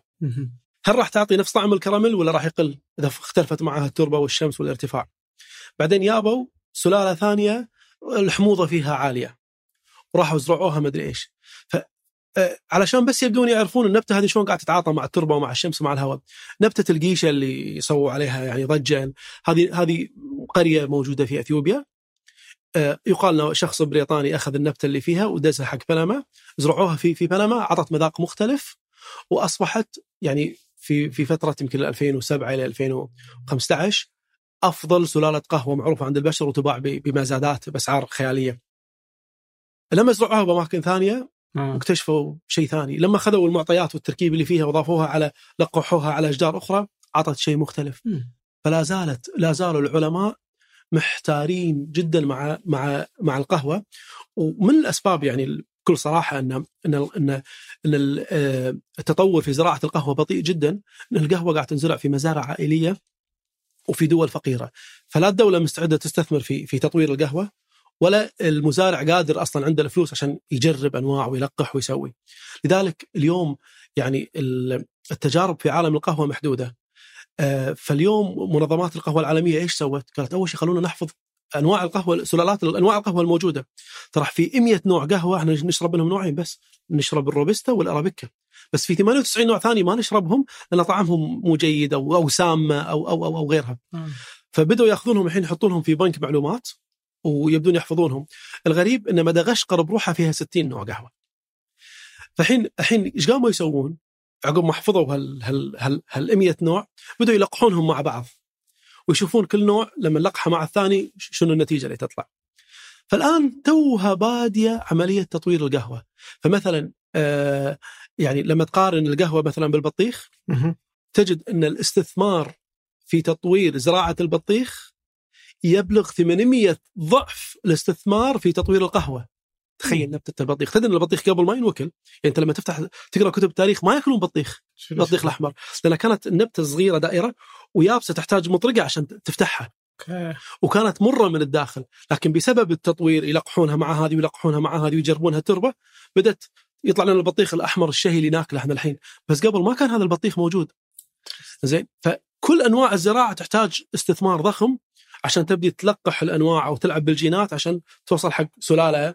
هل راح تعطي نفس طعم الكراميل ولا راح يقل إذا اختلفت معها التربة والشمس والارتفاع؟ بعدين يابوا سلالة ثانية الحموضة فيها عالية. وراحوا زرعوها مدري إيش. ف علشان بس يبدون يعرفون النبتة هذه شلون قاعدة تتعاطى مع التربة ومع الشمس ومع الهواء. نبتة القيشه اللي سووا عليها يعني ضجة. هذه هذه قرية موجودة في إثيوبيا. يقال إنه شخص بريطاني أخذ النبتة اللي فيها ودزها حق بنما زرعوها في في بنما اعطت مذاق مختلف وأصبحت يعني في في فترة يمكن 2007 إلى 2015 أفضل سلالة قهوة معروفة عند البشر وتباع بمزادات بأسعار خيالية. لما زرعوها بأماكن ثانية آه. اكتشفوا شيء ثاني، لما اخذوا المعطيات والتركيب اللي فيها واضافوها على لقحوها على أشجار أخرى اعطت شيء مختلف. فلا زالت لا زالوا العلماء محتارين جدا مع مع مع القهوة. ومن الأسباب يعني بكل صراحة ان أن أن, آه، التطور في زراعة القهوة بطيء جدا ان القهوة قاعدة تنزرع في مزارع عائلية وفي دول فقيرة. فلا الدولة مستعدة تستثمر في في تطوير القهوة ولا المزارع قادر أصلا عنده الفلوس عشان يجرب أنواع ويلقح ويسوي. لذلك اليوم يعني ال- التجارب في عالم القهوة محدودة. فاليوم منظمات القهوة العالمية إيش سوت؟ قالت أول شيء خلونا نحفظ أنواع القهوة سلالات أنواع القهوة الموجودة. ترى في 100 نوع قهوة إحنا نشرب منهم نوعين بس. نشرب الروبستا والأرابيكا. بس في 98 نوع ثاني ما نشربهم لأن طعمهم مو جيد أو أو سامة أو أو أو, أو غيرها. فبدأوا يأخذونهم الحين يحطونهم في بنك معلومات ويبدون يحفظونهم. الغريب إن مدغشقر بروحها فيها 60 نوع قهوة. فالحين الحين إيش قاموا يسوون؟ عقب ما حفظوا هال هال هال, هال 100 نوع بدأوا يلقحونهم مع بعض ويشوفون كل نوع لما نلقحه مع الثاني شنو النتيجة اللي تطلع. فالآن توها بادية عملية تطوير القهوة، فمثلا آه يعني لما تقارن القهوة مثلا بالبطيخ. تجد إن الاستثمار في تطوير زراعة البطيخ يبلغ 800 ضعف الاستثمار في تطوير القهوة. تخيل نبته البطيخ، تدري إن البطيخ قبل ما ينوكل، يعني أنت لما تفتح تقرأ كتب تاريخ ما ياكلون بطيخ، البطيخ الأحمر، لأن كانت النبتة صغيره دائرة ويابسة تحتاج مطرقة عشان تفتحها، أوكي. وكانت مرة من الداخل، لكن بسبب التطوير يلقحونها مع هذه ويلقحونها مع هذه ويجربونها تربة، بدأت يطلع لنا البطيخ الأحمر الشهي اللي ناكله إحنا الحين، بس قبل ما كان هذا البطيخ موجود. زين، فكل أنواع الزراعة تحتاج استثمار ضخم عشان تبدي تلقح الأنواع أو تلعب بالجينات عشان توصل حق سلالة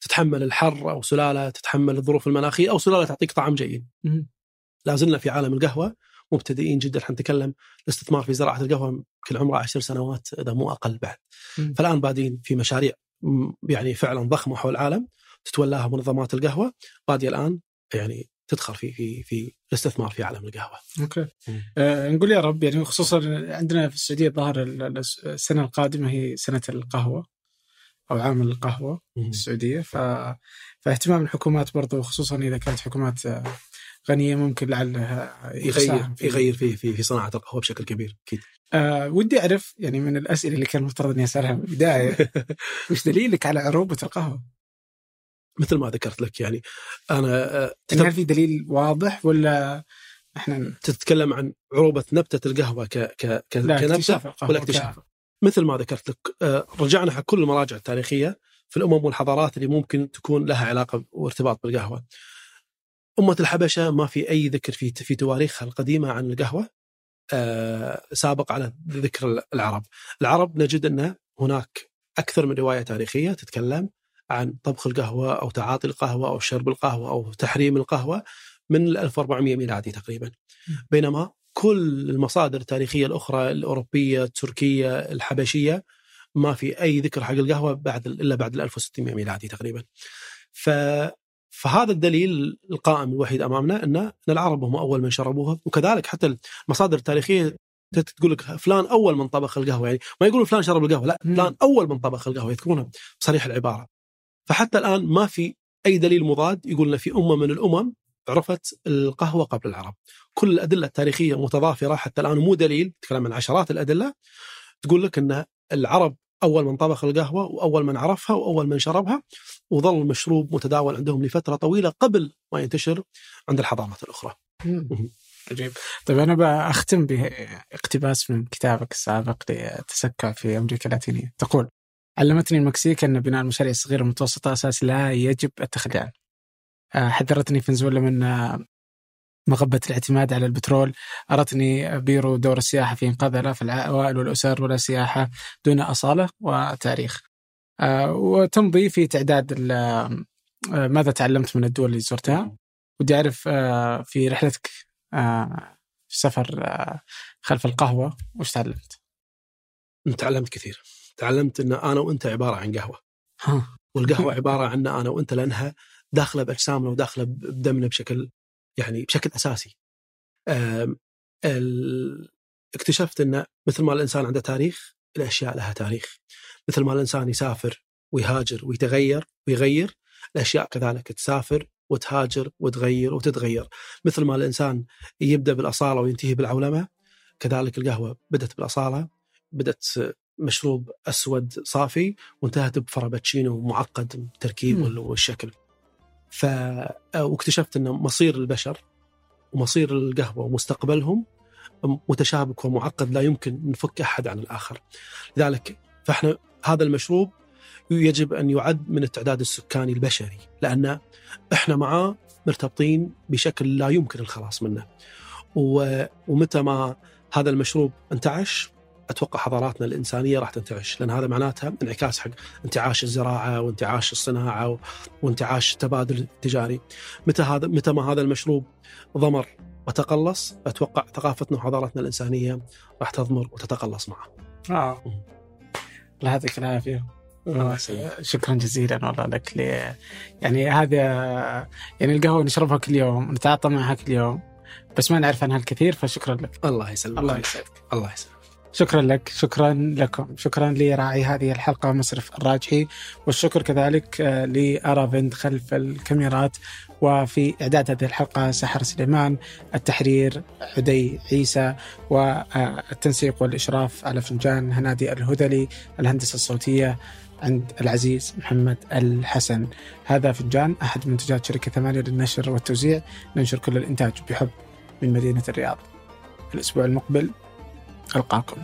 تتحمل الحر أو سلالة تتحمل الظروف المناخية أو سلالة تعطيك طعم جيد. لا زلنا في عالم القهوة مبتدئين جدا حنتكلم الاستثمار في زراعة القهوة يمكن عمرها عشر سنوات إذا مو أقل بعد. مم. فالآن بادين في مشاريع يعني فعلا ضخمة حول العالم تتولاها منظمات القهوة باديه الآن يعني تدخل في في في الاستثمار في عالم القهوة. أوكي مم. آه نقول يا رب يعني خصوصا عندنا في السعودية ال- السنة القادمة هي سنة القهوة أو عام القهوة. في السعودية ف... فاهتمام الحكومات برضو خصوصا إذا كانت حكومات غنية ممكن لعلها يغير في- يغير في في في صناعة القهوة بشكل كبير أكيد. آه ودي أعرف يعني من الأسئلة اللي كان المفترض إني أسألها من البداية وش دليلك على عروبة القهوة؟ مثل ما ذكرت لك يعني أنا آه، يعني هل في دليل واضح ولا إحنا تتكلم عن عروبة نبتة القهوة ك ك ك لا كنبتة ولا اكتشاف مثل ما ذكرت لك آه، رجعنا حق كل المراجع التاريخية في الأمم والحضارات اللي ممكن تكون لها علاقة وارتباط بالقهوة. أمة الحبشة ما في أي ذكر في في تواريخها القديمة عن القهوة آه، سابق على ذكر العرب. العرب نجد أن هناك أكثر من رواية تاريخية تتكلم عن طبخ القهوة أو تعاطي القهوة أو شرب القهوة أو تحريم القهوة من ال 1400 ميلادي تقريبا. بينما كل المصادر التاريخية الأخرى الأوروبية، التركية، الحبشية ما في أي ذكر حق القهوة بعد إلا بعد ال 1600 ميلادي تقريبا. ف فهذا الدليل القائم الوحيد أمامنا إن العرب هم أول من شربوها وكذلك حتى المصادر التاريخية تقول لك فلان أول من طبخ القهوة يعني ما يقولون فلان شرب القهوة لا. فلان أول من طبخ القهوة يذكرونها بصريح العبارة. فحتى الآن ما في أي دليل مضاد يقول في أمة من الأمم عرفت القهوة قبل العرب. كل الأدلة التاريخية متضافرة حتى الآن مو دليل تتكلم عن عشرات الأدلة. تقول لك إن العرب أول من طبخ القهوة وأول من عرفها وأول من شربها وظل المشروب متداول عندهم لفترة طويلة قبل ما ينتشر عند الحضارات الأخرى. عجيب. طيب أنا بختم باقتباس من كتابك السابق لتسكع في أمريكا اللاتينية. تقول علمتني المكسيك أن بناء المشاريع الصغيرة والمتوسطه أساس لا يجب التخلي عنه. حذرتني فنزويلا من آه، مغبة الاعتماد على البترول أرتني بيرو دور السياحة في إنقاذ آلاف العوائل والأسر ولا سياحة دون أصالة وتاريخ آه، وتمضي في تعداد آه، ماذا تعلمت من الدول اللي زرتها ودي أعرف آه، في رحلتك آه، في سفر آه، خلف القهوة وش تعلمت؟ تعلمت كثير. تعلمت إن أنا وأنت عبارة عن قهوة. ها. والقهوة عبارة عن أنا وأنت لأنها داخله باجسامنا وداخله بدمنا بشكل يعني بشكل أساسي. اكتشفت إن مثل ما الإنسان عنده تاريخ الأشياء لها تاريخ. مثل ما الإنسان يسافر ويهاجر ويتغير ويغير الأشياء كذلك تسافر وتهاجر وتغير وتتغير. مثل ما الإنسان يبدأ بالأصالة وينتهي بالعولمة كذلك القهوة بدأت بالأصالة بدأت مشروب أسود صافي وانتهت بفرابتشينو معقد التركيب والشكل. ف واكتشفت أن مصير البشر ومصير القهوة ومستقبلهم متشابك ومعقد لا يمكن نفك أحد عن الآخر. لذلك فإحنا هذا المشروب يجب أن يعد من التعداد السكاني البشري لأن إحنا معاه مرتبطين بشكل لا يمكن الخلاص منه. ومتى ما هذا المشروب انتعش أتوقع حضاراتنا الإنسانية راح تنتعش لأن هذا معناتها انعكاس حق انتعاش الزراعة وانتعاش الصناعة وانتعاش التبادل التجاري. متى هذا متى ما هذا المشروب ضمر وتقلص أتوقع ثقافتنا وحضارتنا الإنسانية راح تضمر وتتقلص معه. آه. الله يعطيك العافية. شكرا جزيلا والله لك. لي يعني هذا يعني القهوة نشربها كل يوم نتعاطى معها كل يوم بس ما نعرف عنها الكثير فشكرا لك. الله يسلمك. الله يسعدك الله يسلمك. شكرا لك شكرا لكم شكرا لراعي هذه الحلقة مصرف الراجحي والشكر كذلك لأرافند خلف الكاميرات وفي إعداد هذه الحلقة سحر سليمان التحرير عدي عيسى والتنسيق والإشراف على فنجان هنادي الهذلي الهندسة الصوتية عند العزيز محمد الحسن. هذا فنجان أحد منتجات شركة ثمانية للنشر والتوزيع ننشر كل الإنتاج بحب من مدينة الرياض. الأسبوع المقبل ألقاكم.